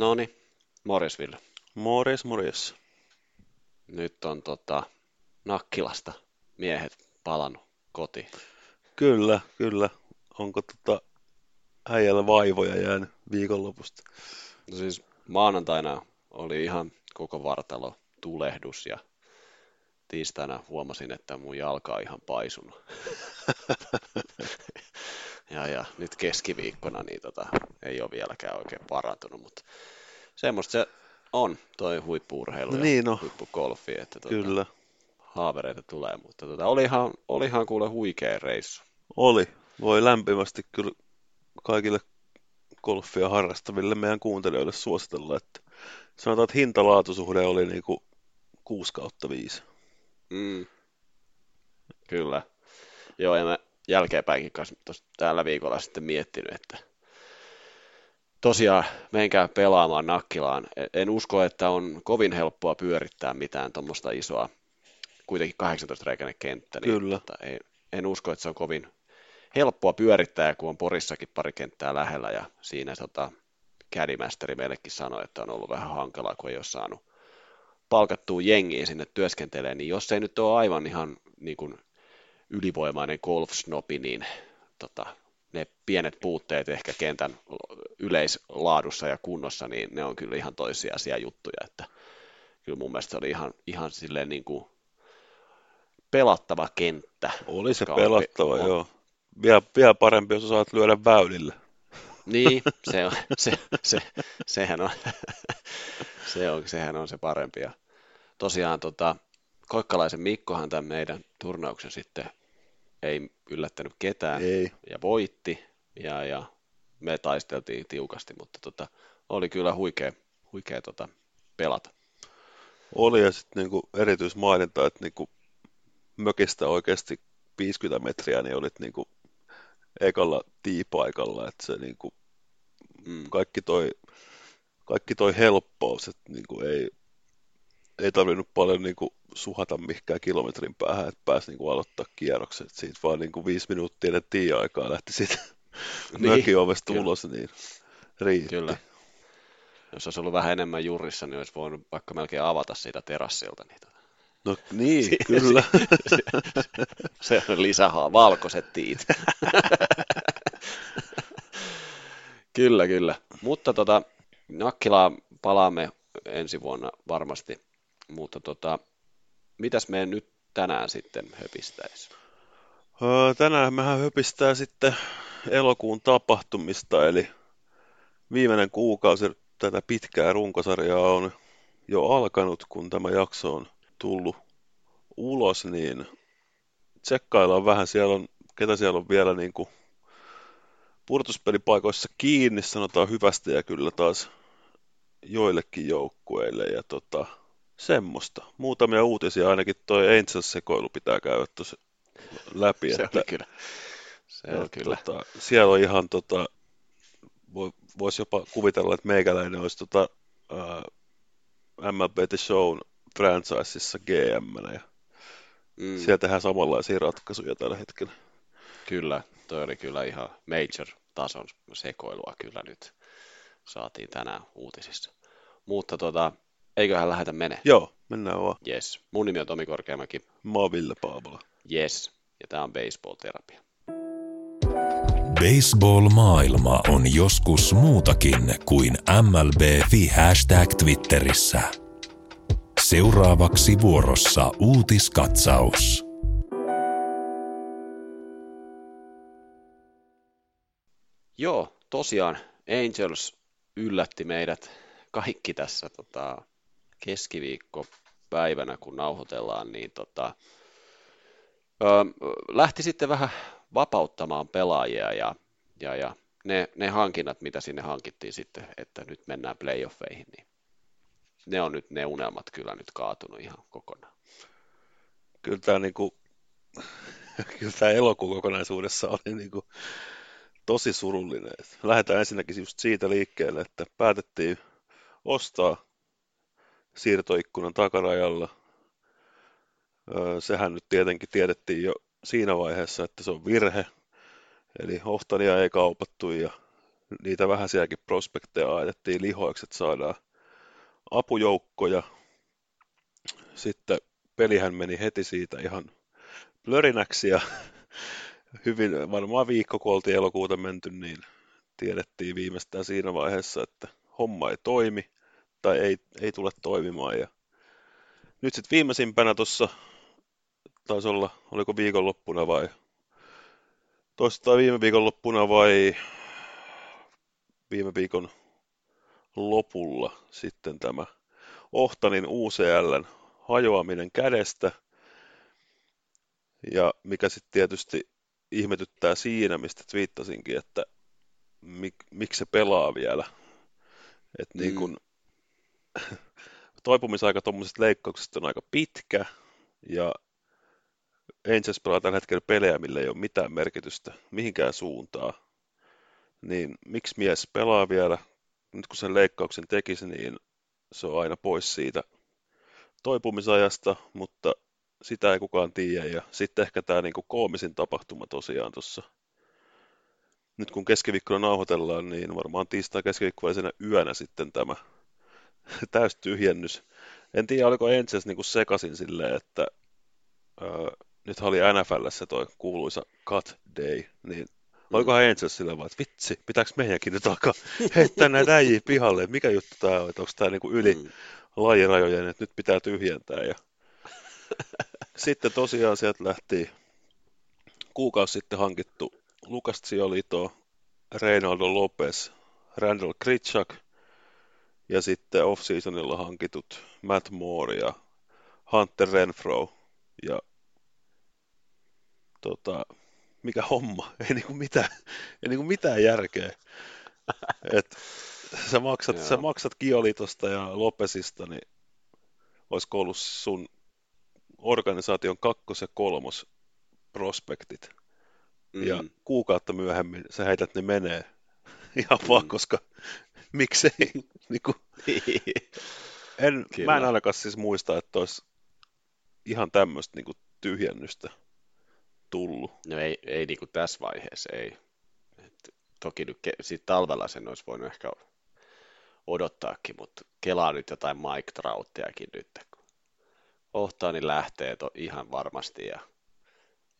Noni, morjes Ville. Morjes, morjes. Nyt on tota, Nakkilasta miehet palannut kotiin. Kyllä, kyllä. Onko tota äijällä vaivoja jäänyt viikonlopusta? No siis maanantaina oli ihan koko vartalo tulehdus ja tiistaina huomasin, että mun jalka on ihan paisunut. ja, ja nyt keskiviikkona niin tota, ei ole vieläkään oikein parantunut, mutta semmoista se on, toi huippuurheilu No ja niin, no. huippugolfi, että tota, Kyllä, haavereita tulee, mutta tota, olihan, olihan kuule huikea reissu. oli. Voi lämpimästi kyllä kaikille golfia harrastaville meidän kuuntelijoille suositella, että sanotaan, että hinta-laatusuhde oli niinku 6 kautta 5. Mm. Kyllä. Joo, ja mä jälkeenpäinkin kanssa tällä viikolla sitten miettinyt, että tosiaan menkää pelaamaan Nakkilaan. E- En usko, että on kovin helppoa pyörittää mitään tuommoista isoa, kuitenkin 18-reikäinen kenttä. Niin Kyllä. Tota, ei, en usko, että se on kovin helppoa pyörittää, kun on Porissakin pari kenttää lähellä ja siinä tota, Caddymasteri meillekin sanoi, että on ollut vähän hankalaa, kun ei ole saanut palkattua jengiä sinne työskentelee, niin jos ei nyt ole aivan ihan niin kuin ylivoimainen golf-snopi, niin tota, ne pienet puutteet ehkä kentän yleislaadussa ja kunnossa, niin ne on kyllä ihan toisiaisia juttuja, että kyllä mun mielestä se oli ihan, ihan silleen niin kuin pelattava kenttä. Oli se pelattava, on- joo. Vielä, vielä parempi, jos saat lyödä väylille. Niin, se on, se, se, sehän, on, se on, sehän on se parempi. Ja tosiaan tota, Koikkalaisen Mikkohan tämän meidän turnauksen sitten ei yllättänyt ketään Ei. ja voitti ja, ja me taisteltiin tiukasti, mutta tota, oli kyllä huikea, huikea tota, pelata. Oli ja sitten niinku erityismaininta, että niinku mökistä oikeasti 50 metriä, niin olit niinku ekalla tiipaikalla, että se niinku Mm, kaikki toi, kaikki toi helppous, että niinku ei, ei tarvinnut paljon niinku suhata mihinkään kilometrin päähän, että pääsi niinku aloittaa kierrokset. Siitä vaan niinku viisi minuuttia ennen tii-aikaa lähti sitten Niin, mökin ovesta kyllä. ulos, niin riitti. kyllä. Jos olisi ollut vähän enemmän jurissa, niin olisi voinut vaikka melkein avata siitä terassilta. Niin tota. No niin, kyllä. Se on lisähaa, valkoiset tiit. kyllä, kyllä. Mutta tota, Nakkilaa palaamme ensi vuonna varmasti. Mutta tota, mitäs me nyt tänään sitten höpistäisi? Tänään mehän höpistää sitten elokuun tapahtumista, eli viimeinen kuukausi tätä pitkää runkosarjaa on jo alkanut, kun tämä jakso on tullut ulos, niin tsekkaillaan vähän, siellä on, ketä siellä on vielä niin kuin purtuspelipaikoissa kiinni, sanotaan hyvästä ja kyllä taas joillekin joukkueille ja tota, semmoista. Muutamia uutisia, ainakin toi Angels-sekoilu pitää käydä tuossa läpi, Se että on kyllä. Se on et kyllä. Tota, siellä on ihan, tota, voi, voisi jopa kuvitella, että meikäläinen olisi tota, ää, MLB The Shown franchiseissa gm ja Mm, siellä tehdään samanlaisia ratkaisuja tällä hetkellä. Kyllä, toi oli kyllä ihan major-tason sekoilua kyllä nyt saatiin tänään uutisissa. Mutta tota, eiköhän lähetä mene. Joo, mennään vaan. Yes. Mun nimi on Tomi Korkeamäki. Mä oon Ville Paavola. Yes. Ja tää on baseball-terapia. Baseball-maailma on joskus muutakin kuin MLB-fi hashtag Twitterissä. Seuraavaksi vuorossa uutiskatsaus. Joo, tosiaan Angels yllätti meidät kaikki tässä tota, keskiviikkopäivänä, kun nauhoitellaan, niin tota, ö, lähti sitten vähän vapauttamaan pelaajia ja, ja, ja ne, ne hankinnat, mitä sinne hankittiin sitten, että nyt mennään playoffeihin, niin ne on nyt ne unelmat kyllä nyt kaatunut ihan kokonaan. Kyllä tämä, niin kuin, kyllä tämä elokuun kokonaisuudessa oli niin kuin, tosi surullinen. Lähdetään ensinnäkin just siitä liikkeelle, että päätettiin ostaa siirtoikkunan takarajalla. Sehän nyt tietenkin tiedettiin jo siinä vaiheessa, että se on virhe. Eli Ohtania ei kaupattu ja niitä vähäisiäkin prospekteja ajettiin lihoiksi, että saadaan apujoukkoja. Sitten pelihän meni heti siitä ihan plörinäksi ja hyvin, varmaan viikko kun oltiin elokuuta menty, niin tiedettiin viimeistään siinä vaiheessa, että homma ei toimi tai ei, ei tule toimimaan. Ja nyt sitten viimeisimpänä tuossa, taisi olla, oliko viikonloppuna vai toista viime viikonloppuna vai viime viikon lopulla sitten tämä Ohtanin UCLn hajoaminen kädestä. Ja mikä sitten tietysti ihmetyttää siinä, mistä twiittasinkin, että mik, miksi se pelaa vielä. Että niin kun, mm. toipumisaika tuommoisesta leikkauksesta on aika pitkä, ja Angels pelaa tällä hetkellä pelejä, millä ei ole mitään merkitystä mihinkään suuntaan. Niin miksi mies pelaa vielä? Nyt kun sen leikkauksen tekisi, niin se on aina pois siitä toipumisajasta, mutta sitä ei kukaan tiedä. Ja sitten ehkä tämä niinku koomisin tapahtuma tosiaan tuossa. Nyt kun keskiviikkona nauhoitellaan, niin varmaan tiistai keskiviikkoisena yönä sitten tämä täystyhjennys. En tiedä, oliko Angels niinku sekasin silleen, että öö, nyt oli NFLssä toi kuuluisa cut day, niin Olikohan Angels sillä vaan, että vitsi, pitääkö meidänkin nyt alkaa heittää näitä äijiä pihalle, mikä juttu tämä on, että onko tämä niinku yli mm. lajirajojen, että nyt pitää tyhjentää. Ja... sitten tosiaan sieltä lähti kuukausi sitten hankittu Lukas Ciolito, Reynaldo Lopez, Randall Kritschak ja sitten off-seasonilla hankitut Matt Moore ja Hunter Renfro ja tota, mikä homma, ei niinku mitään, ei niinku mitään järkeä. Et sä maksat, sä maksat Kiolitosta ja Lopesista, niin olisiko ollut sun organisaation kakkos- ja kolmos prospektit. Mm. Ja kuukautta myöhemmin sä heität ne menee ihan mm. vaan, koska miksei. niin kuin, en, mä en ainakaan siis muista, että olisi ihan tämmöistä niin tyhjennystä tullut. No ei, ei niin kuin tässä vaiheessa, ei. Et toki nyt ke- sit talvella sen olisi voinut ehkä odottaakin, mutta kelaa nyt jotain Mike Trouttiakin nyt, kun Ohtaani lähtee to, ihan varmasti ja,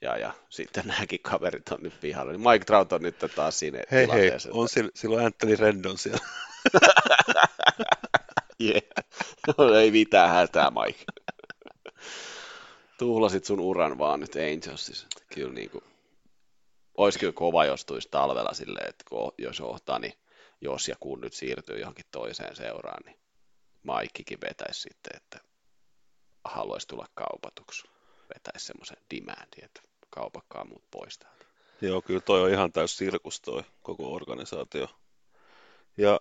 ja, ja sitten nämäkin kaverit on nyt pihalla. Niin Mike Trout on nyt taas siinä hei, tilanteessa. Hei, on että... silloin Anthony Rendon siellä. yeah. No, ei mitään hätää, Mike tuhlasit sun uran vaan nyt Angelsissa. Kyllä niin kuin, olisi kyllä kova, jos tulisi talvella silleen, että kun, jos ohtaa, niin jos ja kun nyt siirtyy johonkin toiseen seuraan, niin Maikkikin vetäisi sitten, että haluaisi tulla kaupatuksi. Vetäisi semmoisen demandin, että kaupakkaa muut pois täältä. Joo, kyllä toi on ihan täys sirkus toi koko organisaatio. Ja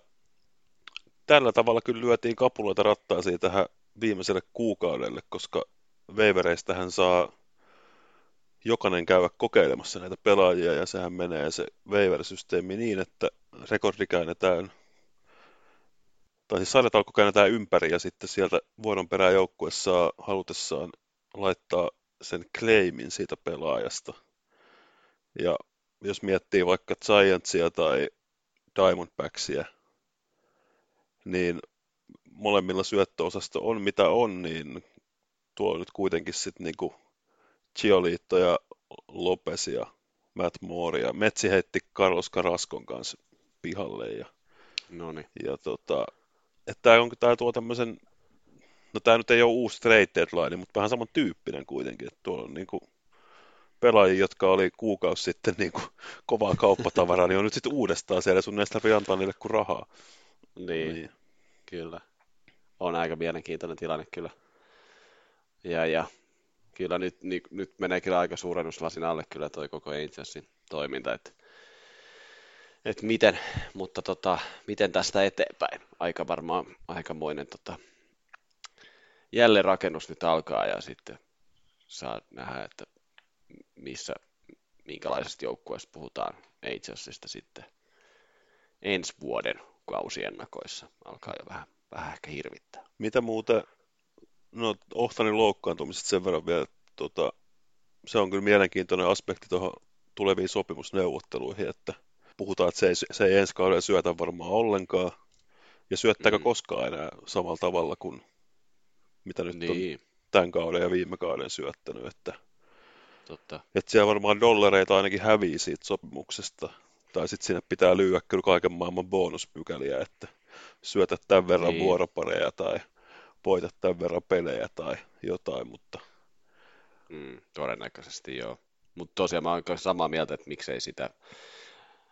tällä tavalla kyllä lyötiin kapuloita rattaisiin tähän viimeiselle kuukaudelle, koska Wavereistähän saa jokainen käydä kokeilemassa näitä pelaajia ja sehän menee se waiver-systeemi niin, että rekordi käännetään tai siis sarjatalko käännetään ympäri ja sitten sieltä vuoron perään joukkue saa halutessaan laittaa sen claimin siitä pelaajasta. Ja jos miettii vaikka Giantsia tai Diamondbacksia, niin molemmilla syöttöosasto on mitä on, niin tuo nyt kuitenkin sitten niinku Giolito ja Lopes ja Matt Moore ja Metsi heitti Carlos Carrascon kanssa pihalle ja, Noniin. ja tota, että tämä on tää tuo tämmöisen, no tämä nyt ei ole uusi trade deadline, mutta vähän samantyyppinen kuitenkin, että tuolla on niinku pelaajia, jotka oli kuukausi sitten niinku kovaa kauppatavaraa, niin on nyt sitten uudestaan siellä, sun näistä antaa niille kuin rahaa. Niin, niin, kyllä. On aika mielenkiintoinen tilanne kyllä. Ja, ja kyllä nyt, niin, nyt menee kyllä aika suurennuslasin alle kyllä toi koko Angelsin toiminta, että et miten, mutta tota, miten tästä eteenpäin. Aika varmaan aikamoinen tota, jälleen rakennus nyt alkaa ja sitten saa nähdä, että missä, minkälaisesta joukkueesta puhutaan Agersista sitten ensi vuoden kausiennakoissa. Alkaa jo vähän, vähän ehkä hirvittää. Mitä muuta, no Ohtanin loukkaantumiset sen verran vielä, tota, se on kyllä mielenkiintoinen aspekti tuohon tuleviin sopimusneuvotteluihin, että puhutaan, että se ei, se ei ensi kaudella syötä varmaan ollenkaan, ja syöttääkö mm. koskaan enää samalla tavalla kuin mitä nyt niin. on tämän kauden ja viime kauden syöttänyt, että, Totta. että siellä varmaan dollareita ainakin hävii siitä sopimuksesta, tai sitten sinne pitää lyödä kyllä kaiken maailman bonuspykäliä, että syötä tämän verran niin. vuoropareja tai voita tämän verran pelejä tai jotain, mutta... Mm, todennäköisesti joo. Mutta tosiaan mä oon samaa mieltä, että miksei sitä,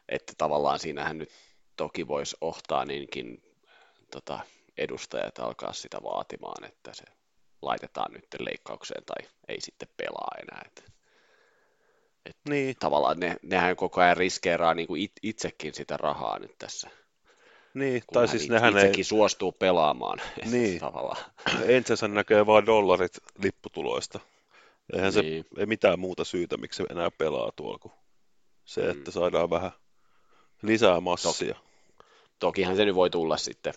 että tavallaan siinähän nyt toki voisi ohtaa niinkin tota, edustajat alkaa sitä vaatimaan, että se laitetaan nyt leikkaukseen tai ei sitten pelaa enää. Että, et niin. Tavallaan ne, nehän koko ajan riskeeraa niin kuin it, itsekin sitä rahaa nyt tässä. Niin, tai siis nehän itsekin ei... suostuu pelaamaan. Niin, tavallaan. Ensensä näkee vain dollarit lipputuloista. Eihän niin. se ei mitään muuta syytä, miksi se enää pelaa tuolla kuin se, mm. että saadaan vähän lisää massia. Toki, tokihan se nyt voi tulla sitten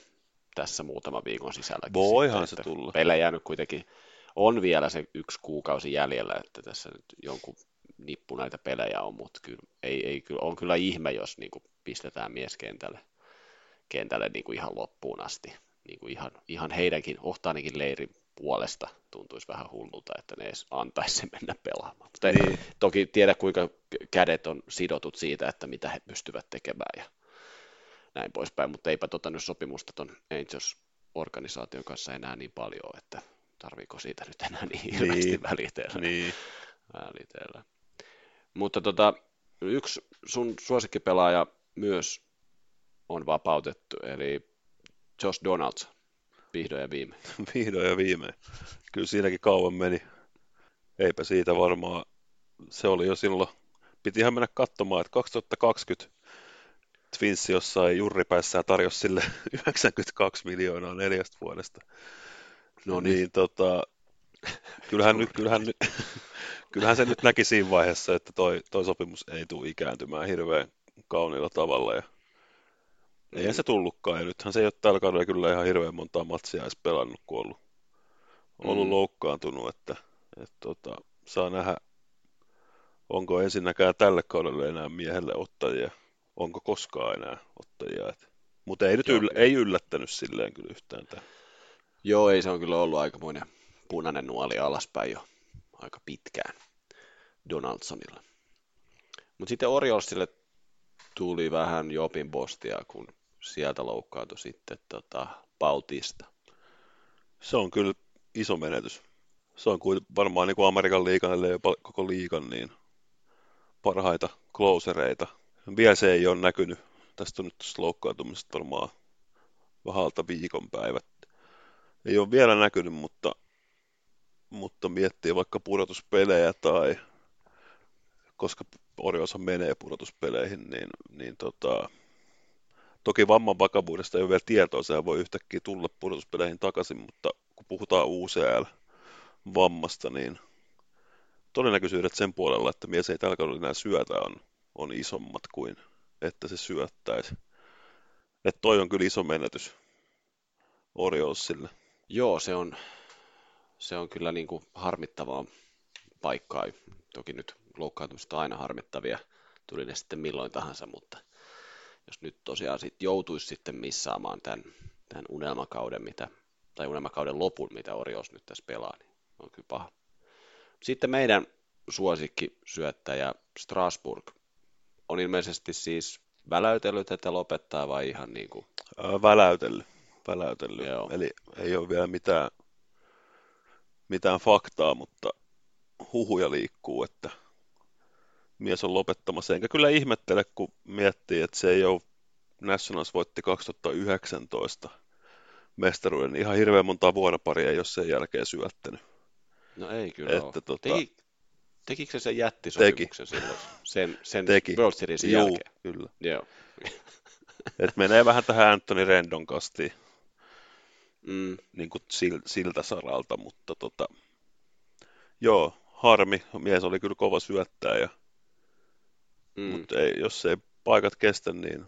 tässä muutaman viikon sisällä. Voihan sitten, se tulla. Pelejä nyt kuitenkin on vielä se yksi kuukausi jäljellä, että tässä nyt jonkun nippu näitä pelejä on, mutta kyllä, ei, ei, kyllä, on kyllä ihme, jos niin kuin pistetään mies kentälle, kentälle niin kuin ihan loppuun asti. Niin kuin ihan, ihan heidänkin, Ohtaanikin leirin puolesta tuntuisi vähän hullulta, että ne edes antaisi sen mennä pelaamaan. Mutta niin. toki tiedä, kuinka kädet on sidotut siitä, että mitä he pystyvät tekemään ja näin poispäin, mutta eipä tota nyt sopimusta ton Angels-organisaation kanssa enää niin paljon, että tarviiko siitä nyt enää niin hirveästi niin. välitellä. Niin. välitellä. Mutta tota, yksi sun suosikkipelaaja myös on vapautettu, eli Josh Donalds, vihdoin ja viimein. vihdoin ja viimein. Kyllä siinäkin kauan meni. Eipä siitä varmaan, se oli jo silloin, pitihän mennä katsomaan, että 2020 Twins jossain jurripäissään tarjosi sille 92 miljoonaa neljästä vuodesta. No niin, niin tota, kyllähän, nyt, kyllähän, nyt, kyllähän se nyt näki siinä vaiheessa, että toi, toi sopimus ei tule ikääntymään hirveän kauniilla tavalla. Ja eihän se tullutkaan, ja nythän se ei ole tällä kaudella kyllä ihan hirveän montaa matsia edes pelannut, kun ollut, ollut mm. loukkaantunut, että, että tota, saa nähdä, onko ensinnäkään tälle kaudelle enää miehelle ottajia onko koskaan enää ottajia. Mutta ei nyt yl, ei yllättänyt silleen kyllä yhtään tämä. Joo, ei se on kyllä ollut aikamoinen punainen nuoli alaspäin jo aika pitkään Donaldsonilla. Mutta sitten Oriolsille tuli vähän Jopin postia, kun sieltä loukkaantui sitten tota, Bautista. Se on kyllä iso menetys. Se on kuin varmaan niin kuin Amerikan liikan, jopa koko liikan, niin parhaita closereita vielä se ei ole näkynyt. Tästä on nyt loukkaantumisesta varmaan vähältä viikonpäivät. Ei ole vielä näkynyt, mutta, mutta miettii vaikka pudotuspelejä tai koska Oriosa menee pudotuspeleihin, niin, niin tota, toki vamman vakavuudesta ei ole vielä tietoa, sehän voi yhtäkkiä tulla pudotuspeleihin takaisin, mutta kun puhutaan UCL-vammasta, niin todennäköisyydet sen puolella, että mies ei tällä kaudella enää syötä on on isommat kuin että se syöttäisi. Että toi on kyllä iso menetys Oriolsille. Joo, se on, se on kyllä niin kuin harmittavaa paikkaa. Toki nyt loukkaantumista aina harmittavia, tuli ne sitten milloin tahansa, mutta jos nyt tosiaan sit joutuisi sitten missaamaan tämän, tämän unelmakauden, mitä, tai unelmakauden lopun, mitä Orioles nyt tässä pelaa, niin on kyllä paha. Sitten meidän suosikki syöttäjä Strasbourg on ilmeisesti siis väläytellyt, että lopettaa vai ihan niin kuin? Väläytellyt. väläytellyt. Joo. Eli ei ole vielä mitään, mitään faktaa, mutta huhuja liikkuu, että mies on lopettamassa. Enkä kyllä ihmettele, kun miettii, että se ei ole Nationals voitti 2019 mestaruuden. Ihan hirveän monta vuoroparia ei ole sen jälkeen syöttänyt. No ei kyllä että, ole. Tota, Teki, Tekikö se sen jättisopimuksen Teki. silloin, sen, sen Teki. World Seriesin Juu, jälkeen? kyllä. Joo, Et menee vähän tähän Anthony Rendon kastiin Mm, niin kuin sil- siltä saralta, mutta tota, joo, harmi. Mies oli kyllä kova syöttäjä, mm. mutta ei, jos ei paikat kestä, niin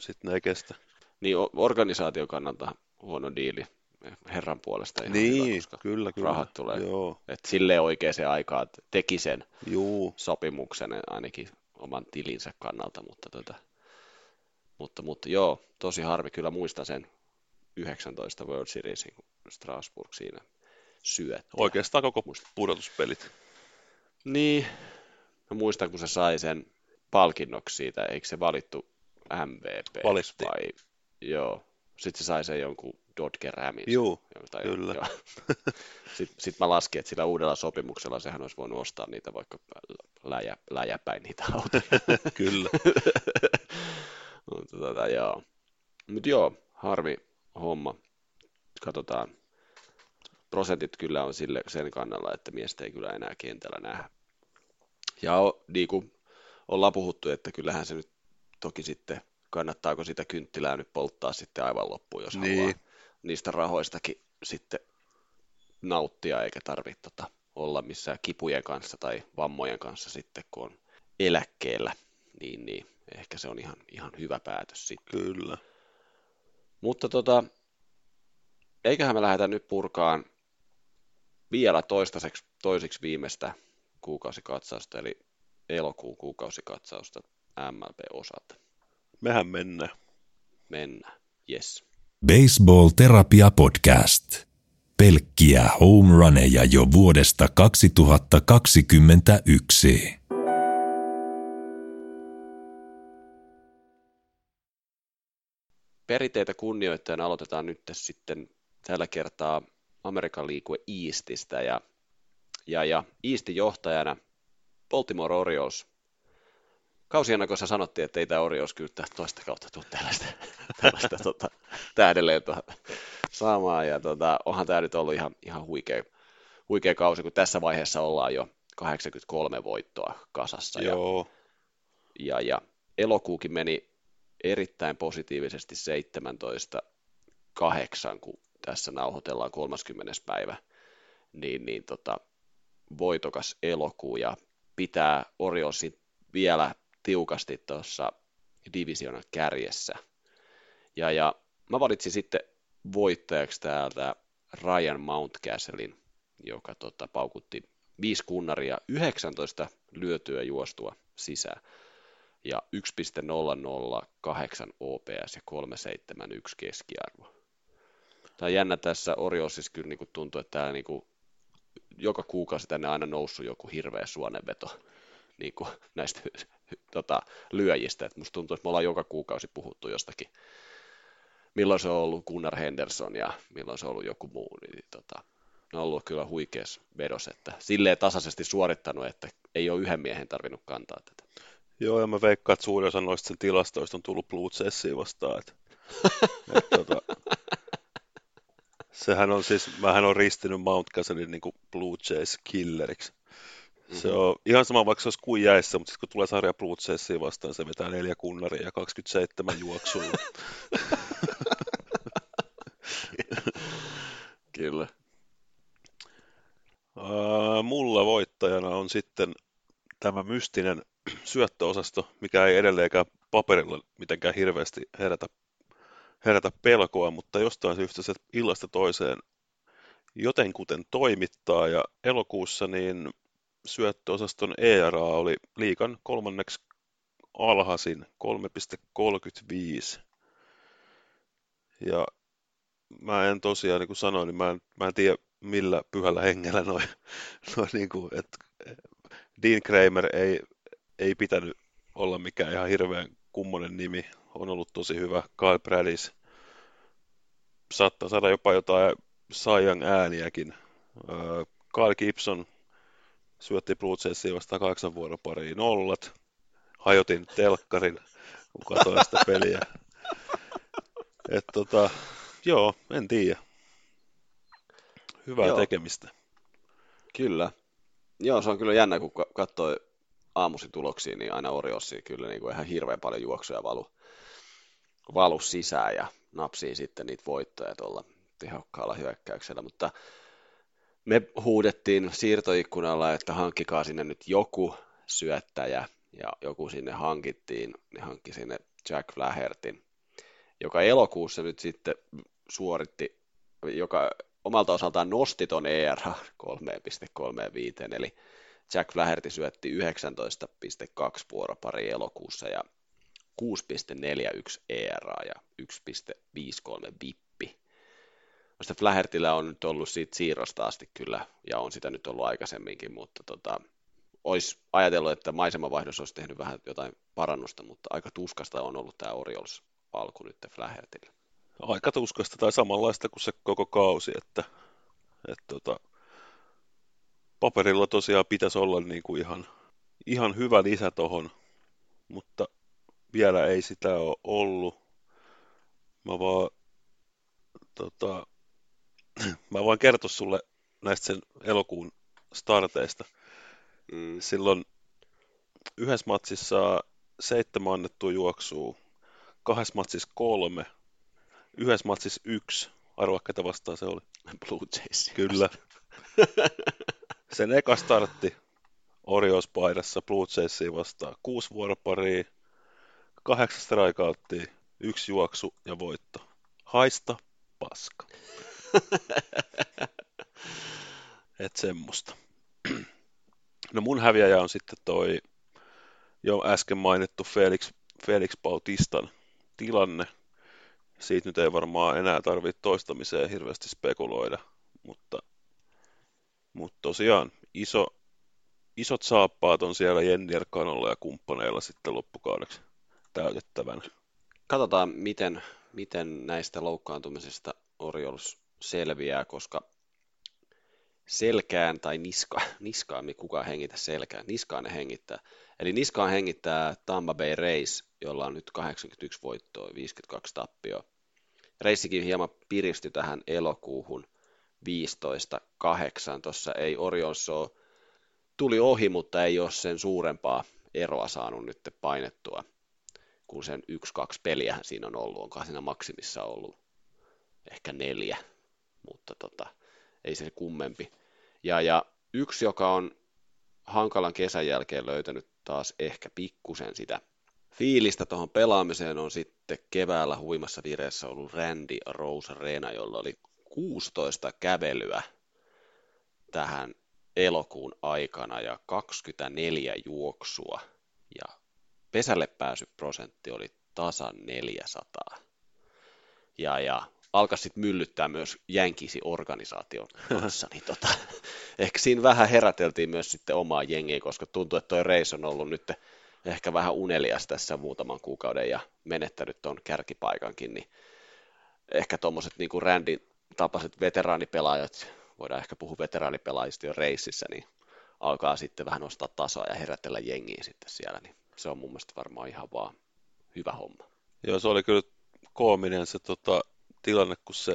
sitten ne ei kestä. Niin organisaation kannalta huono diili herran puolesta ihan niin, hyvä, koska kyllä, kyllä. rahat tulee. Joo, Et silleen oikeaan aikaan että teki sen juu, sopimuksen ainakin oman tilinsä kannalta, mutta, tota, mutta, mutta joo, tosi harmi, kyllä muistan sen 19 World Seriesin, kun Strasbourg siinä syötti. oikeastaan koko Muista. pudotuspelit. Niin, mä muistan, kun se sai sen palkinnoksi siitä, eikö se valittu MVP Valittiin. vai, joo, sitten se sai sen jonkun Dodger Ramin. Juu, tai, kyllä. joo. Sitten sit mä laskin, että sillä uudella sopimuksella sehän olisi voinut ostaa niitä vaikka läjä, läjäpäin niitä autoja. kyllä. Mutta tota, joo. Mut joo, harmi homma. Katsotaan. Prosentit kyllä on sille, sen kannalla, että miestä ei kyllä enää kentällä nähdä. Ja o, niin kuin ollaan puhuttu, että kyllähän se nyt toki sitten, kannattaako sitä kynttilää nyt polttaa sitten aivan loppuun, jos Niin. haluaa niistä rahoistakin sitten nauttia, eikä tarvitse tota, olla missään kipujen kanssa tai vammojen kanssa sitten, kun on eläkkeellä, niin, niin ehkä se on ihan, ihan hyvä päätös sitten. Kyllä. Mutta tota, eiköhän me lähdetä nyt purkaan vielä toistaiseksi, toisiksi viimeistä kuukausikatsausta, eli elokuun kuukausikatsausta MLB-osalta. Mehän mennään. Mennään. Yes. Baseball Terapia Podcast. Pelkkiä home runeja jo vuodesta 2021. Perinteitä kunnioittaen aloitetaan nyt sitten tällä kertaa Amerikan liikue Eastistä ja, ja, ja Eastin johtajana Baltimore Orioles. Kausien aikoina kun sanottiin, että ei tämä Orioles kyllä toista kautta tule tällaista, tällaista tota, tähdenlentoa saamaan. Ja tota, onhan tämä nyt ollut ihan, ihan huikea, huikea kausi, kun tässä vaiheessa ollaan jo 83 voittoa kasassa. Ja, Joo, ja, ja elokuukin meni erittäin positiivisesti 17.8, kun tässä nauhoitellaan 30. päivä, niin, niin tota, voitokas elokuu ja pitää Oriolesin vielä tiukasti tuossa divisionan kärjessä. Ja, ja mä valitsin sitten voittajaksi täältä Ryan Mountcastlein, joka tota, paukutti viisi kunnaria, 19 lyötyä juostua sisään ja 1.008 OPS ja 371 keskiarvo. Tämä on jännä tässä Oriosissa kyllä niin tuntuu, että täällä niin kuin joka kuukausi tänne aina noussut joku hirveä suonenveto niin kuin näistä tota, lyöjistä. Et musta tuntuu, että me ollaan joka kuukausi puhuttu jostakin, milloin se on ollut Gunnar Henderson ja milloin se on ollut joku muu. Niin, tota, ne on ollut kyllä huikeassa vedos, että silleen tasaisesti suorittanut, että ei ole yhden miehen tarvinnut kantaa tätä. joo, ja mä veikkaan, että suurin osa noista sen tilastoista on tullut Blue vastaan. Et, et, tota, sehän on siis, mähän on ristinyt Mountcastlein niin kuin Blue Jays killeriksi. Se on ihan sama, vaikka se olisi kuin jäissä, mutta sitten kun tulee sarja Blue Jaysiin vastaan, se vetää neljä kunnaria ja 27 juoksulla. Kyllä. Ää, mulla voittajana on sitten tämä mystinen syöttöosasto, mikä ei edelleenkään paperilla mitenkään hirveästi herätä, herätä pelkoa, mutta jostain syystä se illasta toiseen jotenkuten toimittaa ja elokuussa niin syöttöosaston ERA oli liikan kolmanneksi alhaisin 3,35. Ja mä en tosiaan, niin kuin sanoin, niin mä en, mä en tiedä millä pyhällä hengellä noin, noin niin kuin, että Dean Kramer ei, ei pitänyt olla mikään ihan hirveän kummonen nimi. On ollut tosi hyvä. Kyle Bradis saattaa saada jopa jotain Cy ääniäkin. Öö, Kyle Gibson syötti Blue Jaysiin vasta kahdeksan vuoden pariin nollat. Hajotin telkkarin, kun katsoin sitä peliä. Et tota, joo, en tiedä. Hyvää Joo. tekemistä. Kyllä. Joo, se on kyllä jännä, kun ka- katsoi aamuisin tuloksia, niin aina Oriossi kyllä niin kuin ihan hirveän paljon juoksuja valu, valu sisään ja napsii sitten niitä voittoja tuolla tehokkaalla hyökkäyksellä, mutta me huudettiin siirtoikkunalla, että hankkikaa sinne nyt joku syöttäjä, ja joku sinne hankittiin, ne hankki sinne Jack Flahertin, joka elokuussa nyt sitten suoritti, joka omalta osaltaan nosti ton ER 3.35, eli Jack Flaherty syötti 19.2 vuoropari elokuussa ja 6.41 ERA ja 1.53 vippi. Minusta Flahertillä on nyt ollut siitä siirrosta asti kyllä, ja on sitä nyt ollut aikaisemminkin, mutta tota, olisi ajatellut, että maisemavaihdos olisi tehnyt vähän jotain parannusta, mutta aika tuskasta on ollut tämä Orioles alku nyt Flahertille. Aika tuskasta tai samanlaista kuin se koko kausi, että, että tota, paperilla tosiaan pitäisi olla niin kuin ihan, ihan hyvä lisä tohon, mutta vielä ei sitä ole ollut. Mä vaan, tota, mä vaan kertoa sulle näistä sen elokuun starteista. Mm. Silloin yhdessä matsissa seitsemän annettua juoksua, kahdessa matsissa kolme, yhdessä matsissa yksi. Arvaa, ketä vastaan se oli. Blue Jays. Kyllä. Sen eka startti Orios paidassa Blue Jaysia vastaan. Kuusi vuoroparia, kahdeksan strikeouttia, yksi juoksu ja voitto. Haista paska. Et semmoista. No mun häviäjä on sitten toi jo äsken mainittu Felix, Felix Bautistan tilanne. Siitä nyt ei varmaan enää tarvitse toistamiseen hirveästi spekuloida, mutta, mutta tosiaan iso, isot saappaat on siellä Jenni Erkanolla ja kumppaneilla sitten loppukaudeksi täytettävänä. Katsotaan, miten, miten näistä loukkaantumisista Orioles selviää, koska selkään tai niska, niskaan, kukaan hengitä selkään, niskaan ne hengittää. Eli niskaan hengittää Tampa Bay Rays, jolla on nyt 81 voittoa, 52 tappioa. Reissikin hieman piristyi tähän elokuuhun 15-8. Tuossa ei Orioles ole, tuli ohi, mutta ei ole sen suurempaa eroa saanut nyt painettua, kun sen 1-2 peliä siinä on ollut. Onkohan siinä maksimissa ollut ehkä neljä, mutta tota, ei se kummempi. Ja, ja yksi, joka on hankalan kesän jälkeen löytänyt taas ehkä pikkusen sitä fiilistä tuohon pelaamiseen, on sitten keväällä huimassa vireessä ollut Randy Rose Rena, jolla oli 16 kävelyä tähän elokuun aikana ja 24 juoksua. Ja pesälle pääsy prosentti oli tasan 400. Ja, ja alkaa sitten myllyttää myös jänkisi organisaation kanssa, niin tota, ehkä siinä vähän heräteltiin myös sitten omaa jengiä, koska tuntuu, että toi Reis on ollut nyt ehkä vähän unelias tässä muutaman kuukauden ja menettänyt tuon kärkipaikankin, niin ehkä tuommoiset niin Randy tapaiset veteraanipelaajat, voidaan ehkä puhua veteraanipelaajista jo reississä, niin alkaa sitten vähän nostaa tasoa ja herätellä jengiä sitten siellä, niin se on mun mielestä varmaan ihan vaan hyvä homma. Joo, se oli kyllä koominen se tota, tilanne, kun se,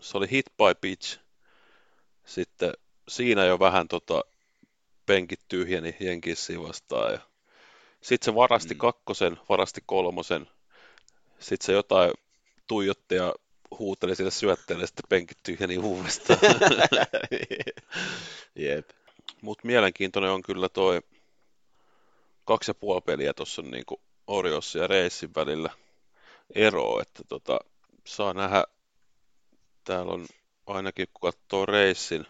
se oli hit by pitch. Sitten siinä jo vähän tota, penkit tyhjeni jenkissiin vastaan. Ja sitten se varasti mm. kakkosen, varasti kolmosen. Sitten se jotain tuijotti ja huuteli sille syötteelle, sitten penkit tyhjeni uudestaan. Jep. Mutta mielenkiintoinen on kyllä toi kaksi ja puoli peliä tuossa niin Orios ja Reissin välillä ero, että tota, saa nähdä, täällä on ainakin kun katsoo reissin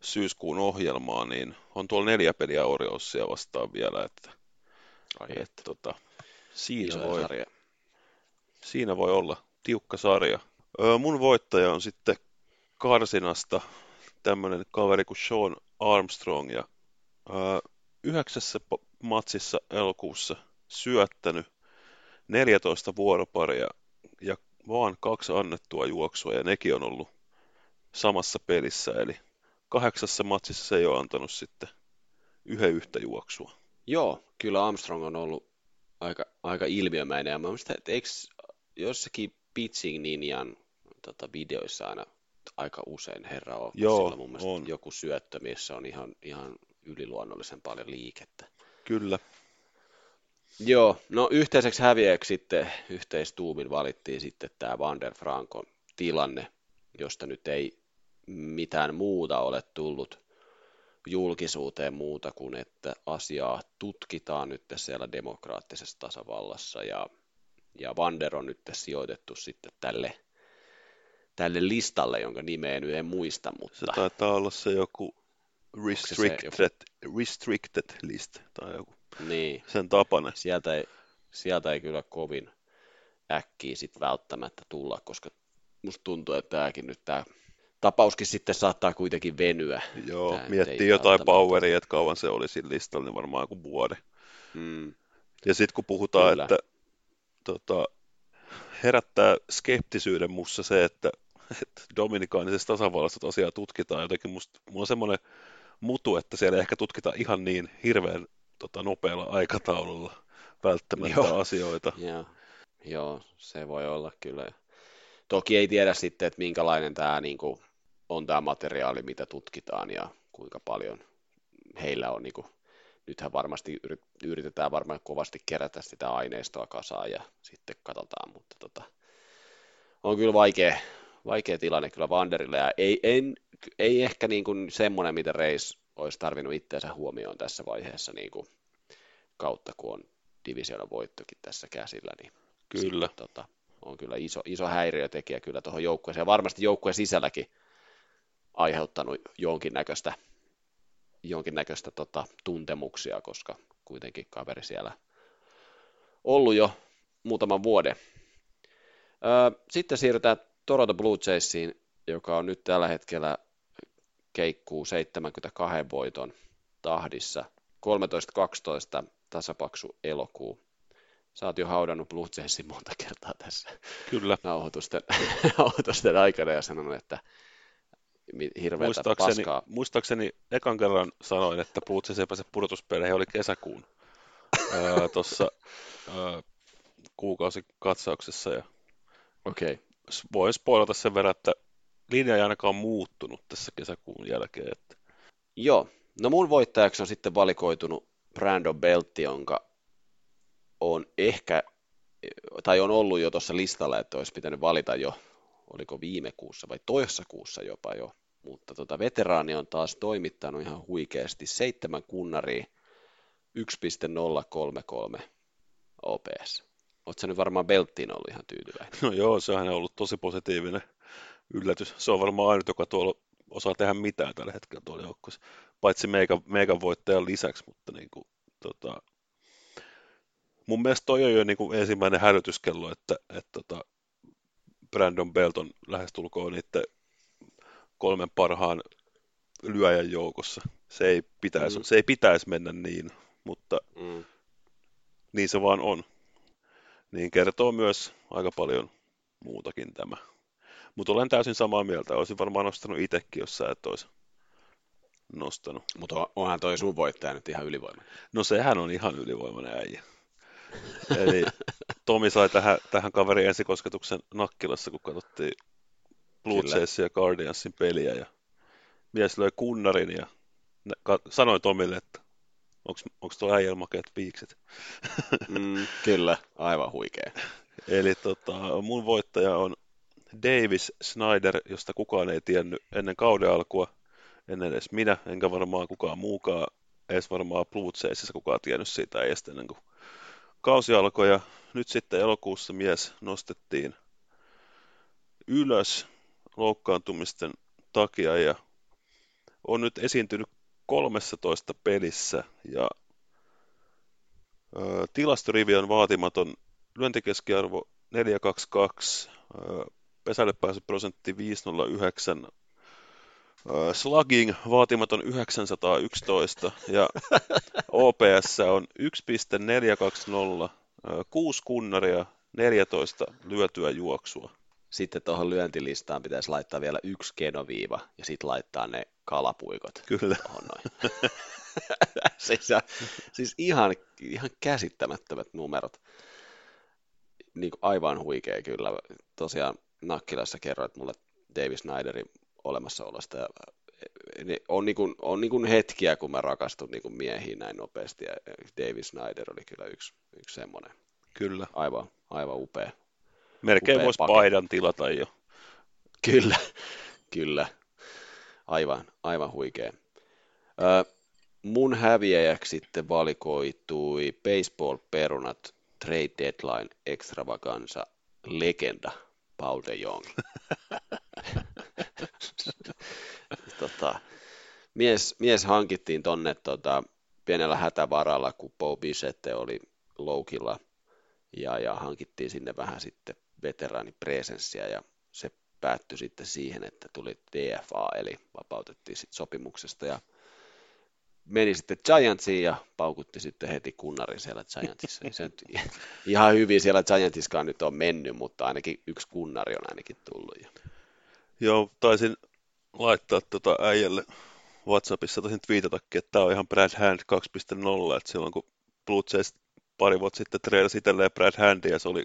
syyskuun ohjelmaa, niin on tuolla neljä peliä Oriosia vastaan vielä, että, Ai että tota, siinä, voi, sarja. siinä voi olla tiukka sarja. Öö, mun voittaja on sitten Karsinasta tämmöinen kaveri kuin Sean Armstrong ja öö, yhdeksässä matsissa elokuussa syöttänyt 14 vuoroparia ja vaan kaksi annettua juoksua, ja nekin on ollut samassa pelissä, eli kahdeksassa matsissa se ei ole antanut sitten yhden yhtä juoksua. Joo, kyllä Armstrong on ollut aika, aika ilmiömäinen, ja mä muistan, että eikö jossakin pitching ninjan tota, videoissa aina aika usein herra on, Joo, sillä mun mielestä on. joku syöttö, missä on ihan, ihan yliluonnollisen paljon liikettä. Kyllä. Joo, no yhteiseksi häviäjäksi sitten yhteistuumin valittiin sitten tämä Van der Frankon tilanne, josta nyt ei mitään muuta ole tullut julkisuuteen muuta kuin, että asiaa tutkitaan nyt siellä demokraattisessa tasavallassa ja, ja Vander on nyt sijoitettu sitten tälle, tälle listalle, jonka nimeä nyt en muista, mutta... Se taitaa olla se joku restricted, se joku... restricted list tai joku niin. sen tapane. Sieltä ei, sieltä ei kyllä kovin äkkiä sitten välttämättä tulla, koska musta tuntuu, että tämäkin nyt tämä tapauskin sitten saattaa kuitenkin venyä. Joo, Tää miettii jotain poweria, että kauan se oli siinä listalla, niin varmaan kuin vuoden. Mm. Ja sitten kun puhutaan, Kyllä. että tota, herättää skeptisyyden mussa se, että, että Dominikaanisessa tasavallassa tosiaan tutkitaan jotenkin, musta, mulla on semmoinen mutu, että siellä ehkä tutkitaan ihan niin hirveän tota, nopealla aikataululla välttämättä Joo. asioita. Joo. Joo, se voi olla kyllä. Toki ei tiedä sitten, että minkälainen tämä niin kuin, on tämä materiaali, mitä tutkitaan ja kuinka paljon heillä on. Niin kuin, nythän varmasti yritetään varmaan kovasti kerätä sitä aineistoa kasaan ja sitten katsotaan, mutta tota, on kyllä vaikea, vaikea tilanne kyllä Vanderille ja ei, en, ei ehkä niin kuin semmoinen, mitä Reis olisi tarvinnut itseensä huomioon tässä vaiheessa niin kuin kautta, kun on divisioonan voittokin tässä käsillä, niin kyllä. Sit, tota, on kyllä iso, iso häiriötekijä kyllä tuohon joukkueeseen. Ja varmasti joukkueen sisälläkin aiheuttanut jonkinnäköistä, jonkinnäköistä tota, tuntemuksia, koska kuitenkin kaveri siellä ollut jo muutaman vuoden. Öö, sitten siirrytään Toronto Blue Jaysiin, joka on nyt tällä hetkellä keikkuu 72 voiton tahdissa. 13-12 tasapaksu elokuu. Sä oot jo haudannut Blue Jaysin monta kertaa tässä Kyllä. nauhoitusten, nauhoitusten aikana ja sanonut, että hirveätä muistaakseni, paskaa. Muistaakseni ekan kerran sanoin, että Blue Jays ei pääse pudotuspeleihin, oli kesäkuun tuossa kuukausikatsauksessa. Ja okay. Voin spoilata sen verran, että linja ei ainakaan muuttunut tässä kesäkuun jälkeen. Että... Joo, no mun voittajaksi on sitten valikoitunut Brandon Beltti, jonka on ehkä, tai on ollut jo tuossa listalla, että olisi pitänyt valita jo, oliko viime kuussa vai toisessa kuussa jopa jo, mutta tota, veteraani on taas toimittanut ihan huikeasti seitsemän kunnaria 1.033 OPS. Oletko nyt varmaan Belttiin ollut ihan tyytyväinen? No joo, sehän on ollut tosi positiivinen yllätys. Se on varmaan ainut, joka tuolla osaa tehdä mitään tällä hetkellä tuolla joukkueessa, paitsi meikan, meikan voittajan lisäksi, mutta niin kuin, tota, mun mielestä toi on jo niin kuin ensimmäinen hälytyskello, että, että tota Brandon Belton lähestulkoon niiden kolmen parhaan lyöjän joukossa. Se ei pitäisi, mm. se ei pitäisi mennä niin, mutta mm. niin se vaan on. Niin kertoo myös aika paljon muutakin tämä. Mutta olen täysin samaa mieltä. Olisin varmaan nostanut itsekin, jos sä et olisi nostanut. Mutta onhan toi sun voittaja nyt ihan ylivoimainen. No sehän on ihan ylivoimainen äijä. Eli Tomi sai tähän, tähän kaverin ensikosketuksen Nakkilassa, kun katsottiin Blue ja Guardiansin peliä. Ja mies löi kunnarin ja sanoi Tomille, että onko tuo äijällä makeat viikset. Mm, kyllä, aivan huikea. Eli tota, mun voittaja on Davis Snyder, josta kukaan ei tiennyt ennen kauden alkua, ennen edes minä, enkä varmaan kukaan muukaan, edes varmaan Blue Jaysissa kukaan tiennyt siitä ei ennen kuin kausi alkoi. Ja nyt sitten elokuussa mies nostettiin ylös loukkaantumisten takia ja on nyt esiintynyt 13 pelissä ja tilastorivi on vaatimaton. Lyöntikeskiarvo 422, pesälle prosentti 509, slugging vaatimaton 911 ja OPS on 1.420, 6 kunnaria, 14 lyötyä juoksua. Sitten tuohon lyöntilistaan pitäisi laittaa vielä yksi kenoviiva ja sitten laittaa ne kalapuikot. Kyllä. Noin. siis, siis ihan, ihan käsittämättömät numerot. Niin aivan huikea kyllä. Tosiaan Nakkilassa kerroit mulle Davis Snyderin olemassaolosta ja ne on, niin kuin, on niin kuin hetkiä, kun mä rakastun niin kuin miehiin näin nopeasti, ja David Snyder oli kyllä yksi, yksi semmoinen. Kyllä. Aivan, aivan upea. Melkein voisi paidan tilata jo. Kyllä, kyllä. Aivan, aivan huikea. Ö, mun häviäjäksi sitten valikoitui Baseball-perunat Trade Deadline Extravaganza legenda Paul de Jong. tota, mies, mies hankittiin tonne tota, pienellä hätävaralla, kun Bo Bissette oli loukilla ja, ja hankittiin sinne vähän sitten veteraanipresenssiä ja se päättyi sitten siihen, että tuli DFA, eli vapautettiin sitten sopimuksesta ja meni sitten Giantsiin ja paukutti sitten heti kunnarin siellä Giantsissa. Se nyt ihan hyvin siellä Giantsiskaan nyt on mennyt, mutta ainakin yksi kunnari on ainakin tullut. Joo, taisin laittaa tuota äijälle WhatsAppissa tosin twiitatakin, että tämä on ihan Brad Hand 2.0, että silloin kun Blue Jays pari vuotta sitten treilasi itselleen Brad Handia ja se oli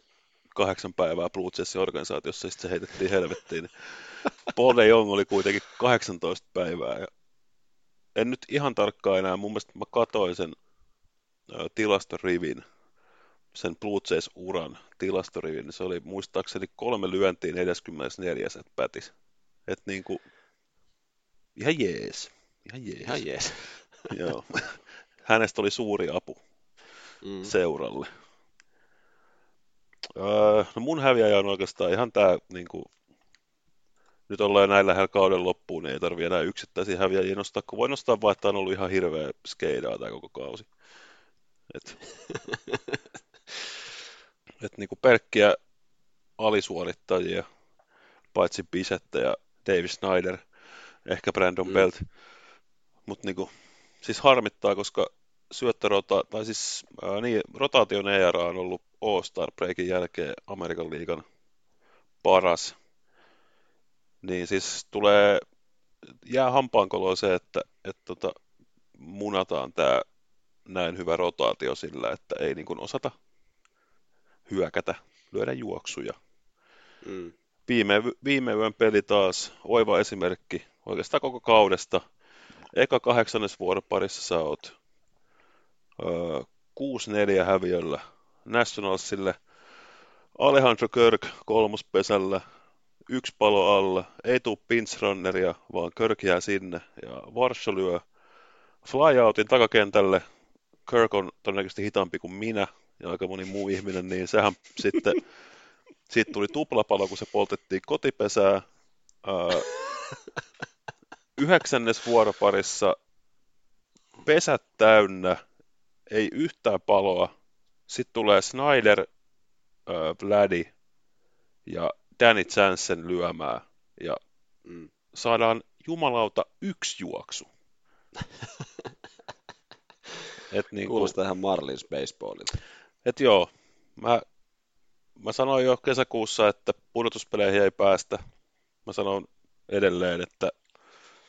kahdeksan päivää Blue Jaysin organisaatiossa ja sitten se heitettiin helvettiin. Niin Paul de Jong oli kuitenkin 18 päivää ja en nyt ihan tarkkaan enää, mun mielestä mä katoin sen ä, tilastorivin, sen Blue Jays-uran tilastorivin, niin se oli muistaakseni kolme lyöntiin 44 et pätis. Et niinku, ihan jees. Ihan jees. Ihan jees. Joo. Hänestä oli suuri apu mm. seuralle. Öö, no mun häviäjä on oikeastaan ihan tää niinku, nyt ollaan näin lähellä kauden loppuun, niin ei tarvi enää yksittäisiä häviäjiä nostaa, kun voi nostaa vaan, että on ollut ihan hirveä skeidaa tämä koko kausi. Et, et niinku pelkkiä alisuorittajia, paitsi Bisette ja Davis Snyder, ehkä Brandon mm. Belt, mutta niinku, siis harmittaa, koska syöttörota, tai siis ää, niin, rotaation ERA on ollut All-Star Breakin jälkeen Amerikan liigan paras niin siis tulee, jää hampaankoloon se, että, että tota, munataan tämä näin hyvä rotaatio sillä, että ei niin kuin osata hyökätä, lyödä juoksuja. Mm. Viime, viime yön peli taas, oiva esimerkki oikeastaan koko kaudesta. Eka kahdeksannes vuoroparissa sä oot öö, 6-4 häviöllä Nationalsille. Alejandro Kirk kolmospesällä, yksi palo alla, ei tuu pinch-runneria, vaan Kirk jää sinne, ja Varsho lyö flyoutin takakentälle, Kirk on todennäköisesti hitaampi kuin minä, ja aika moni muu ihminen, niin sehän sitten, siitä tuli tuplapalo, kun se poltettiin kotipesää, Öö, yhdeksännes vuoroparissa pesät täynnä, ei yhtään paloa, sitten tulee Snyder, öö, Vladdy ja Danny Jansen lyömään ja mm. saadaan jumalauta yksi juoksu. Et niin Kuulostaa ihan Marlins baseballilta. Et joo, mä, mä sanoin jo kesäkuussa, että pudotuspeleihin ei päästä. Mä sanon edelleen, että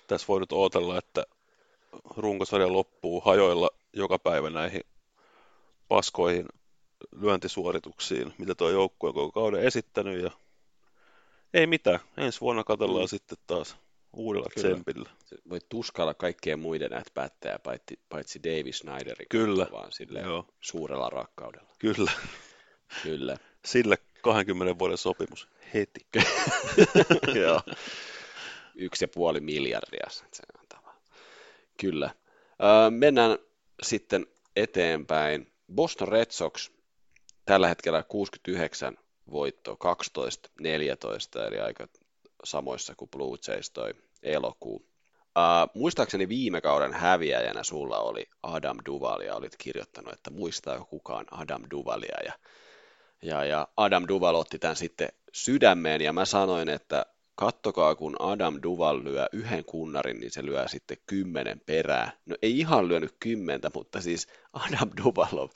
tässä voi nyt ootella, että runkosarja loppuu hajoilla joka päivä näihin paskoihin lyöntisuorituksiin, mitä tuo joukkue on koko kauden esittänyt, ja ei mitään. Ensi vuonna katsellaan mm. sitten taas uudella Kyllä. tsempillä. Voit tuskalla kaikkien muiden näitä päättäjä, paitsi, paitsi Davis Snyderin Kyllä. vaan sille suurella rakkaudella. Kyllä. Kyllä. Sille 20 vuoden sopimus heti. Joo. Yksi ja puoli miljardia. Kyllä. Öö, mennään sitten eteenpäin. Boston Red Sox tällä hetkellä 69 voitto 12-14, eli aika samoissa kuin Blue Jays toi elokuu. Uh, muistaakseni viime kauden häviäjänä sulla oli Adam Duval ja olit kirjoittanut, että muistaako kukaan Adam Duvalia ja, ja, ja Adam Duval otti tämän sitten sydämeen ja mä sanoin, että kattokaa kun Adam Duval lyö yhden kunnarin, niin se lyö sitten kymmenen perää. No ei ihan lyönyt kymmentä, mutta siis Adam Duval on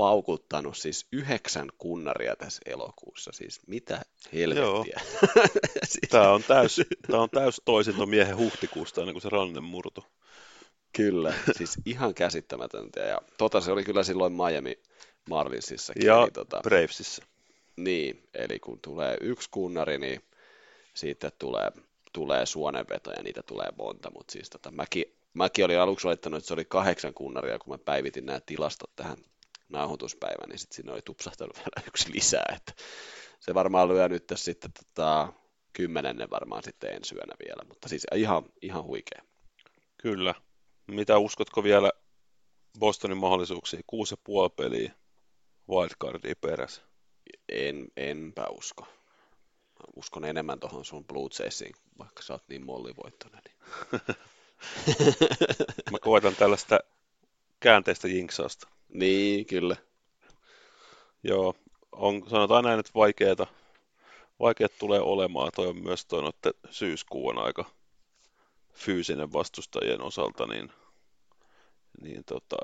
paukuttanut siis yhdeksän kunnaria tässä elokuussa. Siis mitä helvettiä. Joo. siis... Tämä on täys, tämä on täys toisinto miehen huhtikuusta ennen kuin se ranne murtu. Kyllä, siis ihan käsittämätöntä. Ja tota se oli kyllä silloin Miami Marlinsissa. Ja eli, tota, Bravesissa. Niin, eli kun tulee yksi kunnari, niin siitä tulee tulee suonenvetoja, niitä tulee monta, mutta siis tota, mäkin, mäkin olin aluksi laittanut, että se oli kahdeksan kunnaria, kun mä päivitin nämä tilastot tähän nauhoituspäivään, niin sitten siinä oli tupsahtanut vielä yksi lisää, että se varmaan lyö nyt sitten tota, kymmenennen varmaan sitten ensi yönä vielä, mutta siis ihan, ihan huikea. Kyllä. Mitä uskotko vielä Bostonin mahdollisuuksiin? Kuusi ja puoli peliä wildcardia perässä. En, enpä usko. Uskon enemmän tuohon sun Blue Jaysiin, vaikka sä oot niin mollivoittoinen. Niin. Mä koitan tällaista käänteistä jinksausta. Niin, kyllä. Joo, on, sanotaan näin, että vaikeeta, vaikeet tulee olemaan. Toi on myös toi että syyskuu on aika fyysinen vastustajien osalta, niin, niin tota,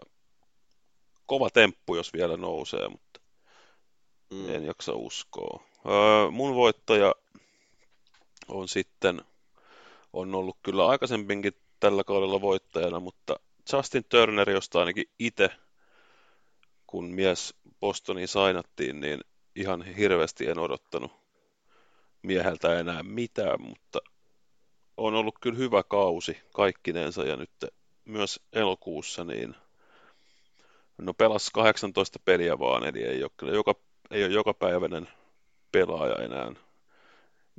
kova temppu, jos vielä nousee, mutta mm. en jaksa uskoa. Öö, mun voittaja on sitten, on ollut kyllä aikaisempinkin tällä kaudella voittajana, mutta Justin Turner, josta ainakin itse, kun mies Bostoniin sainattiin, niin ihan hirveästi en odottanut mieheltä enää mitään, mutta on ollut kyllä hyvä kausi kaikkinensa ja nyt myös elokuussa niin no pelas 18 peliä vaan, eli ei ole, joka, ei ole jokapäiväinen pelaaja enää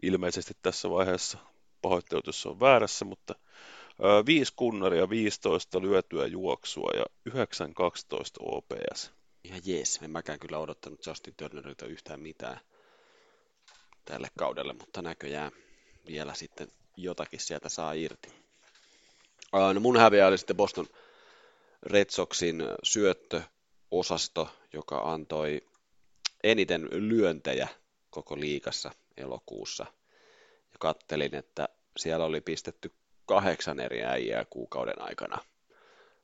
ilmeisesti tässä vaiheessa pahoittelut, jos on väärässä, mutta 5 kunnaria, 15 lyötyä juoksua ja 9-12 OPS. Ihan jees, en mäkään kyllä odottanut Justin Turnerilta yhtään mitään tälle kaudelle, mutta näköjään vielä sitten jotakin sieltä saa irti. No mun häviä oli sitten Boston Red Soxin syöttöosasto, joka antoi eniten lyöntejä koko liikassa elokuussa. Ja kattelin, että siellä oli pistetty kahdeksan eri äijää kuukauden aikana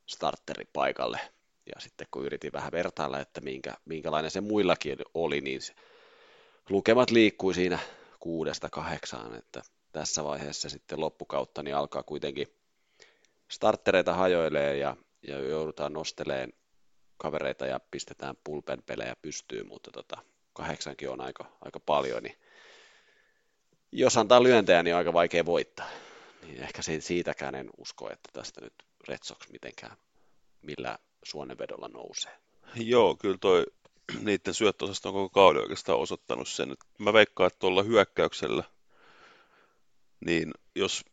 starteripaikalle. Ja sitten kun yritin vähän vertailla, että minkä, minkälainen se muillakin oli, niin se, lukemat liikkui siinä kuudesta kahdeksaan, että tässä vaiheessa sitten loppukautta niin alkaa kuitenkin starttereita hajoilee ja, ja joudutaan nosteleen kavereita ja pistetään pulpen pelejä pystyyn, mutta tota, kahdeksankin on aika, aika paljon, niin jos antaa lyöntejä, niin on aika vaikea voittaa. Niin ehkä siitäkään en usko, että tästä nyt Red Sox mitenkään millä suonenvedolla nousee. Joo, kyllä toi niiden syöttöosasta on koko kauden oikeastaan osoittanut sen. Mä veikkaan, että tuolla hyökkäyksellä, niin jos,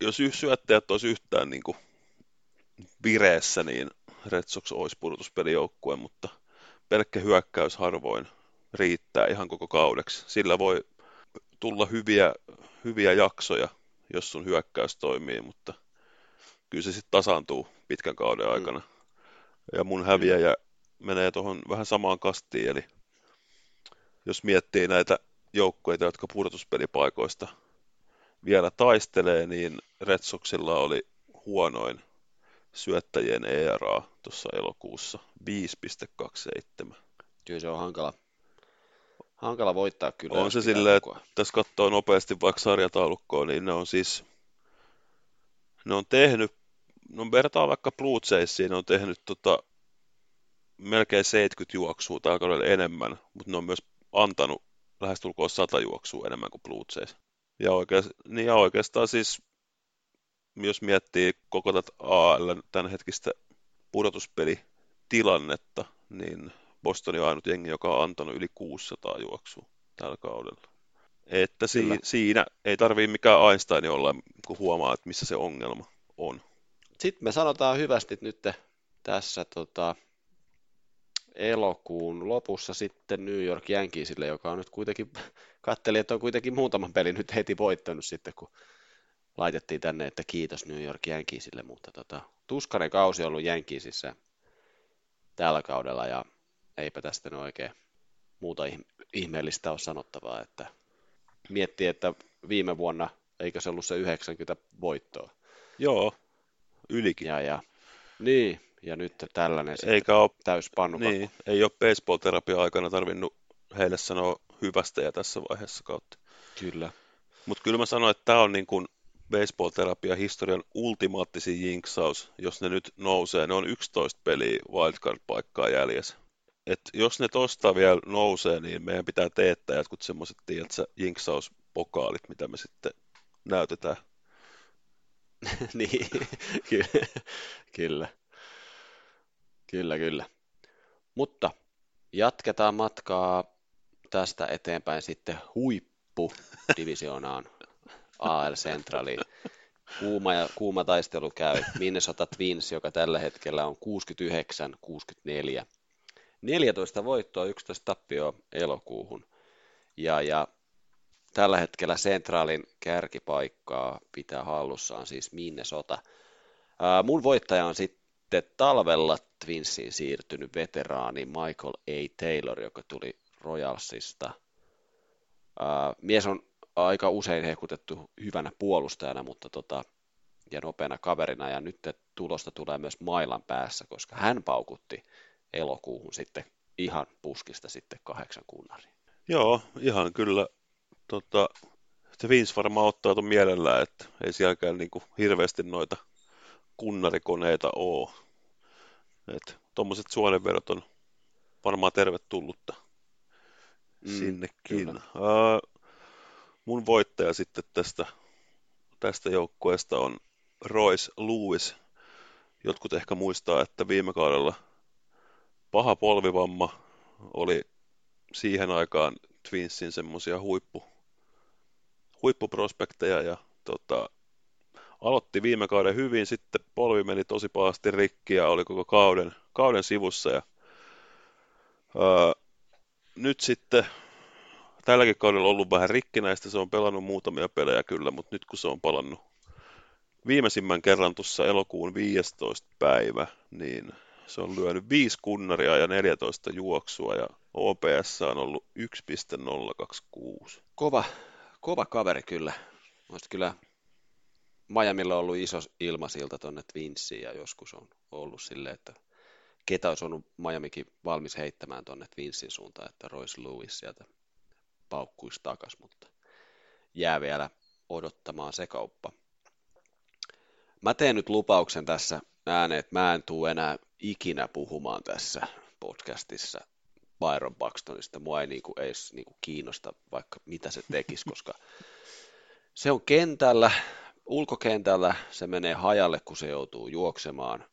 jos syöttäjät olisi yhtään niin kuin vireessä, niin Red Sox olisi pudotuspelijoukkue, mutta pelkkä hyökkäys harvoin riittää ihan koko kaudeksi. Sillä voi tulla hyviä, hyviä jaksoja, jos sun hyökkäys toimii, mutta kyllä se sitten tasaantuu pitkän kauden aikana. Mm. Ja mun häviäjä menee tuohon vähän samaan kastiin, eli jos miettii näitä joukkueita, jotka pudotuspelipaikoista vielä taistelee, niin Red Soxilla oli huonoin syöttäjien ERA tuossa elokuussa 5,27. Kyllä se on hankala, hankala voittaa kyllä. On se silleen, että tässä katsoo nopeasti vaikka sarjataulukkoa, niin ne on siis, ne on tehnyt, no vertaa vaikka Blue Jaysiin, ne on tehnyt tota, melkein 70 juoksua tällä kaudella enemmän, mutta ne on myös antanut lähestulkoon 100 juoksua enemmän kuin Blue Jays. Ja, oikeas, niin ja oikeastaan siis, jos miettii koko tätä AL tämänhetkistä pudotuspelitilannetta, niin Boston on ainut jengi, joka on antanut yli 600 juoksua tällä kaudella. Että si- siinä ei tarvii mikään Einstein olla, kun huomaa, että missä se ongelma on. Sitten me sanotaan hyvästi nyt tässä tota, elokuun lopussa sitten New York Yankeesille, joka on nyt kuitenkin, katteli, että on kuitenkin muutaman pelin nyt heti voittanut sitten, kun laitettiin tänne, että kiitos New York Yankeesille, mutta tota, tuskainen kausi on ollut Yankeesissä tällä kaudella ja eipä tästä oikein muuta ihmeellistä ole sanottavaa, että miettii, että viime vuonna, eikö se ollut se 90 voittoa? Joo, ylikin. Ja, ja, niin, ja nyt tällainen Eikä ole, täys Niin, ei ole baseball-terapia aikana tarvinnut heille sanoa hyvästä ja tässä vaiheessa kautta. Kyllä. Mutta kyllä mä sanoin, että tämä on niin kuin baseball-terapia historian ultimaattisin jinksaus, jos ne nyt nousee. Ne on 11 peliä wildcard-paikkaa jäljessä. Et jos ne tosta vielä nousee, niin meidän pitää teettää jotkut semmoiset, tiedätkö, jinksauspokaalit, mitä me sitten näytetään. niin, kyllä, kyllä. Kyllä, kyllä. Mutta jatketaan matkaa tästä eteenpäin sitten huippudivisioonaan AL Centraliin. Kuuma, ja, kuuma taistelu käy Minnesota Twins, joka tällä hetkellä on 69-64. 14 voittoa, 11 tappioa elokuuhun. Ja, ja tällä hetkellä Centralin kärkipaikkaa pitää hallussaan siis Minnesota. Ää, mun voittaja on sitten talvella Twinsiin siirtynyt veteraani Michael A. Taylor, joka tuli Royalsista. Mies on aika usein hehkutettu hyvänä puolustajana, mutta tota, ja nopeana kaverina, ja nyt tulosta tulee myös mailan päässä, koska hän paukutti elokuuhun sitten ihan puskista sitten kahdeksan kunnaria. Joo, ihan kyllä. Tota, se Vince varmaan ottaa tuon mielellään, että ei sielläkään niin kuin hirveästi noita kunnarikoneita ole. Että tuommoiset suonenverot on varmaan tervetullutta mm, sinnekin. Uh, mun voittaja sitten tästä, tästä joukkueesta on Royce Lewis. Jotkut ehkä muistaa, että viime kaudella paha polvivamma oli siihen aikaan Twinsin semmoisia huippu, huippuprospekteja ja tota, aloitti viime kauden hyvin, sitten polvi meni tosi pahasti rikki ja oli koko kauden, kauden sivussa ja ää, nyt sitten tälläkin kaudella ollut vähän rikkinäistä, se on pelannut muutamia pelejä kyllä, mutta nyt kun se on palannut viimeisimmän kerran tuossa elokuun 15. päivä, niin se on lyönyt 5 kunnaria ja 14 juoksua ja OPS on ollut 1.026. Kova, kova kaveri kyllä. Olisi kyllä Miamilla on ollut iso ilmasilta tuonne Twinsiin ja joskus on ollut silleen, että ketä olisi ollut Miamikin valmis heittämään tuonne Twinsin suuntaan, että Royce Lewis sieltä paukkuisi takas, mutta jää vielä odottamaan se kauppa. Mä teen nyt lupauksen tässä ääneen, että mä en tule enää ikinä puhumaan tässä podcastissa Byron Buxtonista. Mua ei niinku edes niinku kiinnosta vaikka mitä se tekisi, koska se on kentällä, ulkokentällä, se menee hajalle, kun se joutuu juoksemaan.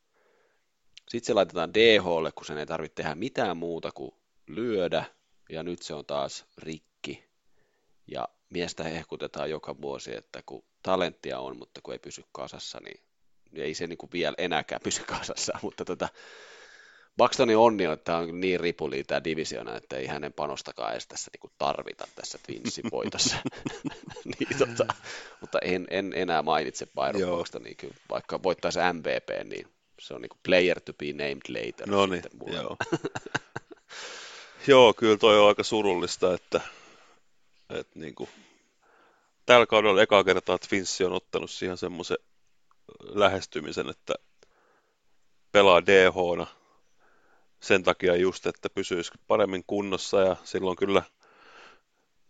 Sitten se laitetaan DHlle, kun sen ei tarvitse tehdä mitään muuta kuin lyödä, ja nyt se on taas rikki. Ja miestä hehkutetaan joka vuosi, että kun talenttia on, mutta kun ei pysy kasassa, niin ei se niin kuin vielä enääkään pysy kasassa, mutta tota, Buxtonin onni on, että on niin ripuli tämä divisiona, että ei hänen panostakaan edes tässä niin tarvita tässä Twinsin voitossa. niin, tota, mutta en, en, enää mainitse Byron Buxtonia, kyllä, vaikka voittaisi MVP, niin se on niin player to be named later. No niin, joo. joo, kyllä toi on aika surullista, että, että niin kuin, tällä kaudella eka kertaa Twinssi on ottanut siihen semmoisen lähestymisen, että pelaa dh sen takia just, että pysyisi paremmin kunnossa ja silloin kyllä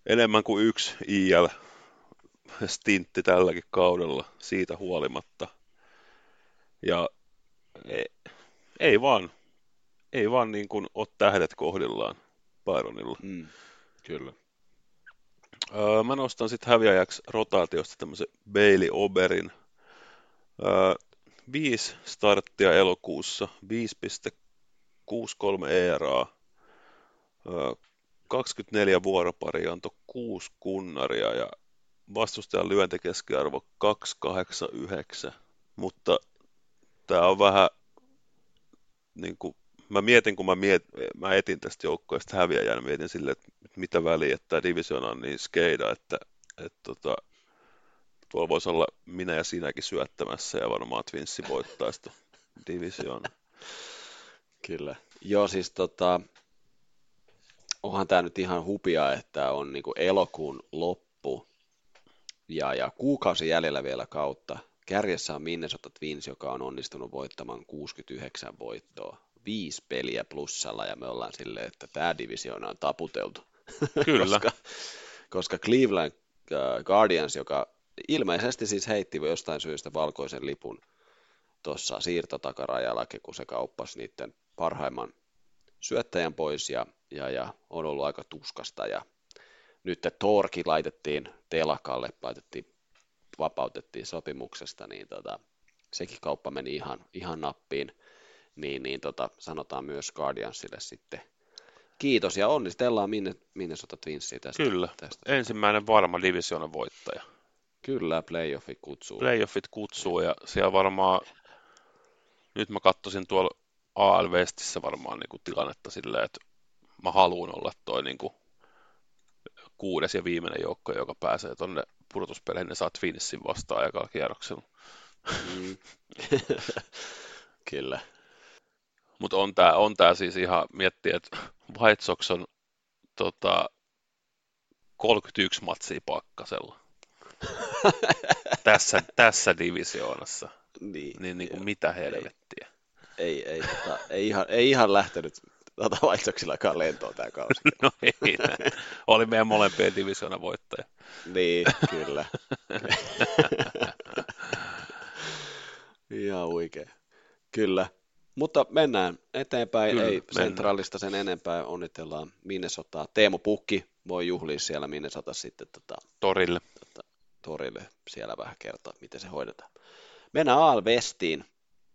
enemmän kuin yksi IL stintti tälläkin kaudella siitä huolimatta. Ja ei, ei vaan, ei vaan niin kuin ole tähdet kohdillaan Byronilla. Mm, kyllä. Öö, mä nostan sitten häviäjäksi rotaatiosta tämmöisen Bailey Oberin – viisi starttia elokuussa, 5,63 ERA, 24 vuoroparia, antoi 6 kunnaria ja vastustajan lyöntikeskiarvo 289, mutta tämä on vähän niin kuin, mä mietin, kun mä, miet, mä etin tästä joukkoista häviäjän, mietin silleen, että mitä väliä, että tämä division on niin skeida, että, että tota, tuolla voisi olla minä ja sinäkin syöttämässä ja varmaan Twinssi voittaisi division. Kyllä. Joo, siis tota, onhan tämä nyt ihan hupia, että on niinku elokuun loppu ja, ja kuukausi jäljellä vielä kautta. Kärjessä on Minnesota Twins, joka on onnistunut voittamaan 69 voittoa. Viisi peliä plussalla ja me ollaan silleen, että tämä divisioona on taputeltu. Kyllä. koska, koska Cleveland äh, Guardians, joka ilmeisesti siis heitti jostain syystä valkoisen lipun tuossa siirtotakarajalla, kun se kauppasi niiden parhaimman syöttäjän pois ja, ja, ja on ollut aika tuskasta ja nyt Torki laitettiin telakalle, laitettiin vapautettiin sopimuksesta, niin tota, sekin kauppa meni ihan, ihan nappiin, niin, niin tota, sanotaan myös Guardiansille sitten kiitos ja onnistellaan minne, Minnesota Twinsia tästä. Kyllä, tästä. ensimmäinen varma divisioonan voittaja. Kyllä, playoffit kutsuu. Playoffit kutsuu ja siellä varmaan, nyt mä katsoisin tuolla AL Westissä varmaan niin kuin tilannetta silleen, että mä haluan olla toi niin kuin kuudes ja viimeinen joukko, joka pääsee tuonne pudotuspeleihin, ne saa Twinsin vastaan aikalla kierroksella. Mm. Kyllä. Mutta on tämä on tää siis ihan, miettiä, että White Sox on tota, 31 matsia pakkasella. tässä, tässä divisioonassa. Niin, niin, niin kuin mitä helvettiä. Ei, ei, tota, ei, ihan, ei ihan lähtenyt tota White lentoon tämä kausi. no ei, oli meidän molempien divisioonan voittaja. niin, kyllä. ihan oikein. Kyllä. Mutta mennään eteenpäin, Kyllä, ei mennään. Centralista sen enempää, onnitellaan Minnesotaa. Teemu Pukki voi juhlia siellä Minnesota sitten tota, torille. Tota, torille siellä vähän kertoa, miten se hoidetaan. Mennään Aal Westiin.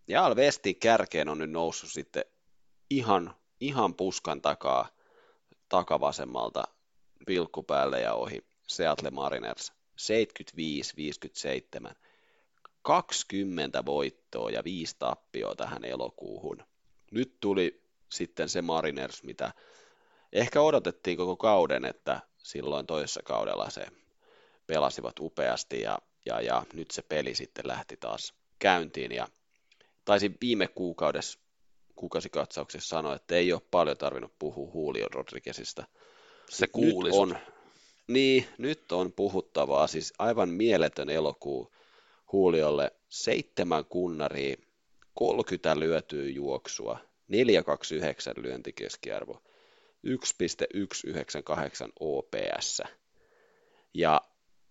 Ja Aal Westin kärkeen on nyt noussut sitten ihan, ihan puskan takaa takavasemmalta pilkkupäälle ja ohi Seattle Mariners 75-57. 20 voittoa ja 5 tappioa tähän elokuuhun. Nyt tuli sitten se Mariners, mitä ehkä odotettiin koko kauden, että silloin toisessa kaudella se pelasivat upeasti ja, ja, ja nyt se peli sitten lähti taas käyntiin ja taisin viime kuukaudessa kuukausikatsauksessa sanoa, että ei ole paljon tarvinnut puhua Julio Rodriguezista. Se kuuli nyt on, Niin, nyt on puhuttavaa, siis aivan mieletön elokuu Huuliolle seitsemän kunnaria, 30 lyötyä juoksua, 429 lyöntikeskiarvo, 1,198 OPS. Ja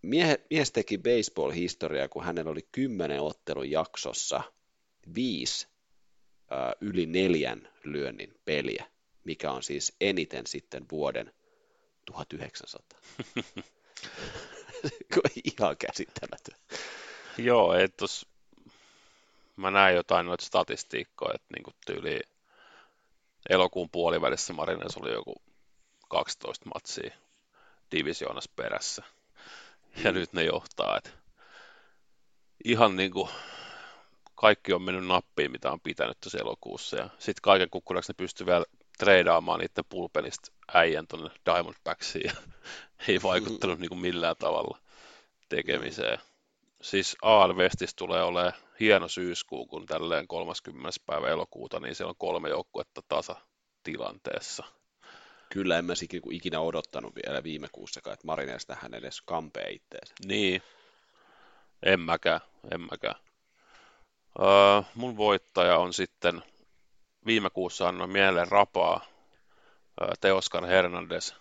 mie, mies teki baseball-historiaa, kun hänellä oli 10 ottelun jaksossa viisi ää, yli neljän lyönnin peliä, mikä on siis eniten sitten vuoden 1900. Ihan käsittämätön. Joo, että tos, mä näin jotain noita statistiikkoja, että niinku tyyli elokuun puolivälissä Marines oli joku 12 matsia divisioonassa perässä. Ja mm. nyt ne johtaa, että ihan niin kuin kaikki on mennyt nappiin, mitä on pitänyt tässä elokuussa. Ja sitten kaiken kukkuraksi ne pystyy vielä treidaamaan niiden pulpenista äijän tuonne Diamondbacksiin. Ja ei vaikuttanut niin kuin millään tavalla tekemiseen siis Aalvestis tulee olemaan hieno syyskuu, kun tälleen 30. päivä elokuuta, niin siellä on kolme joukkuetta tasa tilanteessa. Kyllä, en mä ikinä odottanut vielä viime kuussakaan, että Marineesta hän edes kampee itteensä. Niin, en mäkään, en mäkään. Öö, mun voittaja on sitten, viime kuussa annoin mieleen rapaa, öö, Teoskar Hernandez.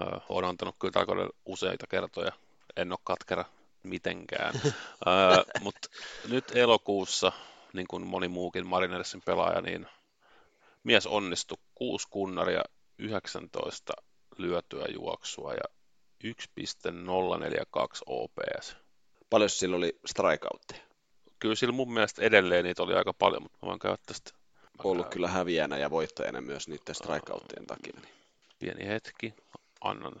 Öö, olen antanut kyllä useita kertoja, en ole katkera mitenkään. uh, Mutta nyt elokuussa, niin kuin moni muukin Marinersin pelaaja, niin mies onnistui 6 kunnaria, 19 lyötyä juoksua ja 1.042 OPS. Paljon sillä oli strikeoutteja? Kyllä sillä mun mielestä edelleen niitä oli aika paljon, mutta mä voin käydä tästä. Ollut käyn. kyllä häviänä ja voittajana myös niiden strikeouttien takia. Niin. Pieni hetki, annan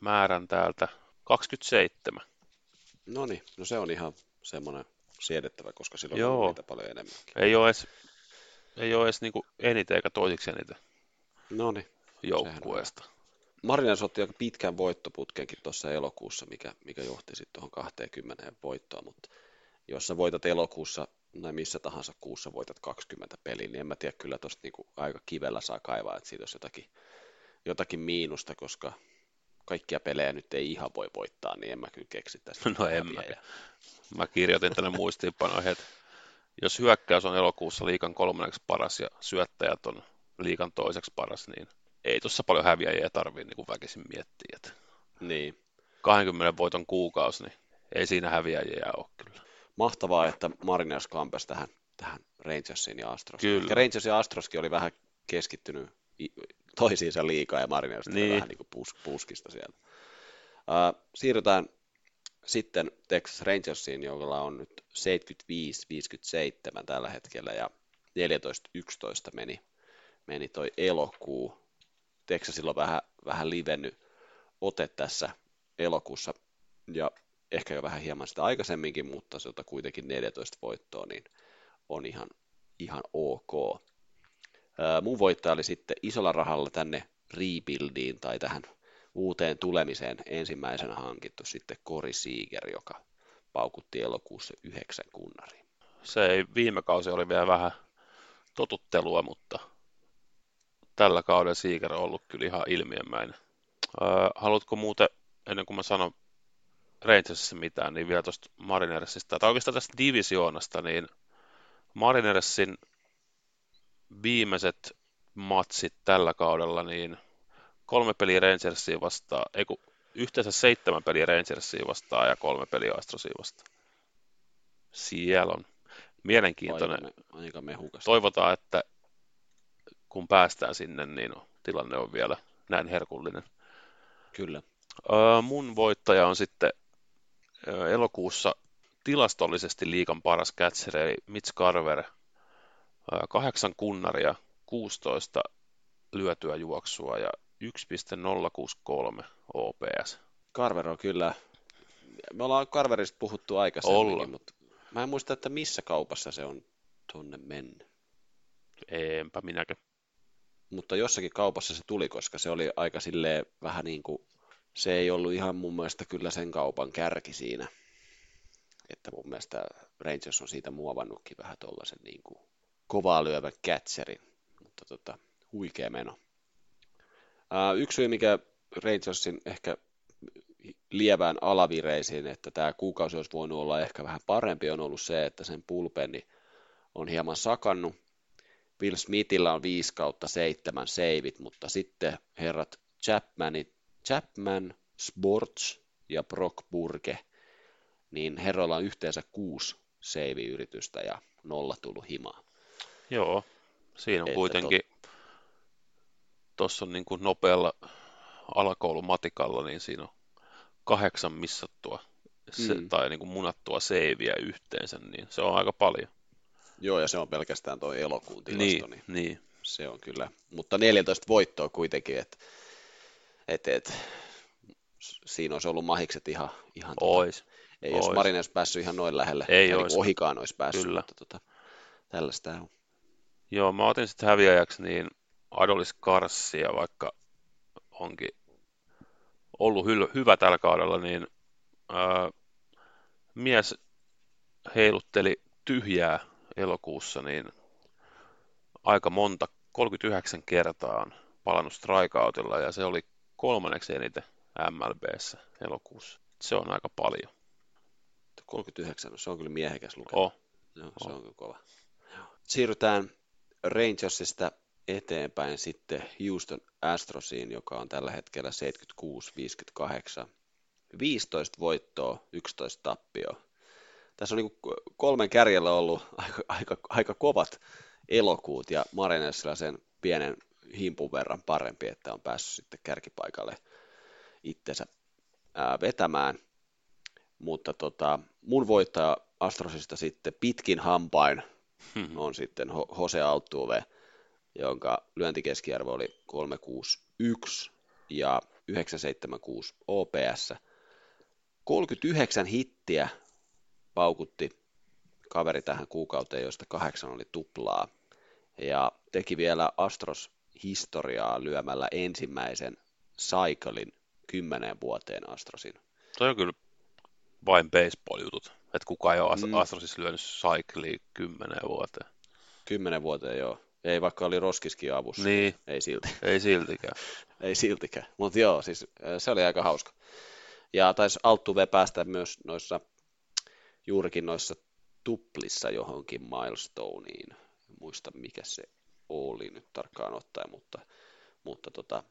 määrän täältä. 27. No niin, no se on ihan semmoinen siedettävä, koska silloin Joo. on niitä paljon enemmän. Ei ole edes, ei ole edes niinku eniten eikä toisiksi eniten no niin, joukkueesta. Marines otti aika pitkän voittoputkenkin tuossa elokuussa, mikä, mikä johti sitten tuohon 20 voittoa, mutta jos sä voitat elokuussa tai missä tahansa kuussa voitat 20 peliä, niin en mä tiedä, kyllä tuosta niinku aika kivellä saa kaivaa, että siitä olisi jotakin, jotakin miinusta, koska kaikkia pelejä nyt ei ihan voi voittaa, niin en mä kyllä keksi tästä. No en mä. Mä kirjoitin tänne muistiinpanoihin, että jos hyökkäys on elokuussa liikan kolmanneksi paras ja syöttäjät on liikan toiseksi paras, niin ei tuossa paljon häviäjiä tarvii niin kuin väkisin miettiä. Että niin. 20 voiton kuukausi, niin ei siinä häviäjiä ole kyllä. Mahtavaa, että Mariners kampesi tähän, tähän Rangersiin ja Astrosiin. Kyllä. Ja Rangers ja Astroskin oli vähän keskittynyt toisiinsa liikaa ja Mariners niin. vähän niin kuin pus, puskista sieltä. Uh, siirrytään sitten Texas Rangersiin, jolla on nyt 75-57 tällä hetkellä ja 14-11 meni, meni toi elokuu. Texasilla on vähän, vähän livennyt ote tässä elokuussa ja ehkä jo vähän hieman sitä aikaisemminkin, mutta on kuitenkin 14 voittoa, niin on ihan, ihan ok. Mun voittaja oli sitten isolla rahalla tänne rebuildiin tai tähän uuteen tulemiseen ensimmäisenä hankittu sitten Kori Seeger, joka paukutti elokuussa yhdeksän kunnariin. Se ei, viime kausi oli vielä vähän totuttelua, mutta tällä kaudella Seeger on ollut kyllä ihan ilmiömäinen. Haluatko muuten, ennen kuin mä sanon Rangersissa mitään, niin vielä tuosta Marinersista, tai oikeastaan tästä divisioonasta, niin Marinersin viimeiset matsit tällä kaudella, niin kolme peliä Rangersia vastaan, ei kun yhteensä seitsemän peliä Rangersia vastaan ja kolme peliä Astrosia vastaan. Siellä on mielenkiintoinen. Aika, me, aika. Toivotaan, että kun päästään sinne, niin tilanne on vielä näin herkullinen. Kyllä. mun voittaja on sitten elokuussa tilastollisesti liikan paras catcher, eli Mitch Carver. kahdeksan kunnaria, 16 lyötyä juoksua ja 1.063 OPS. Carver on kyllä, me ollaan Carverista puhuttu aikaisemmin, Olla. mutta mä en muista, että missä kaupassa se on tuonne mennyt. Enpä minäkö. Mutta jossakin kaupassa se tuli, koska se oli aika silleen vähän niin kuin, se ei ollut ihan mun mielestä kyllä sen kaupan kärki siinä. Että mun mielestä Rangers on siitä muovannutkin vähän tuollaisen niin kuin kovaa lyövän catcherin. Mutta tota, huikea meno. Uh, yksi syy, mikä Rangersin ehkä lievään alavireisiin, että tämä kuukausi olisi voinut olla ehkä vähän parempi, on ollut se, että sen pulpeni on hieman sakannut. Will Smithillä on 5 kautta 7 seivit, mutta sitten herrat Chapmanit, Chapman, Sports ja Brock Burke, niin herroilla on yhteensä kuusi seiviyritystä ja nolla tullut himaa. Joo, siinä on että kuitenkin tuossa on niin kuin nopealla alakoulumatikalla, niin siinä on kahdeksan missattua se, mm. tai niin kuin munattua seiviä yhteensä, niin se on aika paljon. Joo, ja se on pelkästään tuo elokuun tilasto, niin, niin, niin. se on kyllä. Mutta 14 voittoa kuitenkin, että et, et, siinä olisi ollut mahikset ihan, ihan ois, tota, ei ois. jos Marine olisi päässyt ihan noin lähelle, ei ois. Niin ohikaan olisi päässyt, kyllä. mutta tota, tällaista on. Joo, mä otin sitten häviäjäksi niin Adolis Karssia, vaikka onkin ollut hy- hyvä tällä kaudella, niin ää, mies heilutteli tyhjää elokuussa, niin aika monta, 39 kertaa on palannut strikeoutilla ja se oli kolmanneksi eniten MLBssä elokuussa. Se on aika paljon. 39, se on kyllä miehekäs lukema. Oh. Joo, se oh. on kyllä kova. Siirrytään Rangersista eteenpäin sitten Houston Astrosiin, joka on tällä hetkellä 76-58. 15 voittoa, 11 tappioa. Tässä on niin kolmen kärjellä ollut aika, aika, aika kovat elokuut ja Marinersilla sen pienen himpun verran parempi, että on päässyt sitten kärkipaikalle itsensä ää, vetämään. Mutta tota, mun voittaja Astrosista sitten pitkin hampain hmm. on sitten Jose Altuve, jonka lyöntikeskiarvo oli 361 ja 976 OPS. 39 hittiä paukutti kaveri tähän kuukauteen, joista kahdeksan oli tuplaa. Ja teki vielä Astros historiaa lyömällä ensimmäisen cyclein kymmeneen vuoteen Astrosin. Toi on kyllä vain baseball-jutut, että kukaan ei ole mm. Astrosissa lyönyt cyclia kymmeneen vuoteen. Kymmenen vuoteen, joo. Ei vaikka oli roskiskin avussa. Niin. Ei silti. Ei siltikään. ei siltikään. Mutta joo, siis se oli aika hauska. Ja taisi Alttuve päästä myös noissa, juurikin noissa tuplissa johonkin milestoneiin. En muista mikä se oli nyt tarkkaan ottaen, mutta, mutta tota,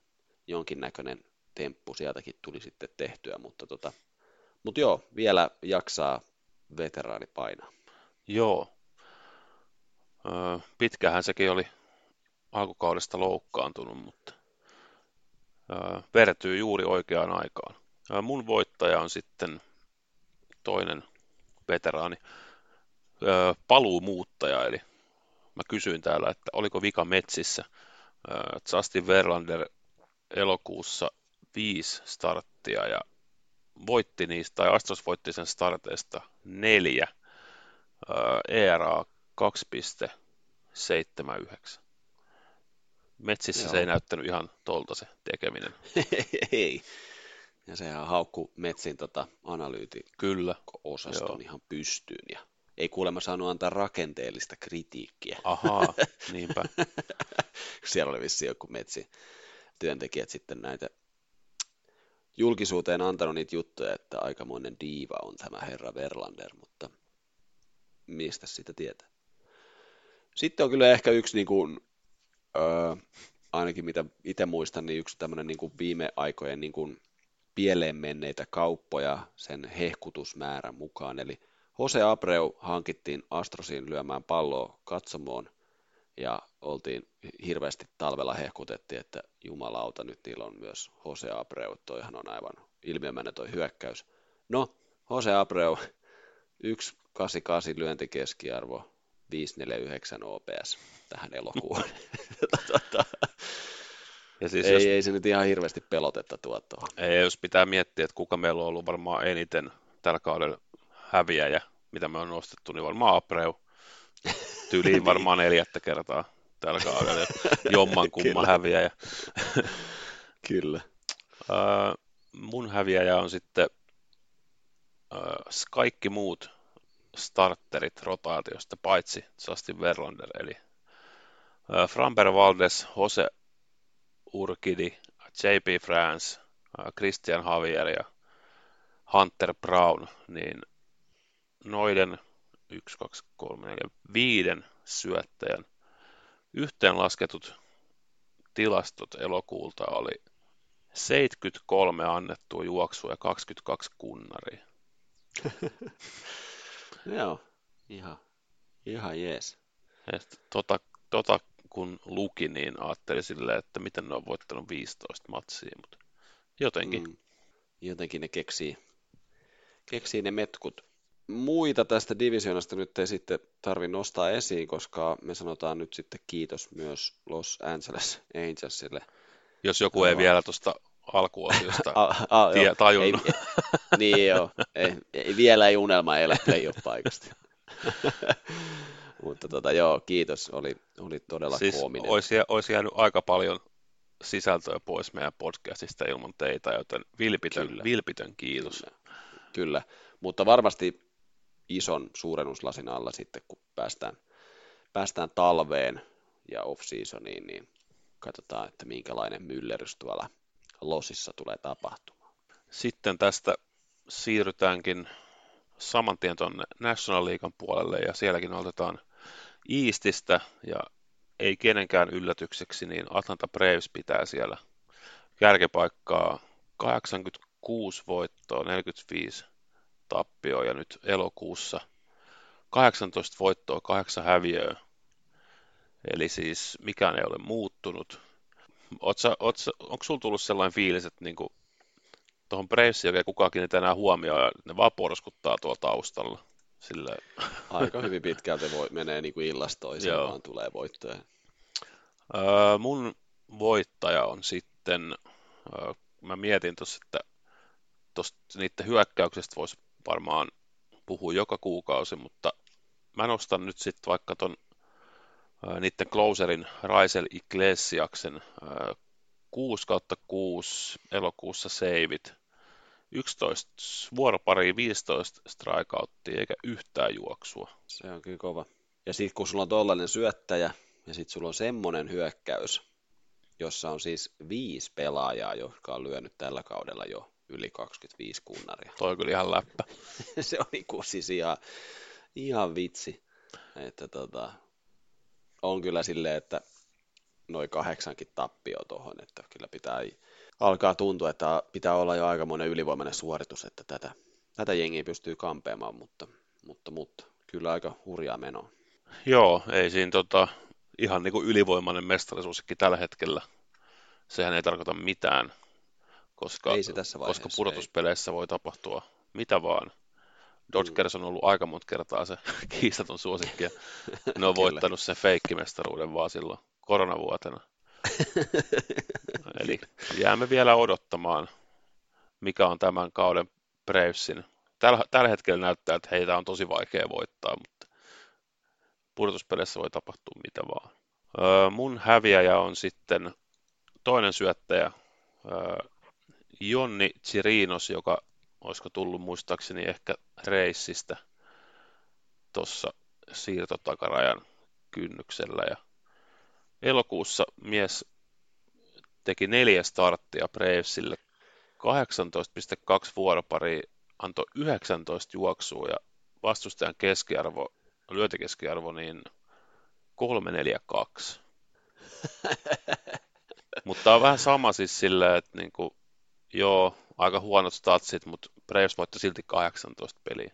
jonkinnäköinen temppu sieltäkin tuli sitten tehtyä, mutta, tota, mutta joo, vielä jaksaa veteraani painaa. Joo, pitkähän sekin oli alkukaudesta loukkaantunut, mutta vertyy juuri oikeaan aikaan. Mun voittaja on sitten toinen veteraani, paluumuuttaja, eli mä kysyin täällä, että oliko vika metsissä. Justin Verlander elokuussa viisi starttia ja voitti niistä, tai Astros voitti sen starteista neljä, ERA 2,79. Metsissä Joo. se ei näyttänyt ihan tolta se tekeminen. ei. Ja sehän haukku Metsin tota analyyti Kyllä. osaston ihan pystyyn ja ei kuulemma saanut antaa rakenteellista kritiikkiä. Ahaa, niinpä. Siellä oli vissi joku Metsin työntekijät sitten näitä julkisuuteen antanut niitä juttuja, että aikamoinen diiva on tämä herra Verlander, mutta mistä sitä tietää. Sitten on kyllä ehkä yksi niin kuin, öö, ainakin mitä itse muistan, niin yksi tämmöinen niin kuin viime aikojen niin kuin pieleen menneitä kauppoja sen hehkutusmäärän mukaan. Eli Jose Abreu hankittiin Astrosiin lyömään palloa katsomoon ja oltiin hirveästi talvella hehkutettiin, että jumalauta, nyt niillä on myös Jose Abreu, toihan on aivan ilmiömäinen toi hyökkäys. No, Jose Abreu, 1,88 lyöntikeskiarvo, 549 OPS tähän elokuun. ja siis ei, jos... ei se nyt ihan hirveästi pelotetta tuo tuohon. Ei, jos pitää miettiä, että kuka meillä on ollut varmaan eniten tällä kaudella häviäjä, mitä me on nostettu, niin varmaan Abreu. Tyyliin niin. varmaan neljättä kertaa tällä kaudella. Jomman kumman häviäjä. Kyllä. Uh, mun häviäjä on sitten uh, kaikki muut starterit rotaatiosta, paitsi Justin Verlander, eli uh, Framber Valdes, Jose Urkidi, JP France, uh, Christian Javier ja Hunter Brown, niin noiden 1, 2, 3, 4, viiden syöttäjän yhteenlasketut tilastot elokuulta oli 73 annettua juoksua ja 22 kunnaria. Joo, ihan, ihan jees. Ja tota, tota, kun luki, niin ajattelin silleen, että miten ne on voittanut 15 matsia, mutta jotenkin. Mm, jotenkin ne keksii, keksii ne metkut. Muita tästä divisionasta nyt ei sitten tarvi nostaa esiin, koska me sanotaan nyt sitten kiitos myös Los Angeles Angelsille. Jos joku ei vielä tuosta alkuosiosta tie, tajunnut. Ei, niin joo, ei, ei, vielä ei unelma elä playoff-paikasta. Mutta tota, joo, kiitos, oli, oli todella siis koominen. Olisi, olisi jäänyt aika paljon sisältöä pois meidän podcastista ilman teitä, joten vilpitön, Kyllä. vilpitön kiitos. Kyllä. Kyllä, mutta varmasti ison suurennuslasin alla sitten, kun päästään, päästään talveen ja off-seasoniin, niin katsotaan, että minkälainen myllerys tuolla losissa tulee tapahtumaan. Sitten tästä siirrytäänkin saman tien tuonne National Leaguean puolelle ja sielläkin otetaan Eastistä ja ei kenenkään yllätykseksi, niin Atlanta Braves pitää siellä kärkipaikkaa 86 voittoa, 45 tappioa ja nyt elokuussa 18 voittoa, 8 häviöä. Eli siis mikään ei ole muuttunut. Onko sulla tullut sellainen fiilis, että niinku, tuohon Bravesiin oikein kukaan kiinnittää enää huomioon ja ne vaan porskuttaa tuolla taustalla? Sille... Aika hyvin pitkälti voi, menee niin kuin illasta toiseen, vaan tulee voittoja. Öö, mun voittaja on sitten, öö, mä mietin tuossa, että tosta, niiden hyökkäyksestä voisi varmaan puhua joka kuukausi, mutta mä nostan nyt sitten vaikka ton niiden closerin Raisel Iglesiaksen 6 kautta 6 elokuussa seivit, 11 vuoropari, 15 strikeouttia eikä yhtään juoksua. Se on kyllä kova. Ja sitten kun sulla on tollainen syöttäjä ja sitten sulla on semmoinen hyökkäys, jossa on siis viisi pelaajaa, jotka on lyönyt tällä kaudella jo yli 25 kunnaria. Toi kyllä ihan läppä. se on niinku siis ihan, ihan vitsi. Että tota, on kyllä silleen, että noin kahdeksankin tappio tuohon, että kyllä pitää alkaa tuntua, että pitää olla jo aikamoinen ylivoimainen suoritus, että tätä, tätä jengiä pystyy kampeamaan, mutta, mutta, mutta kyllä aika hurjaa menoa. Joo, ei siinä tota, ihan niin kuin ylivoimainen mestarisuusikki tällä hetkellä. Sehän ei tarkoita mitään, koska, ei se tässä koska pudotuspeleissä ei. voi tapahtua mitä vaan. Dodgers on ollut aika monta kertaa se kiistaton suosikki, ja ne on voittanut sen feikkimestaruuden vaan silloin koronavuotena. Eli jäämme vielä odottamaan, mikä on tämän kauden Bravesin. Tällä, tällä hetkellä näyttää, että heitä on tosi vaikea voittaa, mutta pudotuspeleissä voi tapahtua mitä vaan. Öö, mun häviäjä on sitten toinen syöttäjä, öö, Jonni Chirinos, joka olisiko tullut muistaakseni ehkä reissistä tuossa siirtotakarajan kynnyksellä. Ja elokuussa mies teki neljä starttia Bravesille, 18,2 vuoropari, antoi 19 juoksua ja vastustajan keskiarvo, lyöntikeskiarvo, niin 342. Mutta on vähän sama siis silleen, että niinku, joo, aika huonot statsit, mutta Braves voitti silti 18 peliä.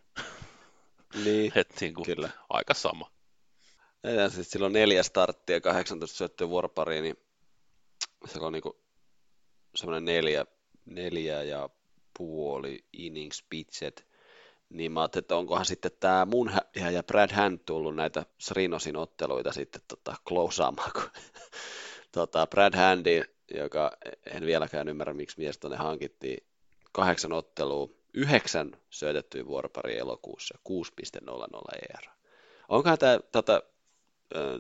Niin, Et niinku, kyllä. aika sama. Ja siis silloin neljä starttia, 18 syöttöä vuoropariin, niin se on niinku semmoinen neljä, neljä ja puoli innings pitchet, niin mä ajattelin, että onkohan sitten tämä mun hä- ja Brad Hand tullut näitä Srinosin otteluita sitten tota, klousaamaan, kun tota, Brad Handi, joka en vieläkään ymmärrä, miksi mies tuonne hankittiin, kahdeksan ottelua, yhdeksän syötettyä vuoropari elokuussa, 6.00 ER. Onkohan tämä tota,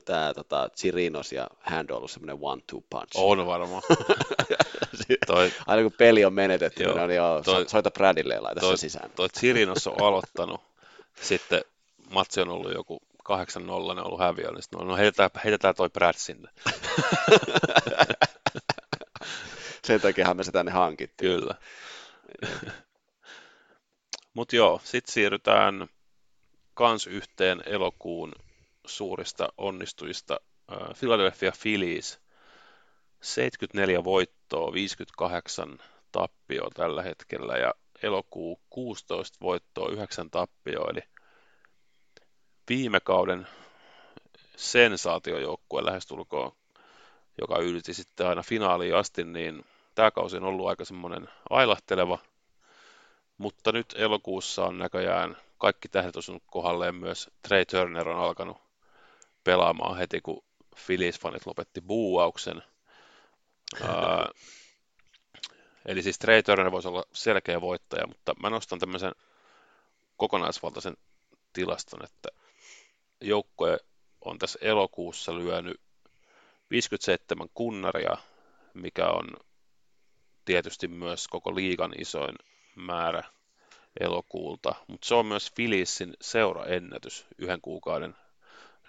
tämä tota, Chirinos ja Hand ollut semmoinen one-two punch? On varmaan. toi, Aina kun peli on menetetty, Joo, niin joo, toi- soita Bradille ja laita toi, sisään. toi Chirinos on aloittanut, sitten matsi on ollut joku 8-0, ne on ollut häviö, niin sitten no heitetään, heitetään toi Brad sinne. Sen takiahan me se tänne hankittiin. Kyllä. Mutta joo, sitten siirrytään kans yhteen elokuun suurista onnistujista. Äh, Philadelphia Phillies, 74 voittoa, 58 tappioa tällä hetkellä ja elokuu 16 voittoa, 9 tappioa, eli viime kauden sensaatiojoukkue lähestulkoon, joka ylti sitten aina finaaliin asti, niin tämä kausi on ollut aika semmoinen ailahteleva, mutta nyt elokuussa on näköjään kaikki tähdet osunut kohdalleen myös Trey Turner on alkanut pelaamaan heti, kun Phillies-fanit lopetti buuauksen. Eli siis Trey Turner voisi olla selkeä voittaja, mutta mä nostan tämmöisen kokonaisvaltaisen tilaston, että joukkue on tässä elokuussa lyönyt 57 kunnaria, mikä on tietysti myös koko liigan isoin määrä elokuulta, mutta se on myös Philiesin seuraennätys yhden kuukauden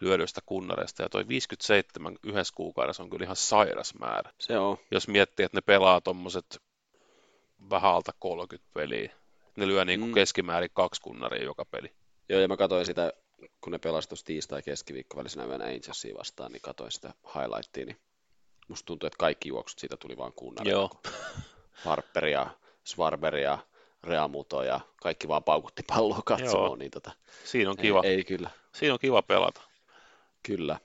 lyödyistä kunnareista, ja toi 57 yhdessä kuukaudessa on kyllä ihan sairas määrä. Se on. Jos miettii, että ne pelaa tommoset vähän alta 30 peliä, ne lyö niin kuin Mm. keskimäärin kaksi kunnaria joka peli. Joo, ja mä katsoin sitä, kun ne pelasi tuossa tiistai keskiviikko välisenä yönä Angelsia vastaan, niin katsoin sitä highlightia, niin musta tuntuu, että kaikki juoksut siitä tuli vaan kunnari. Joo. Harper ja Svarber ja Realmuto ja kaikki vaan paukutti palloa katsomaan, Joo. niin tota, Siinä on kiva, Ei, ei kyllä, siinä on kiva pelata. kyllä.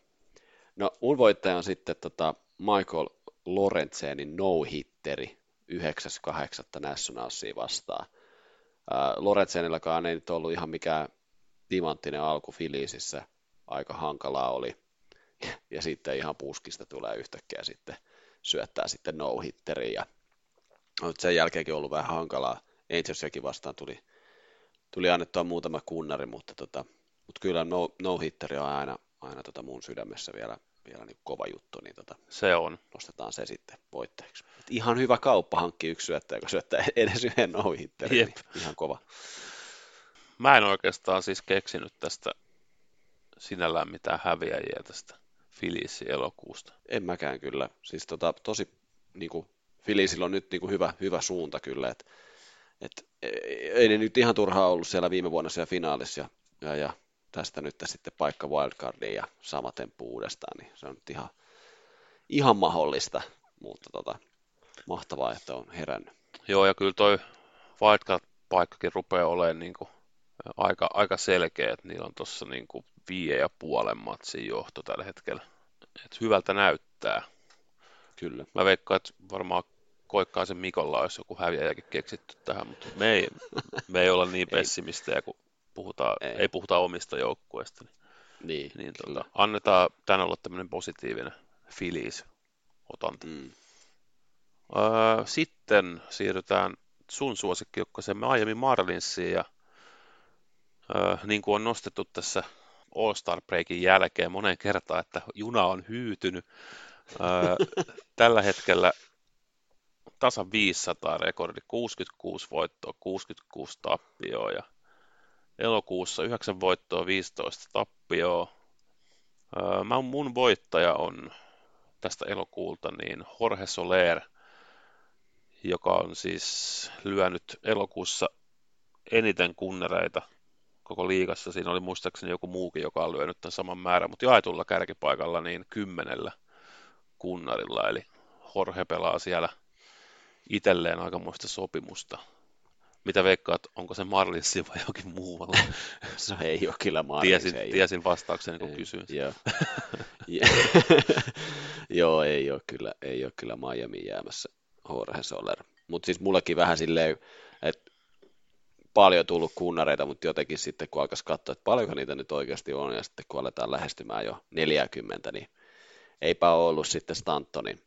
No mun voittaja on sitten tota Michael Lorentzenin no-hitteri 9.8. Nationalsia vastaan. Ää, Lorentzenillakaan ei nyt ollut ihan mikään timanttinen alku Filisissä, aika hankalaa oli. Ja sitten ihan puskista tulee yhtäkkiä sitten syöttää sitten no-hitteriin. Ja sen jälkeenkin on ollut vähän hankalaa. Angelsiakin vastaan tuli, tuli annettua muutama kunnari, mutta, tota, mutta kyllä no, no-hitteri on aina, aina tota mun sydämessä vielä, vielä niin kova juttu, niin tota, Se on. nostetaan se sitten voittajaksi. Et ihan hyvä kauppa hankki yksi syöttäjä, joka syöttää edes yhden. Jep. Niin ihan kova. Mä en oikeastaan siis keksinyt tästä sinällään mitään häviäjiä tästä Philliesin elokuusta. En mäkään kyllä. Siis tota, tosi niin kuin, Filisillä on nyt niin kuin hyvä, hyvä suunta kyllä, että et, ei ne nyt ihan turhaa ollut siellä viime vuonna siellä finaalissa ja, ja, ja tästä nyt sitten paikka wildcardiin ja sama temppu uudestaan, niin se on nyt ihan, ihan mahdollista, mutta tota, mahtavaa, että on herännyt. Joo, ja kyllä toi wildcard-paikkakin rupeaa olemaan niin kuin aika, aika selkeä, että niillä on tuossa niin kuin viiden ja puolen matsin johto tällä hetkellä. Et hyvältä näyttää. Kyllä. Mä veikkaan, että varmaan Koikkaisen Mikolla olisi joku häviäjäkin keksitty tähän, mutta me ei, me ei olla niin pessimistejä kuin puhutaan, Ei. ei. puhuta omista joukkueista. Niin, Niin, niin tota, annetaan tän olla tämmöinen positiivinen filis otanta. Mm. Öö, sitten siirrytään sun suosikkijoukkoseen Miami Marlinsiin ja niin kuin on nostettu tässä All-Star Breakin jälkeen moneen kertaan, että juna on hyytynyt. Tällä hetkellä tasan 500 rekordi, 66 voittoa, 66 tappioa ja elokuussa 9 voittoa, 15 tappioa. Mä, mun voittaja on tästä elokuulta niin Jorge Soler, joka on siis lyönyt elokuussa eniten kunnereita koko liigassa. Siinä oli muistaakseni joku muukin, joka on lyönyt tämän saman määrän, mutta jaetulla kärkipaikalla niin kymmenellä kunnarilla. Eli Jorge pelaa siellä itselleen aikamoista sopimusta. Mitä veikkaat, onko se Marlinssi vai jokin muualla? Se ei ole kyllä Marlins. Tiesin, ei tiesin vastauksen, kun Ei, kysyin. Joo. Joo, ei ole kyllä, ei ole kyllä Miami jäämässä Jorge Soler. Mutta siis mullekin vähän silleen, että paljon tullut kunnareita, mutta jotenkin sitten kun alkaisi katsoa, että paljonko niitä nyt oikeasti on, ja sitten kun aletaan lähestymään jo 40, niin eipä ole ollut sitten Stantonin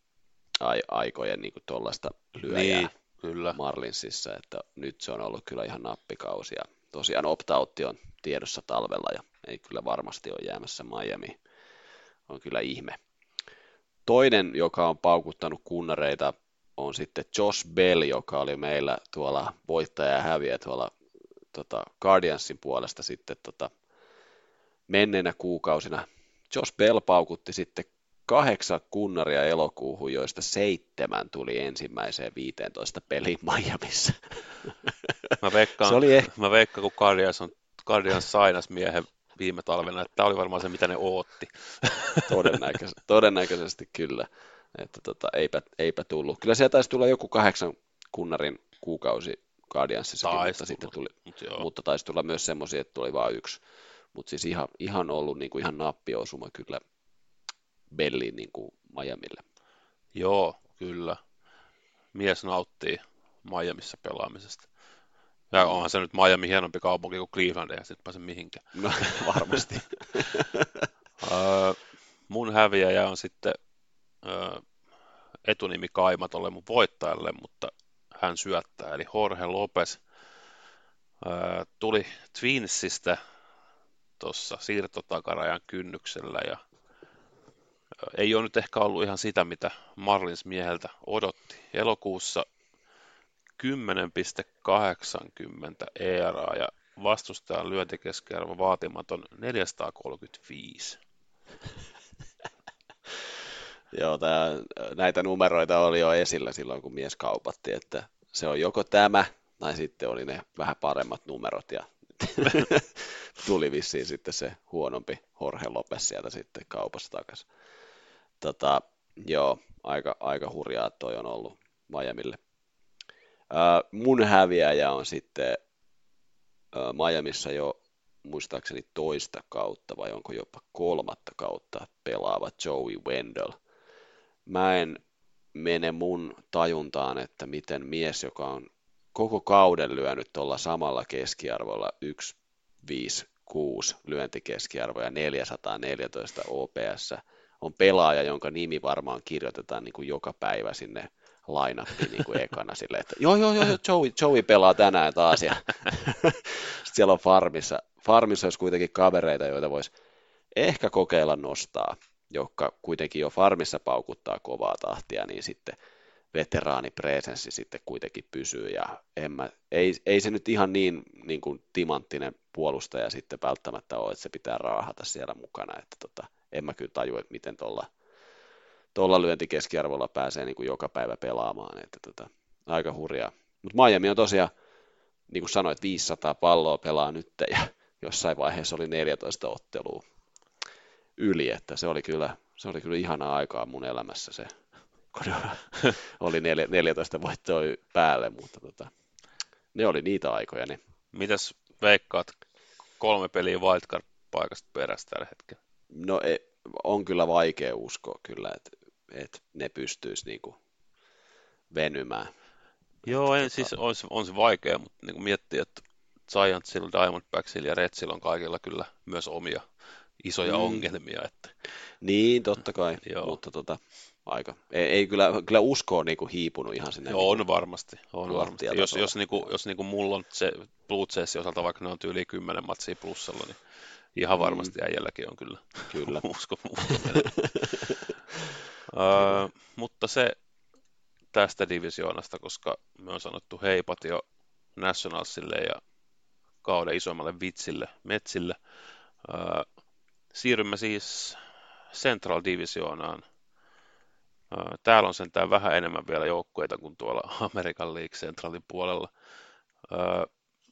ai- aikojen niin tuollaista lyöjää Niin, kyllä. Marlinsissa, että nyt se on ollut kyllä ihan nappikausi, ja tosiaan opt-outti on tiedossa talvella, ja ei kyllä varmasti ole jäämässä Miami. On kyllä ihme. Toinen, joka on paukuttanut kunnareita, on sitten Josh Bell, joka oli meillä tuolla voittaja ja häviä tuolla tota, Guardiansin puolesta sitten tota, menneinä kuukausina. Josh Bell paukutti sitten kahdeksan kunnaria elokuuhun, joista seitsemän tuli ensimmäiseen 15 peliin Miamissa. Mä veikkaan, Se oli ehkä, mä veikkaan kun Guardians, on, Guardians sainas miehen viime talvena, että tämä oli varmaan se, mitä ne ootti. todennäköisesti, todennäköisesti kyllä, että tota, eipä, eipä tullut. Kyllä sieltä taisi tulla joku kahdeksan kunnarin kuukausi Guardiansissakin, Taisi mutta sitten tuli, Mut joo. mutta taisi tulla myös semmoisia, että tuli vain yksi. Mutta siis ihan, ihan ollut niin kuin ihan nappiosuma kyllä Belliin niin kuin Miamille. Joo, kyllä. Mies nauttii Miamissa pelaamisesta. Ja onhan se nyt Miami hienompi kaupunki kuin Cleveland, ja sitten pääse mihinkään. No varmasti. Mun häviäjä on sitten öö, etunimi kaimatolle mun voittajalle, mutta hän syöttää, eli Jorge Lopez. Öö, tuli Twinsistä tuossa siirtotakarajan kynnyksellä ja ei ole nyt ehkä ollut ihan sitä, mitä Marlins mieheltä odotti. Elokuussa 10,80 ERA ja vastustajan lyöntikeskiarvo vaatimaton 435. Joo, tää, näitä numeroita oli jo esillä silloin, kun mies kaupatti, että se on joko tämä, tai sitten oli ne vähän paremmat numerot, ja tuli vissiin sitten se huonompi Jorge Lopes sieltä sitten kaupasta takaisin. Tota, joo, aika, aika hurjaa toi on ollut Miamille. Ää, mun häviäjä on sitten ää, Miamissa jo muistaakseni toista kautta vai onko jopa kolmatta kautta pelaava Joey Wendell. Mä en mene mun tajuntaan, että miten mies, joka on koko kauden lyönyt tuolla samalla keskiarvolla 156 lyöntikeskiarvo ja 414 OPS, on pelaaja, jonka nimi varmaan kirjoitetaan niin kuin joka päivä sinne lainappiin niin kuin ekana silleen, että joo, joo, joo, Joey, Joey pelaa tänään taas. Ja sitten siellä on farmissa, farmissa olisi kuitenkin kavereita, joita voisi ehkä kokeilla nostaa, jotka kuitenkin jo farmissa paukuttaa kovaa tahtia, niin sitten veteraanipresenssi sitten kuitenkin pysyy ja en mä, ei, ei, se nyt ihan niin, niin kuin timanttinen puolustaja sitten välttämättä ole, että se pitää raahata siellä mukana, että tota, en mä kyllä tajua, että miten tuolla tuolla lyöntikeskiarvolla pääsee niin kuin joka päivä pelaamaan, että tota, aika hurjaa. Mutta Miami on tosiaan, niin kuin sanoit, 500 palloa pelaa nyt ja jossain vaiheessa oli 14 ottelua yli, että se oli kyllä, se oli kyllä ihanaa aikaa mun elämässä se, kun oli 14 voittoa päälle, mutta tota, ne oli niitä aikoja. Ne. Mitäs veikkaat kolme peliä wildcard-paikasta perästä tällä hetkellä? No e, on kyllä vaikea uskoa kyllä, että, että ne pystyisi niinku venymään. Joo, en, Tota- siis on, se- on se vaikea, mutta niin miettii, että Giantsilla, Diamondbacksilla ja Redsillä on kaikilla kyllä myös omia isoja mm. ongelmia. Että... Niin, totta kai, Joo. mutta tota, aika. Ei, ei kyllä, kyllä usko on niinku hiipunut ihan sinne. Joo, on niinku varmasti. On varmasti. Jos, jos, niinku, jos niinku mulla on se Blue osalta, vaikka ne on tyyli 10 matsia plussalla, niin ihan mm. varmasti mm. äijälläkin on kyllä, kyllä. usko, usko uh, mutta se tästä divisioonasta, koska me on sanottu heipat jo Nationalsille ja kauden isoimmalle vitsille, Metsille. Uh, siirrymme siis Central Divisioonaan. Täällä on sentään vähän enemmän vielä joukkueita kuin tuolla Amerikan League Centralin puolella.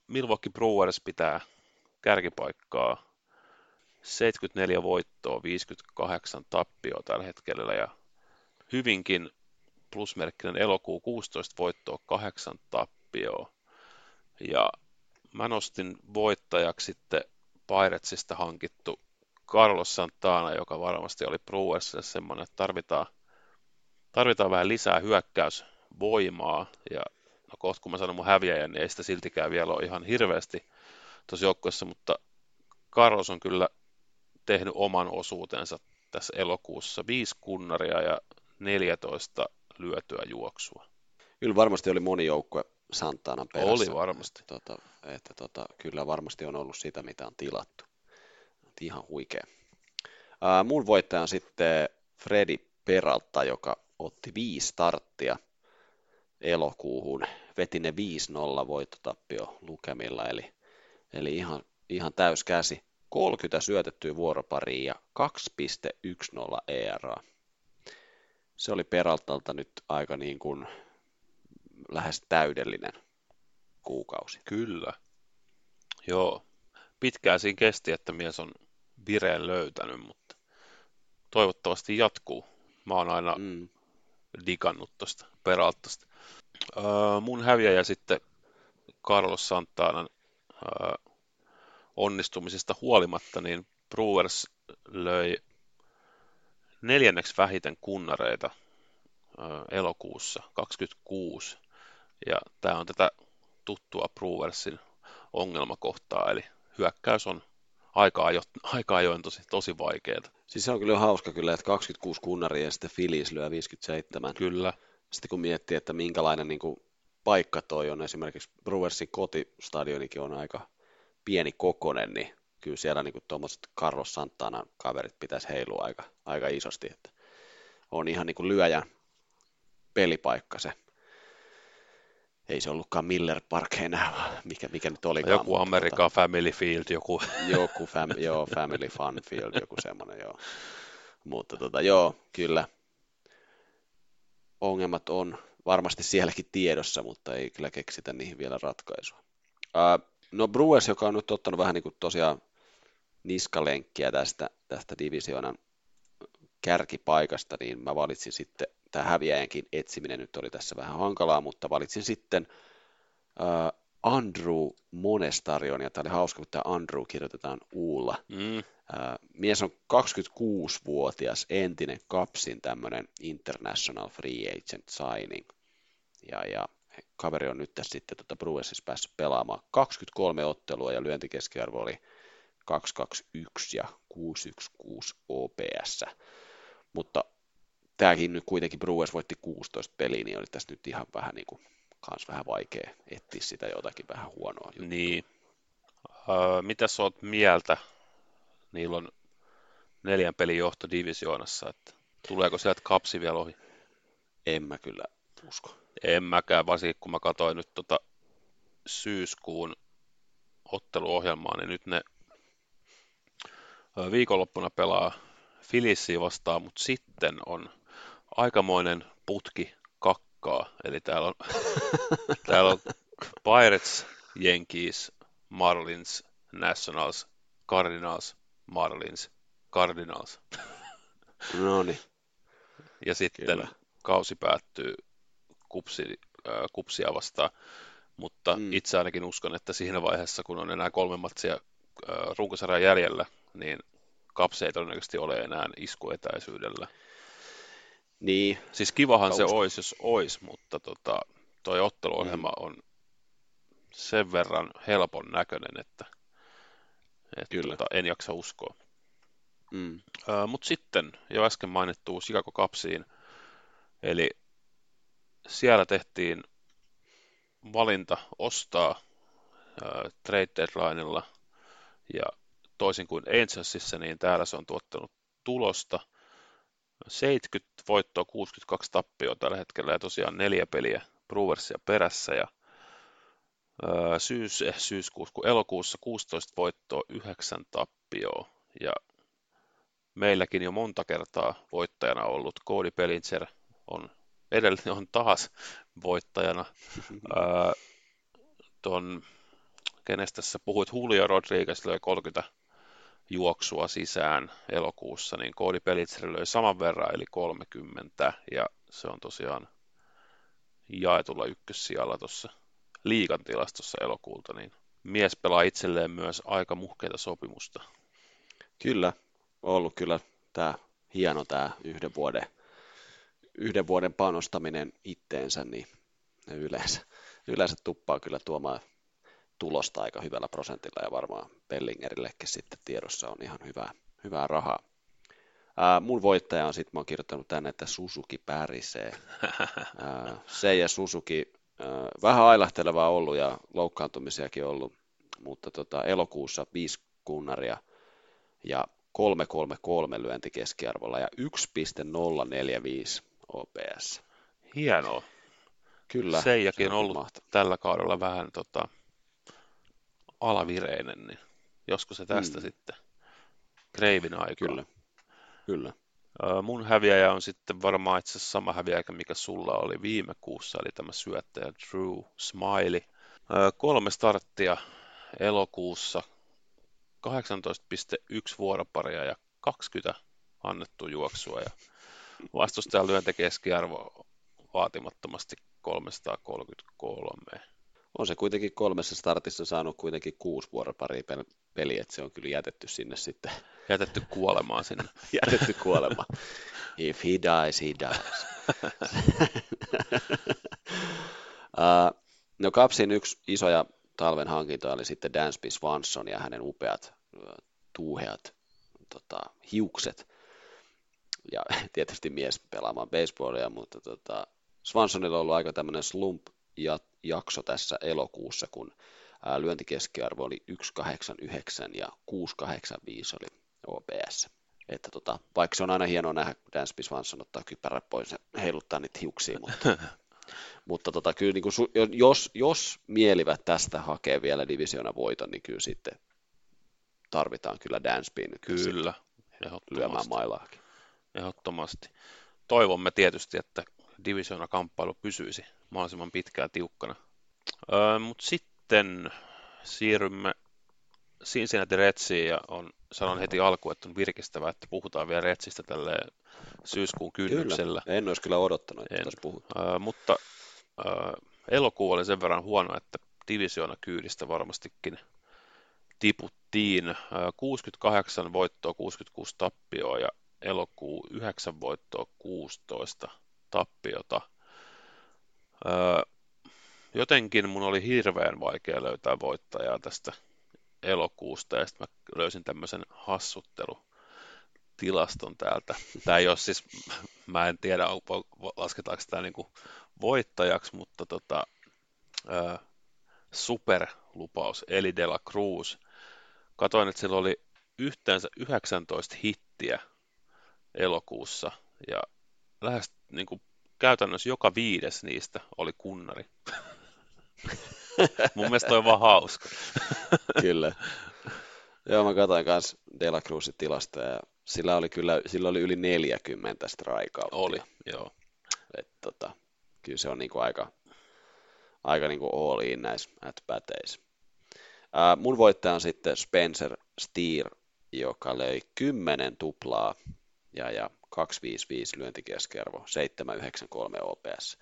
Milwaukee Brewers pitää kärkipaikkaa 74 voittoa, 58 tappioa tällä hetkellä ja hyvinkin plusmerkkinen elokuu 16 voittoa, 8 tappioa. Ja mä nostin voittajaksi sitten Piretsista hankittu Carlos Santana, joka varmasti oli Brewersille semmoinen, että tarvitaan, tarvitaan vähän lisää hyökkäysvoimaa. Ja no kohta kun mä sanon mun häviäjän, niin ei sitä siltikään vielä ole ihan hirveästi tuossa joukkueessa, mutta Carlos on kyllä tehnyt oman osuutensa tässä elokuussa. Viisi kunnaria ja 14 lyötyä juoksua. Kyllä varmasti oli moni joukkue Santanan perässä. Oli varmasti. Tota, että, tota, kyllä varmasti on ollut sitä, mitä on tilattu ihan huikea. Ää, mun voittaja on sitten Fredi Peralta, joka otti viisi starttia elokuuhun, veti ne 5-0 voittotappio lukemilla, eli, eli ihan, ihan täys käsi. 30 syötettyä vuoropariin ja 2.10 ERA. Se oli Peraltalta nyt aika niin kuin lähes täydellinen kuukausi. Kyllä. Joo, pitkään siinä kesti, että mies on vireen löytänyt, mutta toivottavasti jatkuu. Mä oon aina mm. digannut tuosta Peraltasta. Öö, mun häviäjä sitten Carlos Santanan öö, onnistumisesta huolimatta, niin Brewers löi neljänneksi vähiten kunnareita öö, elokuussa 26. Ja tämä on tätä tuttua Brewersin ongelmakohtaa, eli hyökkäys on aika, ajo, aika ajoin tosi, tosi vaikeaa. Siis se on kyllä hauska kyllä, että 26 kunnaria ja sitten Phillies lyö 57. Kyllä. Sitten kun miettii, että minkälainen niin kuin, paikka toi on, esimerkiksi Brewersin kotistadionikin on aika pieni kokonen, niin kyllä siellä niin tuommoiset Carlos Santana kaverit pitäisi heilua aika, aika isosti, että on ihan niin kuin lyöjän pelipaikka se ei se ollutkaan Miller Park enää, mikä, mikä nyt olikaan. Joku Amerikan tota, Family Field, joku. Joku fam, joo, Family Fun Field, joku semmoinen, joo. Mutta tota, joo, kyllä. Ongelmat on varmasti sielläkin tiedossa, mutta ei kyllä keksitä niihin vielä ratkaisua. Uh, no Brewers, joka on nyt ottanut vähän niin kuin tosiaan niskalenkkiä tästä, tästä divisioonan kärkipaikasta, niin mä valitsin sitten tämä häviäjänkin etsiminen nyt oli tässä vähän hankalaa, mutta valitsin sitten uh, Andrew Monestarion, ja tämä oli hauska, kun tämä Andrew kirjoitetaan uulla. Mm. Uh, mies on 26-vuotias, entinen Kapsin tämmöinen international free agent signing, ja, ja kaveri on nyt tässä sitten tuota Bruesissa päässyt pelaamaan 23 ottelua, ja lyöntikeskiarvo oli 221 ja 616 OPS. Mutta tämäkin nyt kuitenkin Brewers voitti 16 peliä, niin oli tässä nyt ihan vähän niin kuin, kans vähän vaikea etsiä sitä jotakin vähän huonoa juttua. Niin. Öö, mitä sä oot mieltä? Niillä on neljän pelin johto divisioonassa, että tuleeko sieltä kapsi vielä ohi? En mä kyllä usko. En mäkään, varsinkin kun mä katsoin nyt tota syyskuun otteluohjelmaa, niin nyt ne viikonloppuna pelaa Filissiä vastaan, mutta sitten on aikamoinen putki kakkaa. Eli täällä on, täällä on Pirates, Yankees, Marlins, Nationals, Cardinals, Marlins, Cardinals. No niin. Ja sitten Kyllä. kausi päättyy kupsi, äh, kupsia vastaan. Mutta mm. itse ainakin uskon, että siinä vaiheessa, kun on enää kolme matsia äh, runkosarjan jäljellä, niin kapse ei todennäköisesti ole enää iskuetäisyydellä. Niin. Siis kivahan se olisi, jos olisi, mutta tota, toi otteluohjelma mm. on sen verran helpon näköinen, että, että Kyllä. Tota, en jaksa uskoa. Mm. Mutta sitten jo äsken mainittuu Chicago Cupsiin, eli siellä tehtiin valinta ostaa ää, trade deadlineilla ja toisin kuin Angelsissa, niin täällä se on tuottanut tulosta. 70 voittoa, 62 tappioa tällä hetkellä ja tosiaan neljä peliä Brewersia perässä ja syys, eh, syyskuussa, kun elokuussa 16 voittoa, 9 tappioa ja meilläkin jo monta kertaa voittajana ollut Cody Pellinger on edelleen on taas voittajana. Ää, ton, kenestä sä puhuit, Julio Rodriguez löi 30 juoksua sisään elokuussa, niin Cody Pellicer löi saman verran, eli 30, ja se on tosiaan jaetulla ykkössijalla tuossa liikan tilastossa elokuulta, niin mies pelaa itselleen myös aika muhkeita sopimusta. Kyllä, on ollut kyllä tämä hieno tämä yhden vuoden, yhden vuoden panostaminen itteensä, niin yleensä, yleensä tuppaa kyllä tuomaan tulosta aika hyvällä prosentilla ja varmaan Bellingerillekin sitten tiedossa on ihan hyvää, hyvää rahaa. Ää, mun voittaja on sitten, mä oon kirjoittanut tänne, että Suzuki pärisee. Ää, se ja Suzuki, ää, vähän ailahtelevaa ollut ja loukkaantumisiakin ollut, mutta tota, elokuussa viisi kunnaria ja 333 lyönti keskiarvolla ja 1.045 OPS. Hienoa. Kyllä. Seijakin se on ollut mahtavaa. tällä kaudella vähän tota, alavireinen, niin joskus se tästä Mm. sitten kreivin aikaa. Kyllä. Kyllä. Mun häviäjä on sitten varmaan itse asiassa sama häviäjä, mikä sulla oli viime kuussa, eli tämä syöttäjä Drew Smiley. Kolme starttia elokuussa, 18,1 vuoroparia ja 20 annettu juoksua ja vastustajan lyöntekeskiarvo vaatimattomasti 333. On se kuitenkin kolmessa startissa saanut kuitenkin kuusi vuoroparia pel- peliä, että se on kyllä jätetty sinne sitten, Jätetty kuolemaan sinne. jätetty kuolema. If he dies, he dies. uh, no Kapsin yksi isoja talven hankintoja oli sitten Dansby Swanson ja hänen upeat tuuheat tota, hiukset. Ja tietysti mies pelaamaan baseballia, mutta tota, Swansonilla on ollut aika tämmöinen slump-jakso tässä elokuussa, kun lyöntikeskiarvo oli 1,89 ja 6,85 oli OPS. Että tota, vaikka se on aina hienoa nähdä, kun Dansby Swanson ottaa kypärät pois ja heiluttaa niitä hiuksia, mutta, mutta tota, kyllä niin kuin, jos, jos mielivät tästä hakee vielä divisiona voiton, niin kyllä sitten tarvitaan kyllä nyt sitten Kyllä, lyömään ehdottomasti. mailaakin. ehdottomasti. Toivomme tietysti, että divisiona-kamppailu pysyisi mahdollisimman pitkään tiukkana. Öö, Mutta sitten siirrymme Cincinnati Redsiin ja on, sanon heti alkuun, että on virkistävää, että puhutaan vielä Redsistä tälle syyskuun kynnyksellä. Kyllä, en olisi kyllä odottanut, että En. tässä puhut. Öö, mutta öö, elokuu oli sen verran huono, että divisioona kyydistä varmastikin tiputtiin. Öö, 68 voittoa, 66 tappioa ja elokuu 9 voittoa, 16 tappiota. Öö, jotenkin mun oli hirveän vaikea löytää voittajaa tästä elokuusta ja sitten mä löysin tämmöisen hassuttelutilaston täältä. Tämä ei ole siis, mä en tiedä lasketaanko tämä niinku voittajaksi, mutta tota, ää, superlupaus Eli de la Cruz. Katoin, että sillä oli yhteensä 19 hittiä elokuussa ja lähes niin kuin, käytännössä joka viides niistä oli kunnari. Mun mielestä toi on vaan hauska. Kyllä. Joo, mä katsoin kanssa De La Cruzin tilastoja ja sillä oli kyllä sillä oli yli 40 strikeouttia. Oli, joo. Et, tota, kyllä se on niinku aika, aika niinku all in näissä at bateissa. Ää, mun voittaja on sitten Spencer Steer, joka löi 10 tuplaa ja, ja 255 lyöntikeskiarvo, 793 OPS.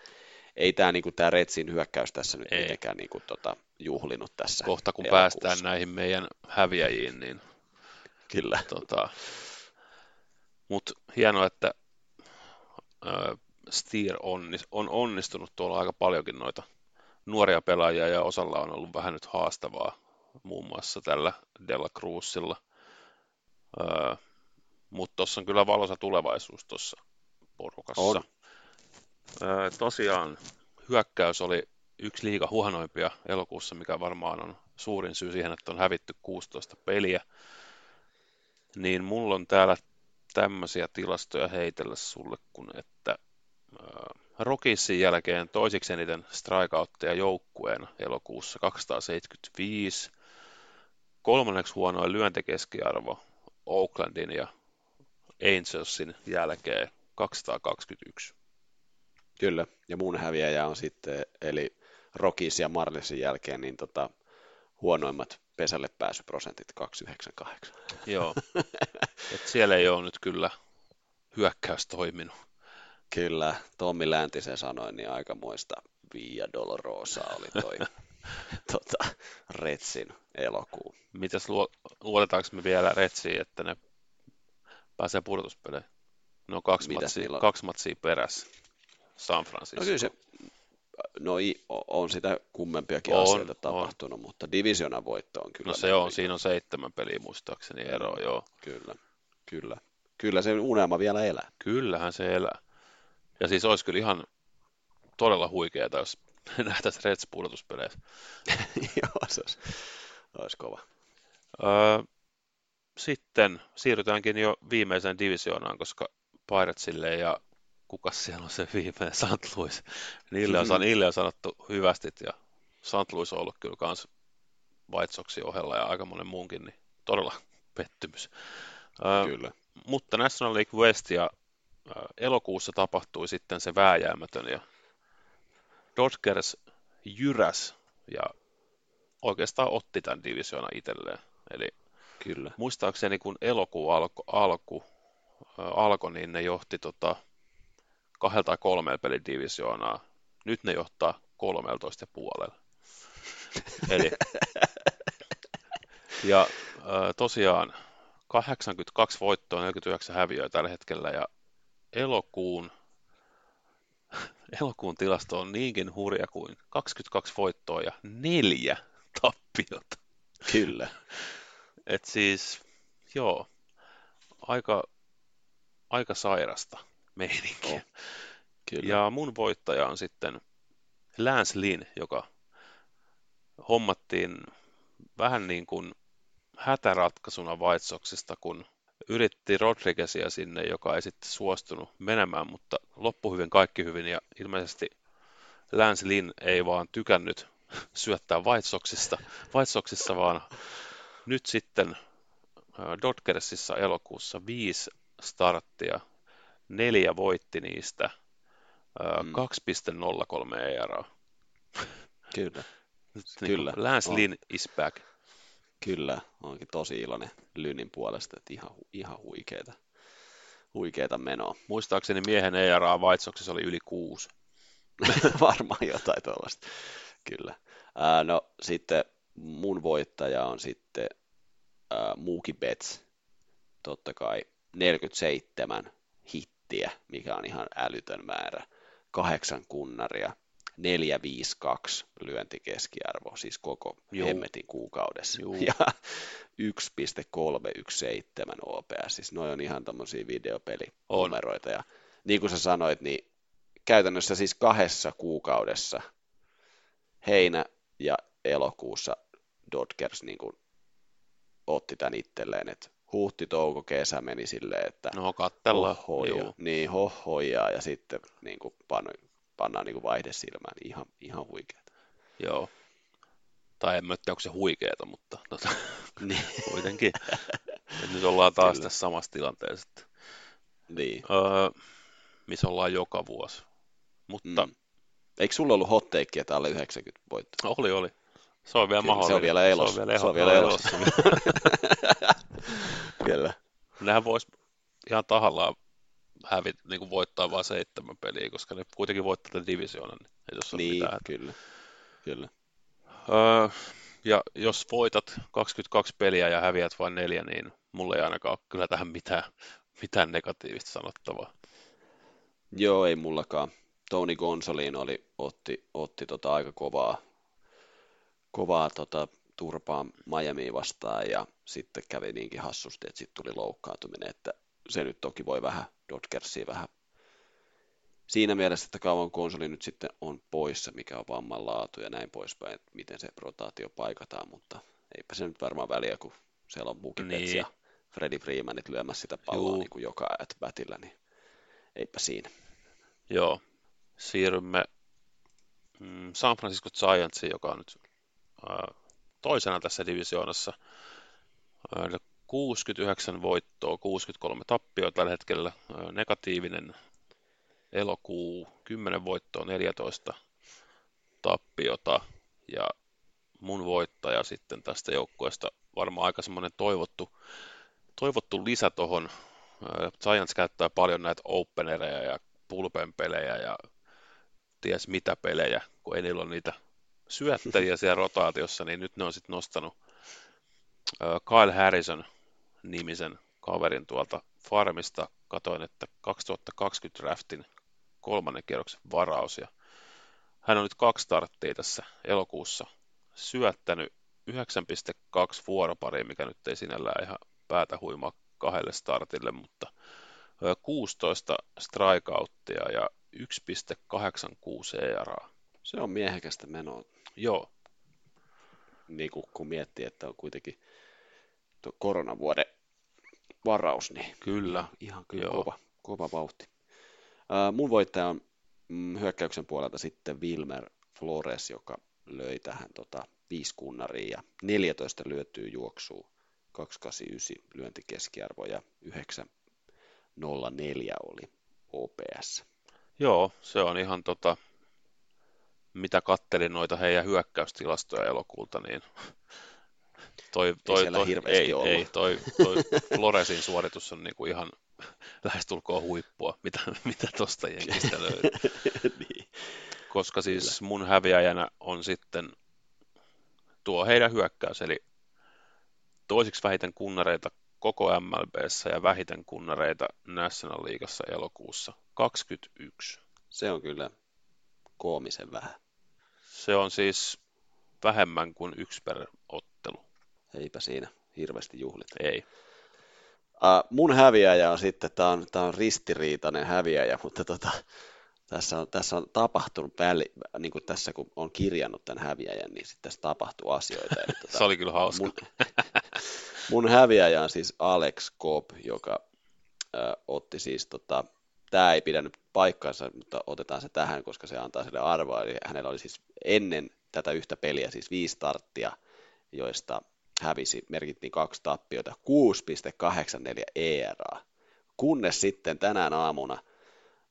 Ei tämä niinku, tää Retsin hyökkäys tässä nyt Ei. mitenkään niinku, tota, juhlinut tässä. Kohta kun elokuussa. päästään näihin meidän häviäjiin, niin Kyllä. tota, mut hienoa, että ö, Steer onnis, on onnistunut tuolla aika paljonkin noita nuoria pelaajia ja osalla on ollut vähän nyt haastavaa, muun muassa tällä Della Cruzilla. Öö, mutta tuossa on kyllä valoisa tulevaisuus tuossa porukassa. On. Tosiaan hyökkäys oli yksi liiga huonoimpia elokuussa, mikä varmaan on suurin syy siihen, että on hävitty 16 peliä. Niin mulla on täällä tämmöisiä tilastoja heitellä sulle, kun että Rockisin jälkeen toisiksi eniten strikeoutteja joukkueena elokuussa 275, kolmanneksi huonoin lyöntikeskiarvo Oaklandin ja Angelsin jälkeen 221. Kyllä, ja mun häviäjä on sitten, eli Rockies ja Marlinsin jälkeen, niin tota, huonoimmat pesälle pääsyprosentit 298. Joo, Et siellä ei ole nyt kyllä hyökkäys toiminut. Kyllä, Tommi Läntisen sanoi, niin aikamoista Via Dolorosa oli toi tota, Retsin elokuu. Mitäs luotetaanko me vielä Retsiin, että ne pääsee pudotuspeleihin? No kaksi matsia, on? kaksi matsia perässä San Francisco. No kyllä se, no on sitä kummempiakin on, asioita tapahtunut, on. mutta divisionan voitto on kyllä. No se on, siinä on seitsemän peliä muistaakseni ero, joo. Kyllä, kyllä. Kyllä se unelma vielä elää. Kyllähän se elää. Ja siis olisi kyllä ihan todella huikeaa, jos nähtäisiin Reds pudotuspeleissä. joo, se olisi, olisi kova. Öö, sitten siirrytäänkin jo viimeiseen divisioonaan, koska Piratesille ja kuka siellä on se viimeinen, St. Louis. Niille on, mm-hmm. niille on sanottu hyvästit ja St. Louis on ollut kyllä kans White Soxin ohella ja aika monen muunkin, niin todella pettymys. Kyllä. mutta National League West ja elokuussa tapahtui sitten se vääjäämätön ja Dodgers jyräs ja oikeastaan otti tämän divisioona itselleen. Eli Kyllä. muistaakseni kun elokuu alko, alku, alkoi, niin ne johti tota, kahdella tai kolmella pelin divisioonaa. Nyt ne johtaa 13 ja puolella. Eli, ja tosiaan 82 voittoa, 49 häviöä tällä hetkellä ja elokuun, elokuun tilasto on niinkin hurja kuin 22 voittoa ja neljä tappiota. Kyllä. Et siis, joo, aika, aika sairasta meininkiä. Oh, kyllä. Ja mun voittaja on sitten Lance Lynn, joka hommattiin vähän niin kuin hätäratkaisuna White Soxista, kun yritti Rodriguezia sinne, joka ei sitten suostunut menemään, mutta loppu hyvin, kaikki hyvin, ja ilmeisesti Lance Lynn ei vaan tykännyt syöttää White Soxissa, vaan nyt sitten Dodgersissa elokuussa viisi starttia, neljä voitti niistä, mm. 2.03 ERA. Kyllä. Nyt, niin Kyllä. Lance Lynn is back. Kyllä, onkin tosi iloinen Lynin puolesta, että ihan, ihan huikeeta, huikeeta menoa. Muistaakseni miehen ERA White oli yli kuusi. Varmaan jotain tuollaista, kyllä. Ää, no sitten mun voittaja on sitten ää, Mookie Betts, totta kai 47 hittiä, mikä on ihan älytön määrä, kahdeksan kunnaria, 452 lyöntikeskiarvo, siis koko Joo. hemmetin kuukaudessa. Joo. Ja 1.317 OPS, siis noin on ihan tämmöisiä videopelinumeroita. Ja niin kuin sä sanoit, niin käytännössä siis kahdessa kuukaudessa heinä ja elokuussa Dodgers niin kuin otti tämän itselleen, että huhti, touko, kesä meni silleen, että no, kattellaan. Hohoja, niin hohojaa ja sitten niin kuin pannaan niin vaihde silmään, niin ihan, ihan huikeeta. Joo. Tai en mä tiedä, onko se huikeeta, mutta tota, niin. kuitenkin. Et nyt ollaan taas Kyllä. tässä samassa tilanteessa. Että, niin. öö, missä ollaan joka vuosi. Mutta... Mm. Eikö sulla ollut hot take, että alle 90 voittoa? Oli, oli. Se on vielä Kyllä, mahdollinen. Se on vielä elossa. Se on vielä, se on vielä elossa. Kyllä. Nehän vois ihan tahallaan hävit, niin kuin voittaa vain seitsemän peliä, koska ne kuitenkin voittaa tämän divisioonan. Niin ei tuossa niin, mitään. kyllä. kyllä. Öö, ja jos voitat 22 peliä ja häviät vain neljä, niin mulla ei ainakaan ole kyllä tähän mitään, mitään negatiivista sanottavaa. Joo, ei mullakaan. Tony Gonsolin oli, otti, otti tota aika kovaa, kovaa tota, turpaa Miamiin vastaan ja sitten kävi niinkin hassusti, että sitten tuli loukkaantuminen, että se nyt toki voi vähän Dodgersia vähän siinä mielessä, että kauan konsoli nyt sitten on poissa, mikä on vamman laatu ja näin poispäin, että miten se rotaatio paikataan, mutta eipä se nyt varmaan väliä, kun siellä on Mookie niin. ja Freddie Freemanit lyömässä sitä palloa niin kuin joka at batillä, niin eipä siinä. Joo, siirrymme mm, San Francisco Giantsiin, joka on nyt toisena tässä divisioonassa. Äh, 69 voittoa, 63 tappioa tällä hetkellä, negatiivinen elokuu, 10 voittoa, 14 tappiota ja mun voittaja sitten tästä joukkueesta varmaan aika semmoinen toivottu, toivottu lisä tuohon. Giants käyttää paljon näitä openereja ja pulpen pelejä ja ties mitä pelejä, kun ei niillä ole niitä syöttäjiä siellä rotaatiossa, niin nyt ne on sitten nostanut Kyle Harrison nimisen kaverin tuolta farmista. Katoin, että 2020 draftin kolmannen kierroksen varaus ja hän on nyt kaksi starttia tässä elokuussa syöttänyt 9,2 vuoroparia, mikä nyt ei sinällään ihan päätä huimaa kahdelle startille, mutta 16 strikeouttia ja 1,86 ERA. Se on miehekästä menoa. Joo. Niin kuin, kun miettii, että on kuitenkin koronavuoden varaus, niin kyllä. ihan kyllä kova, kova vauhti. Uh, mun voittaja on mm, hyökkäyksen puolelta sitten Wilmer Flores, joka löi tähän tota, viisi kunnariin ja 14 lyötyy juoksuu, 289 lyöntikeskiarvo ja 904 oli OPS. Joo, se on ihan tota, mitä kattelin noita heidän hyökkäystilastoja elokuulta, niin toi, toi, ei, toi, ei, ei, toi, toi Floresin suoritus on niinku ihan lähestulkoon huippua, mitä, mitä tuosta jenkistä löytyy. niin. Koska siis Kyllä. mun häviäjänä on sitten tuo heidän hyökkäys, eli toisiksi vähiten kunnareita koko MLBssä ja vähiten kunnareita National Leagueassa elokuussa 21. Se on kyllä koomisen vähän. Se on siis vähemmän kuin yksi per ottelu. Eipä siinä hirveästi juhlit. Ei. Uh, mun häviäjä on sitten, tämä on, tää on ristiriitainen häviäjä, mutta tota, tässä, on, tässä on tapahtunut, päälle, niin kuin tässä kun on kirjannut tämän häviäjän, niin sitten tässä tapahtuu asioita. Eli, tota, Se oli kyllä hauska. Mun, mun häviäjä on siis Alex Cobb, joka äh, otti siis, tota, tämä ei pidä nyt paikkaansa, mutta otetaan se tähän, koska se antaa sille arvoa. Eli hänellä oli siis ennen tätä yhtä peliä siis viisi starttia, joista hävisi, merkittiin kaksi tappiota, 6,84 ERA. Kunnes sitten tänään aamuna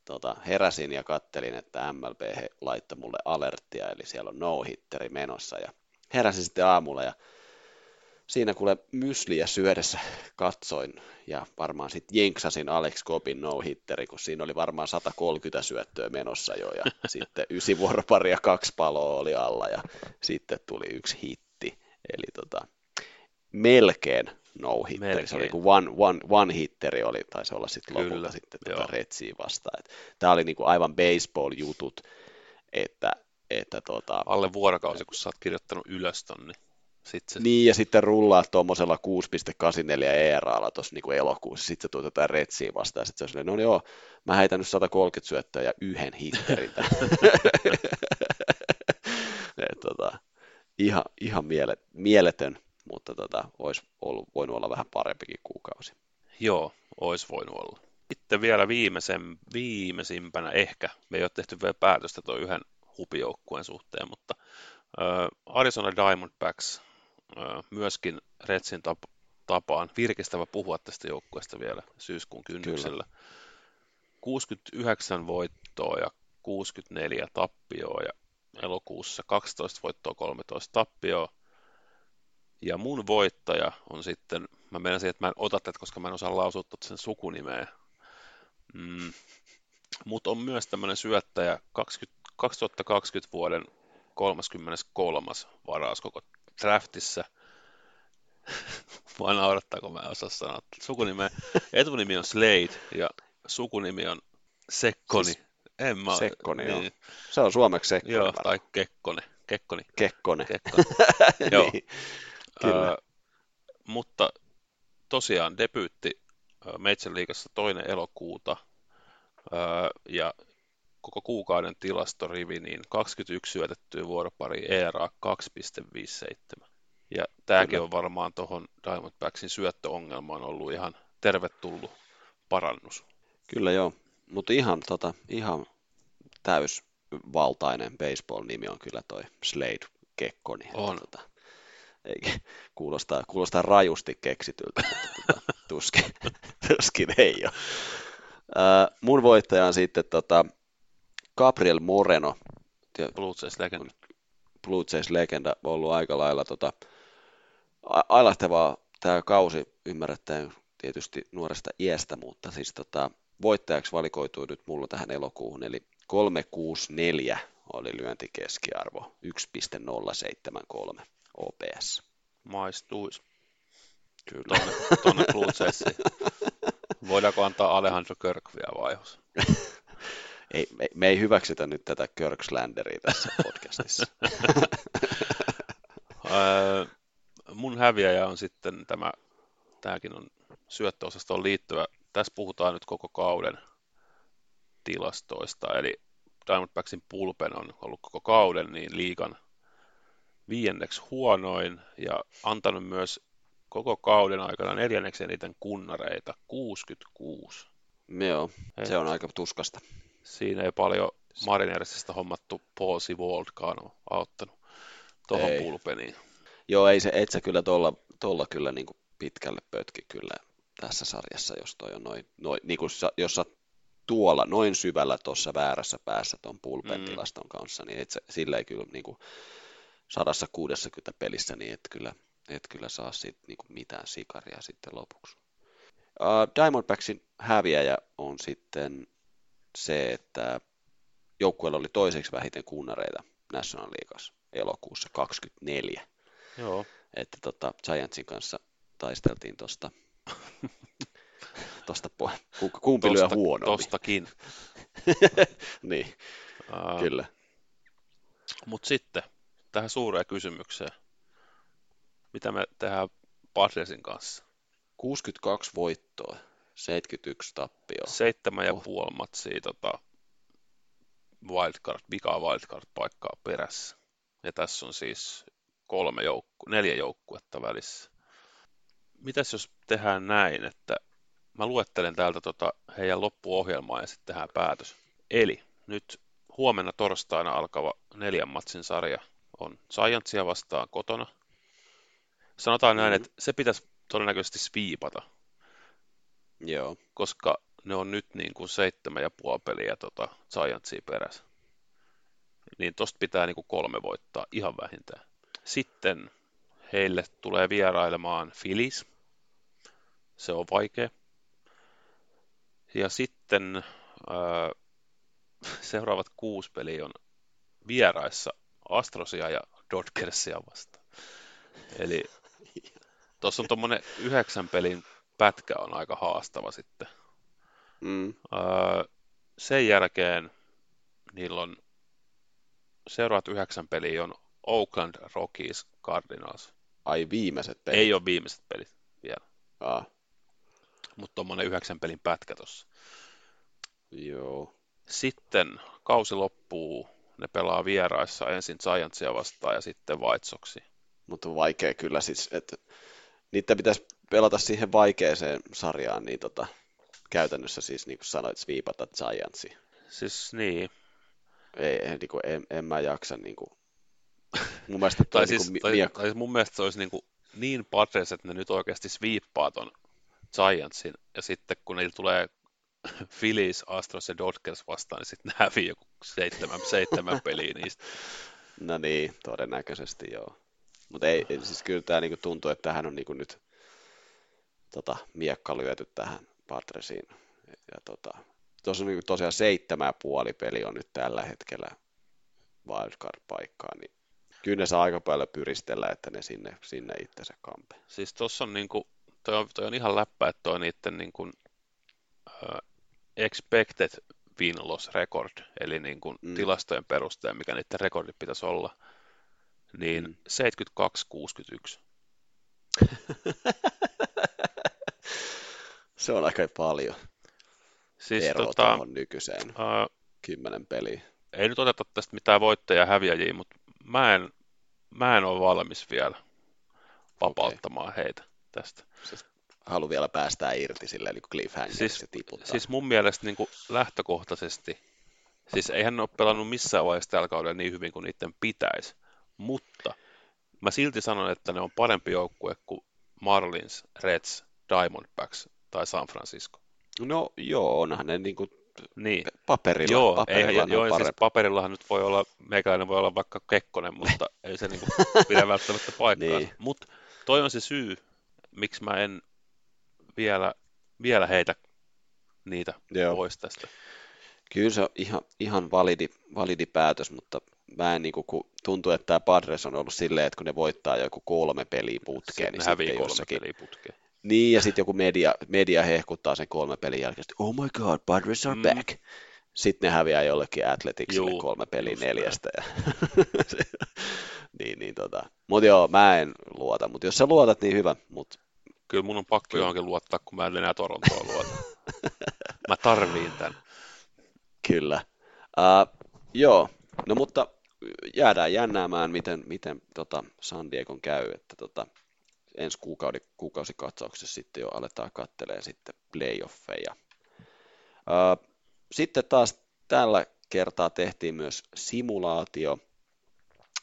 tota, heräsin ja kattelin, että MLB laittoi mulle alerttia, eli siellä on no-hitteri menossa. Ja heräsin sitten aamulla ja siinä kuule mysliä syödessä katsoin ja varmaan sitten jenksasin Alex Kopin no-hitteri, kun siinä oli varmaan 130 syöttöä menossa jo ja sitten ysi vuoroparia kaksi paloa oli alla ja sitten tuli yksi hitti. Eli tota, melkein no hitteri, se oli kuin one, one, one hitteri oli, taisi olla sitten lopulta sitten tuota Retsiä vastaan. Tämä oli niin kuin aivan baseball-jutut, että, että tota, Alle vuorokausi, kun sä oot kirjoittanut ylös ton, niin sitten se... Niin, ja sitten rullaa tuommoisella 6,84 ERAlla tuossa niin elokuussa, sitten se tuotetaan Retsiin vastaan, sitten se on no joo, mä heitän nyt 130 syöttöä ja yhden hitterin. tota, ihan, ihan miele, mieletön mutta tota, olisi ollut, voinut olla vähän parempikin kuukausi. Joo, olisi voinut olla. Sitten vielä viimeisen, viimeisimpänä ehkä, me ei ole tehty vielä päätöstä tuon yhden hupijoukkueen suhteen, mutta äh, Arizona Diamondbacks myöskin Retsin tap- tapaan virkistävä puhua tästä joukkueesta vielä syyskuun kynnyksellä. Kyllä. 69 voittoa ja 64 tappioa ja elokuussa 12 voittoa, 13 tappioa. Ja mun voittaja on sitten, mä menen että mä en ota tätä, koska mä en osaa lausua sen sukunimeä. Mm. Mutta on myös tämmöinen syöttäjä 20, 2020 vuoden 33. varaus koko draftissa. Mua naurattaa, kun mä en osaa sanoa sukunimeä. Etunimi on Slade ja sukunimi on Sekkoni. Siis En mä, Sekkoni, niin, joo. Se on suomeksi Sekkoni. Joo, varmaan. tai Kekkone. Kekkoni. Kekkonen. Kekkonen. Joo. niin. Kyllä. Öö, mutta tosiaan debyytti Major Leagueassa toinen elokuuta öö, ja koko kuukauden tilastorivi, niin 21 syötettyä vuoropari ERA 2,57. Ja tämäkin Kyllä. on varmaan tuohon Diamondbacksin syöttöongelmaan ollut ihan tervetullut parannus. Kyllä joo, mutta ihan, tota, ihan täysvaltainen baseball-nimi on kyllä toi Slade Kekkoni. On. Tota, ei, kuulostaa, kuulostaa rajusti keksityltä, mutta tota, tuskin, tuskin ei ole. Ää, mun voittaja on sitten tota, Gabriel Moreno, Blue Jays legenda. Blue Jays-legenda, ollut aika lailla tota, a- ailahtevaa tämä kausi ymmärrettäen tietysti nuoresta iästä, mutta siis tota, voittajaksi valikoitui nyt mulla tähän elokuuhun, eli 364 oli lyöntikeskiarvo, 1.073 OPS. Maistuisi Kyllä. tuonne, tuonne. Voidaanko antaa Alejandro Kirk vielä vaiheessa? Ei, me, me ei hyväksytä nyt tätä Kirkslanderia tässä podcastissa. Mun häviäjä on sitten tämä, tämäkin on syöttöosastoon liittyvä. Tässä puhutaan nyt koko kauden tilastoista, eli Diamondbacksin pulpen on ollut koko kauden niin liikan viienneksi huonoin ja antanut myös koko kauden aikana neljänneksi eniten kunnareita, 66. Joo, Et se on aika tuskasta. Siinä ei paljon Marinersista hommattu Paul Sewaldkaan ole auttanut tuohon pulpeniin. Joo, ei se, et sä kyllä tolla, tolla kyllä niin kuin pitkälle pötki kyllä tässä sarjassa, jos toi on noin, noin niin kuin sa, jos sä tuolla noin syvällä tuossa väärässä päässä ton pulpen Mm. tilaston kanssa, niin et sä, sillä ei kyllä niin kuin 160 pelissä, niin et kyllä, et kyllä saa siitä niin kuin mitään sikaria sitten lopuksi. Uh, Diamondbacksin häviäjä on sitten se, että joukkueella oli toiseksi vähiten kunnareita National Leagueassa elokuussa 24 Joo, että tota, Giantsin kanssa taisteltiin tosta, tosta po- ku- kumpi lyö huonommin. tostakin. niin, Uh, kyllä. Mutta sitten tähän suureen kysymykseen. Mitä me tehdään Padresin kanssa? 62 voittoa, 71 tappio. Seitsemän ja Oh. puoli matsia tota, wildcard, vikaa wildcard-paikkaa perässä. Ja tässä on siis kolme joukku, neljä joukkuetta välissä. Mitäs jos tehdään näin, että mä luettelen täältä tota heidän loppuohjelmaa ja sitten tehdään päätös. Eli nyt huomenna torstaina alkava neljän matsin sarja on Giantsia vastaan kotona. Sanotaan näin, Mhm. että se pitäisi todennäköisesti sviipata, Joo, koska ne on nyt niin kuin seitsemän ja puoli peliä tota Giantsia perässä. Niin tosta pitää niin kuin kolme voittaa ihan vähintään. Sitten heille tulee vierailemaan Phillies. Se on vaikea. Ja sitten ää, seuraavat kuusi peliä on vieraissa Astrosia ja Dodgersia vastaan. Eli tuossa on tuommoinen yhdeksän pelin pätkä on aika haastava sitten. mm, Öö, sen jälkeen niillä on seuraavat yhdeksän peliä on Oakland Rockies Cardinals. ai viimeiset pelit. Ei ole viimeiset pelit vielä, Ah, mutta tuommoinen yhdeksän pelin pätkä tuossa. joo, Sitten kausi loppuu, ne pelaa vieraissa ensin Giantsia vastaan ja sitten White Soxia. mutta vaikea kyllä siis, että niitä pitäisi pelata siihen vaikeeseen sarjaan, niin tota, käytännössä siis niin kuin sanoit, sviipata Giantsi. Siis niin, Ei, niin kuin, en, en mä jaksa niin kuin, mun mielestä toi tai niin siis, kuin, tai, miekka, tai siis mun mielestä se olisi niin, kuin niin Padres, että ne nyt oikeasti sviippaa ton Giantsin, ja sitten kun niillä tulee Phillies, Astros ja Dodgers vastaan, niin sitten ne hävii joku seitsemän, seitsemän peliä niistä. No niin, todennäköisesti joo. Mutta ei, ei, siis kyllä tämä niinku tuntuu, että tähän on niinku nyt tota, miekka lyöty tähän Padresiin. Ja tota, tuossa on niinku tosiaan seitsemän puoli peli on nyt tällä hetkellä wildcard-paikkaa, niin kyllä ne saa aika paljon pyristellä, että ne sinne, sinne itsensä kampe. Siis tossa on niinku, toi on, toi on ihan läppä, että toi niitten niinku, uh, expected win-loss record, eli niin kuin Mm. tilastojen perusteella, mikä niiden rekordit pitäisi olla, niin Mm. 72-61. Se on aika paljon Siis ero tota, tuohon nykyiseen ää, kymmenen peliä. ei nyt oteta tästä mitään voittajia ja häviäjiä, mutta mä en, mä en ole valmis vielä vapauttamaan heitä tästä. Haluan vielä päästää irti silleen niin cliffhangeriksi Siis- tiputtaa. Siis mun mielestä niin kuin lähtökohtaisesti, siis eihän ne ole pelannut missään vaiheessa tällä kaudella niin hyvin kuin niiden pitäisi, mutta mä silti sanon, että ne on parempi joukkue kuin Marlins, Reds, Diamondbacks tai San Francisco. No joo, onhan ne niin kuin Niin, paperilla, joo, paperilla eihän, joo siis paperillahan nyt voi olla, meikäläinen voi olla vaikka Kekkonen, mutta ei se niin pidä välttämättä paikkaa. Niin. Mutta toi on se syy, miksi mä en vielä, vielä heitä niitä Joo. pois tästä. Kyllä se on ihan, ihan validi, validi päätös, mutta mä en niin kuin, kun tuntuu, että tämä Padres on ollut silleen, että kun ne voittaa joku kolme peliä putkeen, niin ne hävii sitten jossakin, peliä putkeen. Niin ja sitten joku media, media hehkuttaa sen kolme pelin jälkeen, että oh my god, Padres are Mm. back. Sitten ne häviää jollekin Athleticsille Juu, kolme peliä neljästä. Ja niin, niin tota. Mutta joo, mä en luota, mutta jos sä luotat, niin hyvä. Mutta Kyllä mun on pakko Kyllä. johonkin luottaa, kun mä en enää Torontoa luota. mä tarviin tämän. Kyllä. Uh, joo, no mutta jäädään jännäämään, miten, miten tota San Diegon käy, että tota, ensi kuukaudi, kuukausikatsauksessa sitten jo aletaan kattelee sitten playoffeja. Sitten taas tällä kertaa tehtiin myös simulaatio,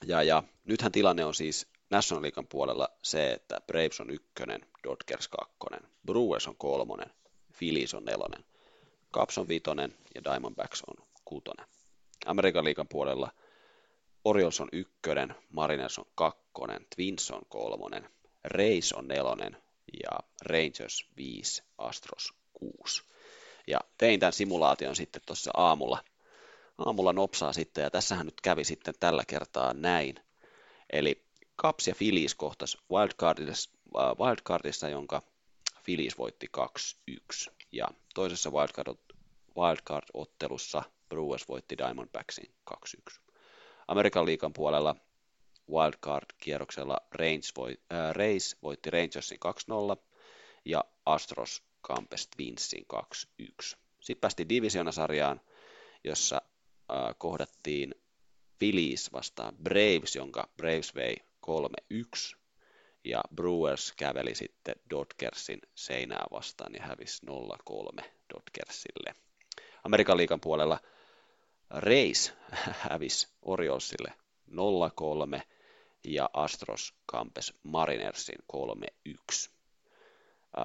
ja, ja nythän tilanne on siis National Leaguean puolella se, että Braves on ykkönen, Dodgers kakkonen, Brewers on kolmonen, Phillies on nelonen, Cubs on vitonen ja Diamondbacks on kuutonen. Amerikan liigan puolella Orioles on ykkönen, Mariners on kakkonen, Twins on kolmonen, Rays on nelonen ja Rangers 5, Astros 6. Ja tein tämän simulaation sitten tuossa aamulla, aamulla nopsaa sitten ja tässähän nyt kävi sitten tällä kertaa näin. Eli Caps ja Phillies kohtas wildcardissa, äh, wildcardissa jonka Phillies voitti 2-1. Ja toisessa wildcard, wildcard-ottelussa Brewers voitti Diamondbacksin 2-1. Amerikan liikan puolella wildcard-kierroksella Range voi, äh, voitti Rangersin 2-0 ja Astros kampesi Twinsin 2-1. Sitten päästiin divisionasarjaan, jossa äh, kohdattiin Phillies vastaan Braves, jonka Braves vei 3-1 ja Brewers käveli sitten Dodgersin seinää vastaan ja hävisi 0-3 Dodgersille. Amerikan liikan puolella Rays hävisi Oriolsille 0-3 ja Astros kampes Marinersin 3-1.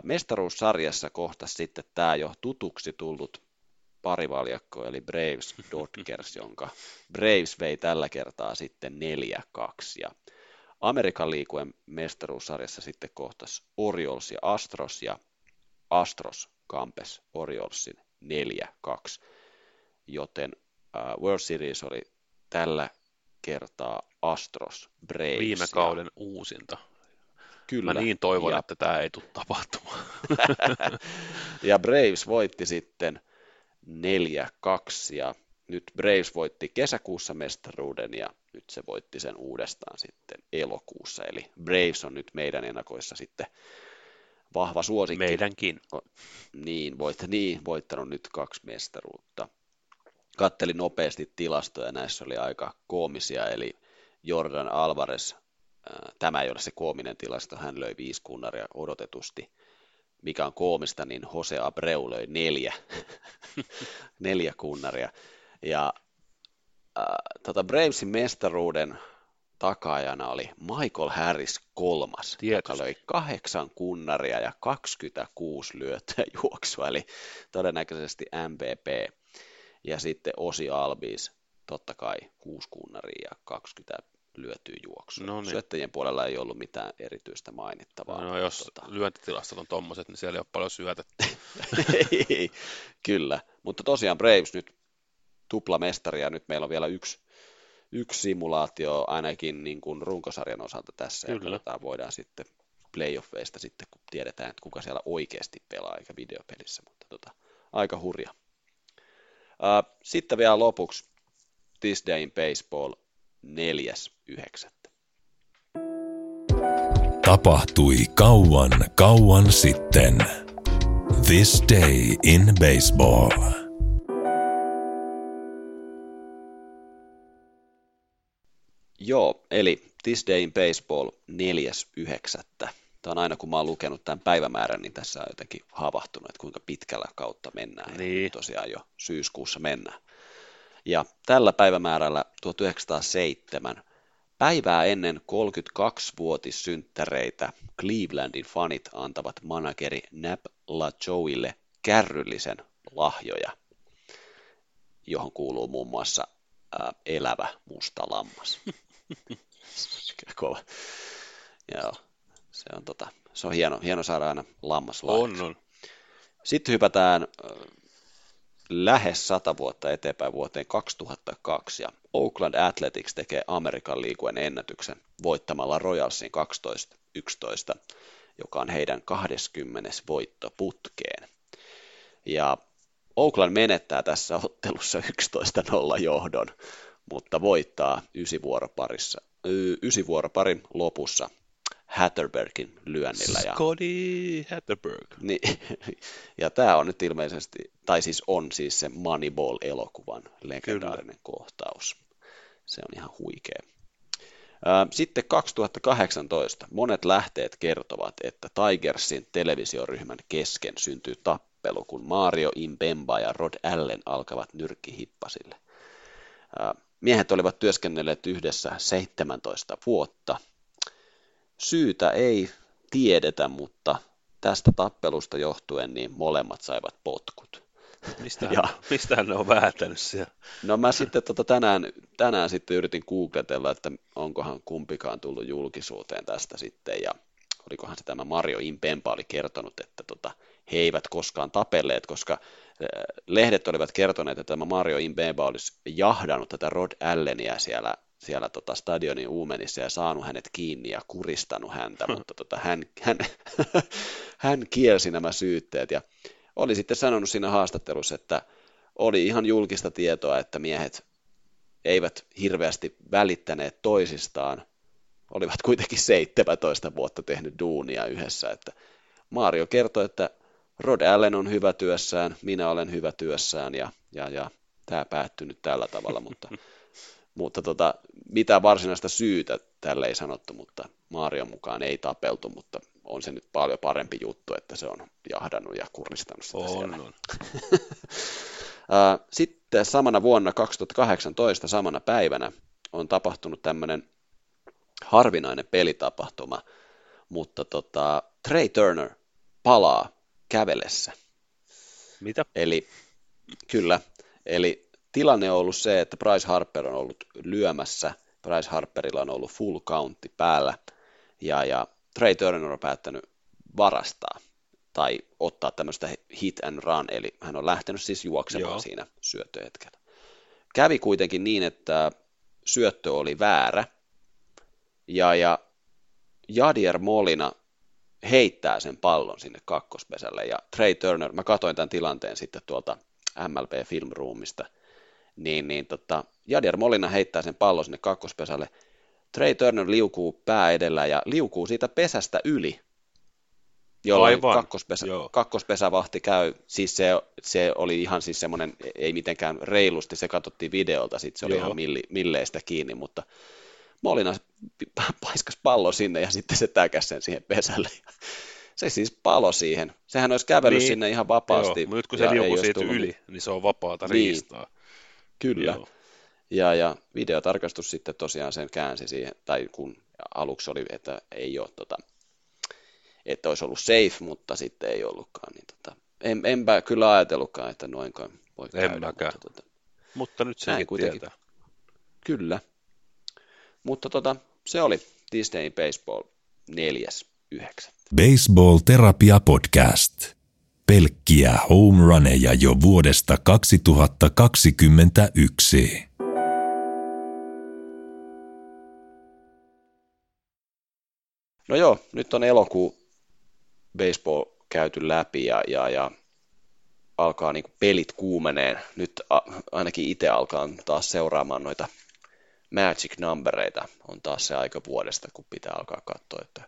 Mestaruussarjassa kohtasi sitten tämä jo tutuksi tullut parivaljakko, eli Braves Dodgers, jonka Braves vei tällä kertaa sitten 4-2. Ja Amerikan liikujen mestaruussarjassa sitten kohtas Orioles ja Astros, ja Astros kampes Oriolsin 4-2. Joten World Series oli tällä kertaa Astros Braves. Viime kauden uusinta. Kyllä. Mä niin toivon, ja, että tämä ei tule tapahtumaan. ja Braves voitti sitten 4-2 ja nyt Braves voitti kesäkuussa mestaruuden ja nyt se voitti sen uudestaan sitten elokuussa. Eli Braves on nyt meidän ennakoissa sitten vahva suosikki. Meidänkin. Niin, voit, niin, voittanut nyt kaksi mestaruutta. Kattelin nopeasti tilastoja, näissä oli aika koomisia, eli Jordan Alvarez, tämä ei ole se koominen tilasto, hän löi viisi kunnaria odotetusti. Mikä on koomista, niin Jose Abreu löi neljä, neljä kunnaria. Ja äh, tota Bravesin mestaruuden takaajana oli Michael Harris kolmas, Tietysti. joka löi kahdeksan kunnaria ja 26 lyöttöä juoksua, eli todennäköisesti MVP. Ja sitten Osi Albies, totta kai kuusi kunnaria ja 20 lyötyä juoksua. No niin. Syöttäjien puolella ei ollut mitään erityistä mainittavaa. No, jos tota, lyöntitilastot on tommoset, niin siellä ei ole paljon syötetty. ei, kyllä, mutta tosiaan Braves nyt tuplamestari ja nyt meillä on vielä yksi, yksi simulaatio ainakin niin kuin runkosarjan osalta tässä ja Kyllä. katsotaan, voidaan sitten playoffeista sitten, kun tiedetään, että kuka siellä oikeasti pelaa eikä videopelissä, mutta tota, aika hurja. Sitten vielä lopuksi This Day in Baseball 4.9. Tapahtui kauan kauan sitten. This Day in Baseball. Joo, eli This Day in Baseball 4.9. Tämä on aina kun mä oon lukenut tämän päivämäärän, niin tässä on jotenkin havahtunut, että kuinka pitkällä kautta mennään. Niin. Ja tosiaan jo syyskuussa mennään. Ja tällä päivämäärällä 1907 päivää ennen 32-vuotissynttäreitä Clevelandin fanit antavat manageri Nap LaJoille kärryllisen lahjoja, johon kuuluu muun muassa ää, elävä musta lammas. Kova. Joo, se on, tota, se on hieno, hieno saada aina lammas On, on. Sitten hypätään lähes sata vuotta eteenpäin vuoteen 2002 ja Oakland Athletics tekee Amerikan liikuen ennätyksen voittamalla Royalsin 12-11, joka on heidän 20. voitto putkeen. Ja Oakland menettää tässä ottelussa 11-0 johdon, mutta voittaa ysivuoroparissa, ysivuoroparin lopussa Hatterbergin lyönnillä. Ja, Scotty Hatterberg. niin, ja tämä on nyt ilmeisesti, tai siis on siis se Moneyball-elokuvan legendaarinen Kyllä. kohtaus. Se on ihan huikea. Sitten 2018 monet lähteet kertovat, että Tigersin televisioryhmän kesken syntyy tappelu, kun Mario Impemba ja Rod Allen alkavat nyrkkihippasille. Miehet olivat työskennelleet yhdessä 17 vuotta. Syytä ei tiedetä, mutta tästä tappelusta johtuen niin molemmat saivat potkut. Mistähän, ja, mistähän ne on vääntänyt siellä? No mä sitten tota tänään, tänään sitten yritin googletella, että onkohan kumpikaan tullut julkisuuteen tästä sitten ja olikohan se tämä Mario Impempa oli kertonut, että tota, he eivät koskaan tapelleet, koska lehdet olivat kertoneet, että tämä Mario Impemba olisi jahdannut tätä Rod Allenia siellä, siellä tota stadionin uumenissa ja saanut hänet kiinni ja kuristanut häntä, mutta tota, hän, hän, hän kielsi nämä syytteet. Ja oli sitten sanonut siinä haastattelussa, että oli ihan julkista tietoa, että miehet eivät hirveästi välittäneet toisistaan, olivat kuitenkin 17 vuotta tehnyt duunia yhdessä, että Mario kertoi, että Rod Allen on hyvä työssään, minä olen hyvä työssään ja, ja, ja tämä päättyi nyt tällä tavalla, mutta, mutta tota, mitä varsinaista syytä tälle ei sanottu, mutta Marion mukaan ei tapeltu, mutta on se nyt paljon parempi juttu, että se on jahdannut ja kuristanut sitä on, siellä. On. Sitten samana vuonna 2018, samana päivänä, on tapahtunut tämmöinen harvinainen pelitapahtuma, mutta tota, Trey Turner palaa kävelessä. Mitä? Eli kyllä, eli tilanne on ollut se, että Bryce Harper on ollut lyömässä, Bryce Harperilla on ollut full countti päällä, ja, ja Trey Turner on päättänyt varastaa tai ottaa tämmöistä hit and run, eli hän on lähtenyt siis juoksemaan Joo. siinä syöttöhetkellä. Kävi kuitenkin niin, että syöttö oli väärä, ja, ja Jadier Molina heittää sen pallon sinne kakkospesälle, ja Trey Turner, mä katsoin tämän tilanteen sitten tuolta MLB Filmroomista, niin, niin tota, Jadier Molina heittää sen pallon sinne kakkospesälle, Trey Turner liukuu pää edellä ja liukuu siitä pesästä yli, jolloin Aivan. kakkospesä, kakkospesävahti käy, siis se, se oli ihan siis semmoinen, ei mitenkään reilusti, se katsottiin videolta, sitten se oli Joo. ihan milli, milleistä kiinni, mutta Molina paiskas pallo sinne ja sitten se täkäsi sen siihen pesälle. Se siis palo siihen. Sehän olisi kävellyt niin. sinne ihan vapaasti. Joo, nyt kun se liukuu siitä yli, niin se on vapaata niin. riistaa. Kyllä. Joo. Ja, ja videotarkastus sitten tosiaan sen käänsi siihen, tai kun aluksi oli, että ei ole tota, että olisi ollut safe, mutta sitten ei ollutkaan. Niin tota, en, enpä kyllä ajatellutkaan, että noinkaan voi en käydä. Mutta, tota, mutta nyt sekin kuitenkin. Tietää. Kyllä. Mutta tota, se oli Disney Baseball 4.9. Baseball Terapia Podcast. Pelkkiä home runeja jo vuodesta 2021. No joo, nyt on elokuu baseball käyty läpi ja, ja, ja alkaa niin pelit kuumeneen. Nyt a, ainakin itse alkaa taas seuraamaan noita magic numbereita. On taas se aika vuodesta, kun pitää alkaa katsoa, että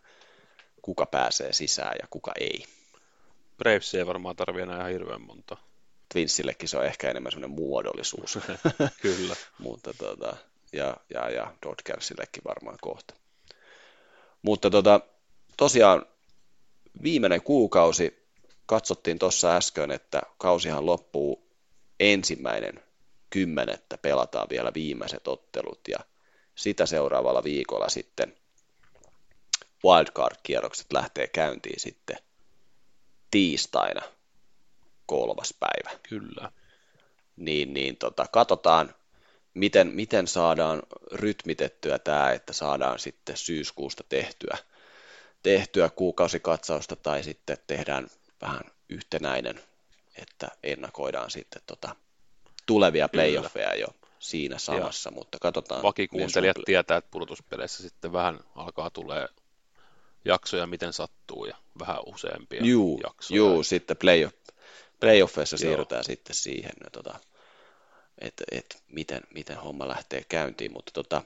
kuka pääsee sisään ja kuka ei. Braves ei varmaan tarvitse enää ihan hirveän monta. Twinsillekin se on ehkä enemmän semmoinen muodollisuus. Kyllä. Mutta tota, ja, ja, ja Dodgersillekin varmaan kohta. Mutta tota, tosiaan viimeinen kuukausi, katsottiin tuossa äsken, että kausihan loppuu ensimmäinen kymmenettä, pelataan vielä viimeiset ottelut ja sitä seuraavalla viikolla sitten wildcard-kierrokset lähtee käyntiin sitten tiistaina kolmas päivä. Kyllä. Niin, niin tota, katsotaan, miten, miten saadaan rytmitettyä tämä, että saadaan sitten syyskuusta tehtyä, tehtyä kuukausikatsausta tai sitten tehdään vähän yhtenäinen, että ennakoidaan sitten tota tulevia playoffeja jo siinä samassa, ja mutta katsotaan. Vakikuuntelijat tietää, että pudotuspeleissä sitten vähän alkaa tulee jaksoja, miten sattuu ja vähän useampia juu, jaksoja. Juu, sitten playoff, playoffeissa siirrytään Joo. sitten siihen, tota, että et miten, miten homma lähtee käyntiin, mutta tota,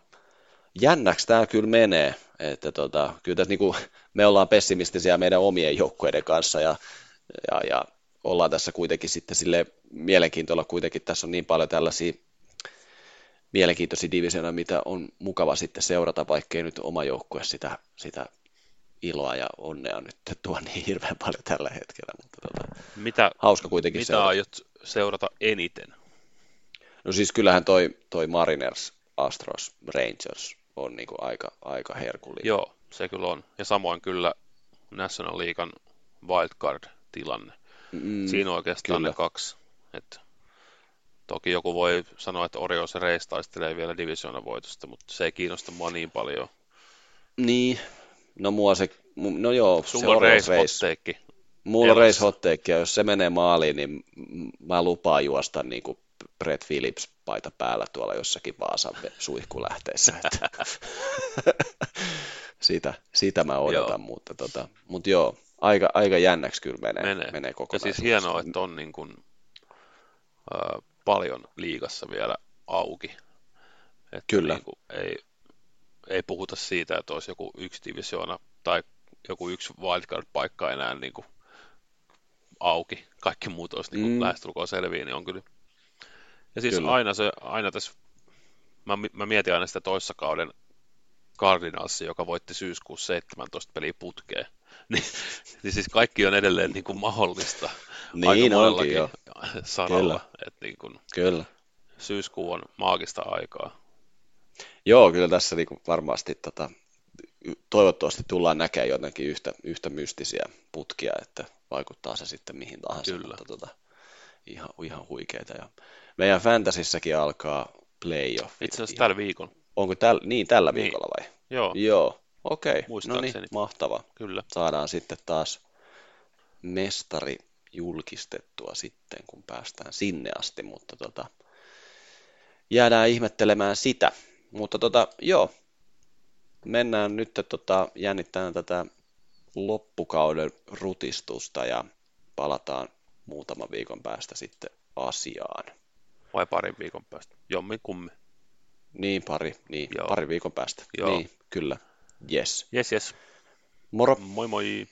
jännäksi tämä kyllä menee, että tota, kyllä tässä niinku, me ollaan pessimistisiä meidän omien joukkueiden kanssa ja, ja, ja ollaan tässä kuitenkin sitten sille mielenkiintoilla kuitenkin, tässä on niin paljon tällaisia mielenkiintoisia divisioita, mitä on mukava sitten seurata, vaikkei nyt oma joukkue sitä, sitä iloa ja onnea nyt tuo niin hirveän paljon tällä hetkellä, mutta tota, mitä, hauska kuitenkin mitä seurata. aiot seurata eniten? No siis kyllähän toi, toi Mariners, Astros, Rangers on niinku aika, aika herkullinen. Joo, se kyllä on. Ja samoin kyllä National Leaguean wildcard-tilanne. Mm, Siinä on oikeastaan kyllä. ne kaksi. Et toki joku voi sanoa, että Orioles ja Reis taistelee vielä divisioonan voitosta, mutta se ei kiinnosta mua niin paljon. Niin, no mua se, no joo, Sulla se on hotteikki. Mulla on hotteikki, ja jos se menee maaliin, niin mä lupaan juosta niin kuin Brett Phillips paita päällä tuolla jossakin Vaasan suihkulähteessä. Että sitä, sitä mä odotan, joo. mutta, tota, mutta joo, aika, aika jännäksi kyllä menee, menee. menee Ja siis hienoa, että on niin kuin, äh, paljon liigassa vielä auki. Että kyllä. Niin kuin ei, ei puhuta siitä, että olisi joku yksi divisioona tai joku yksi wildcard-paikka enää niin kuin auki. Kaikki muut olisi niin kuin mm. lähestulkoon selviä, niin on kyllä. Ja siis kyllä. aina, se, aina tässä, mä, mä mietin aina sitä toissa kauden Cardinals, joka voitti syyskuussa 17 peliä putkeen. niin, niin siis kaikki on edelleen niin kuin mahdollista. Niin onkin jo. Saralla, kyllä. Että niin kuin kyllä. Syyskuu on maagista aikaa. Joo, kyllä tässä niin kuin varmasti tota, toivottavasti tullaan näkemään jotenkin yhtä, yhtä mystisiä putkia, että vaikuttaa se sitten mihin tahansa. Kyllä. Mutta tota, ihan, ihan huikeita. Ja meidän fantasissakin alkaa playoff. Itse asiassa tällä viikolla. Onko täl, niin tällä niin. viikolla vai? Joo. Joo, okei. Okay. No niin, mahtava. Kyllä. Saadaan sitten taas mestari julkistettua sitten, kun päästään sinne asti, mutta tota, jäädään ihmettelemään sitä. Mutta tota, joo, mennään nyt tota, jännittämään tätä loppukauden rutistusta ja palataan muutaman viikon päästä sitten asiaan. Vai parin viikon päästä? Jommin kummi. Niin, pari, niin, Joo. pari viikon päästä. Joo. Niin, kyllä. Yes. Yes, yes. Moro. Moi moi.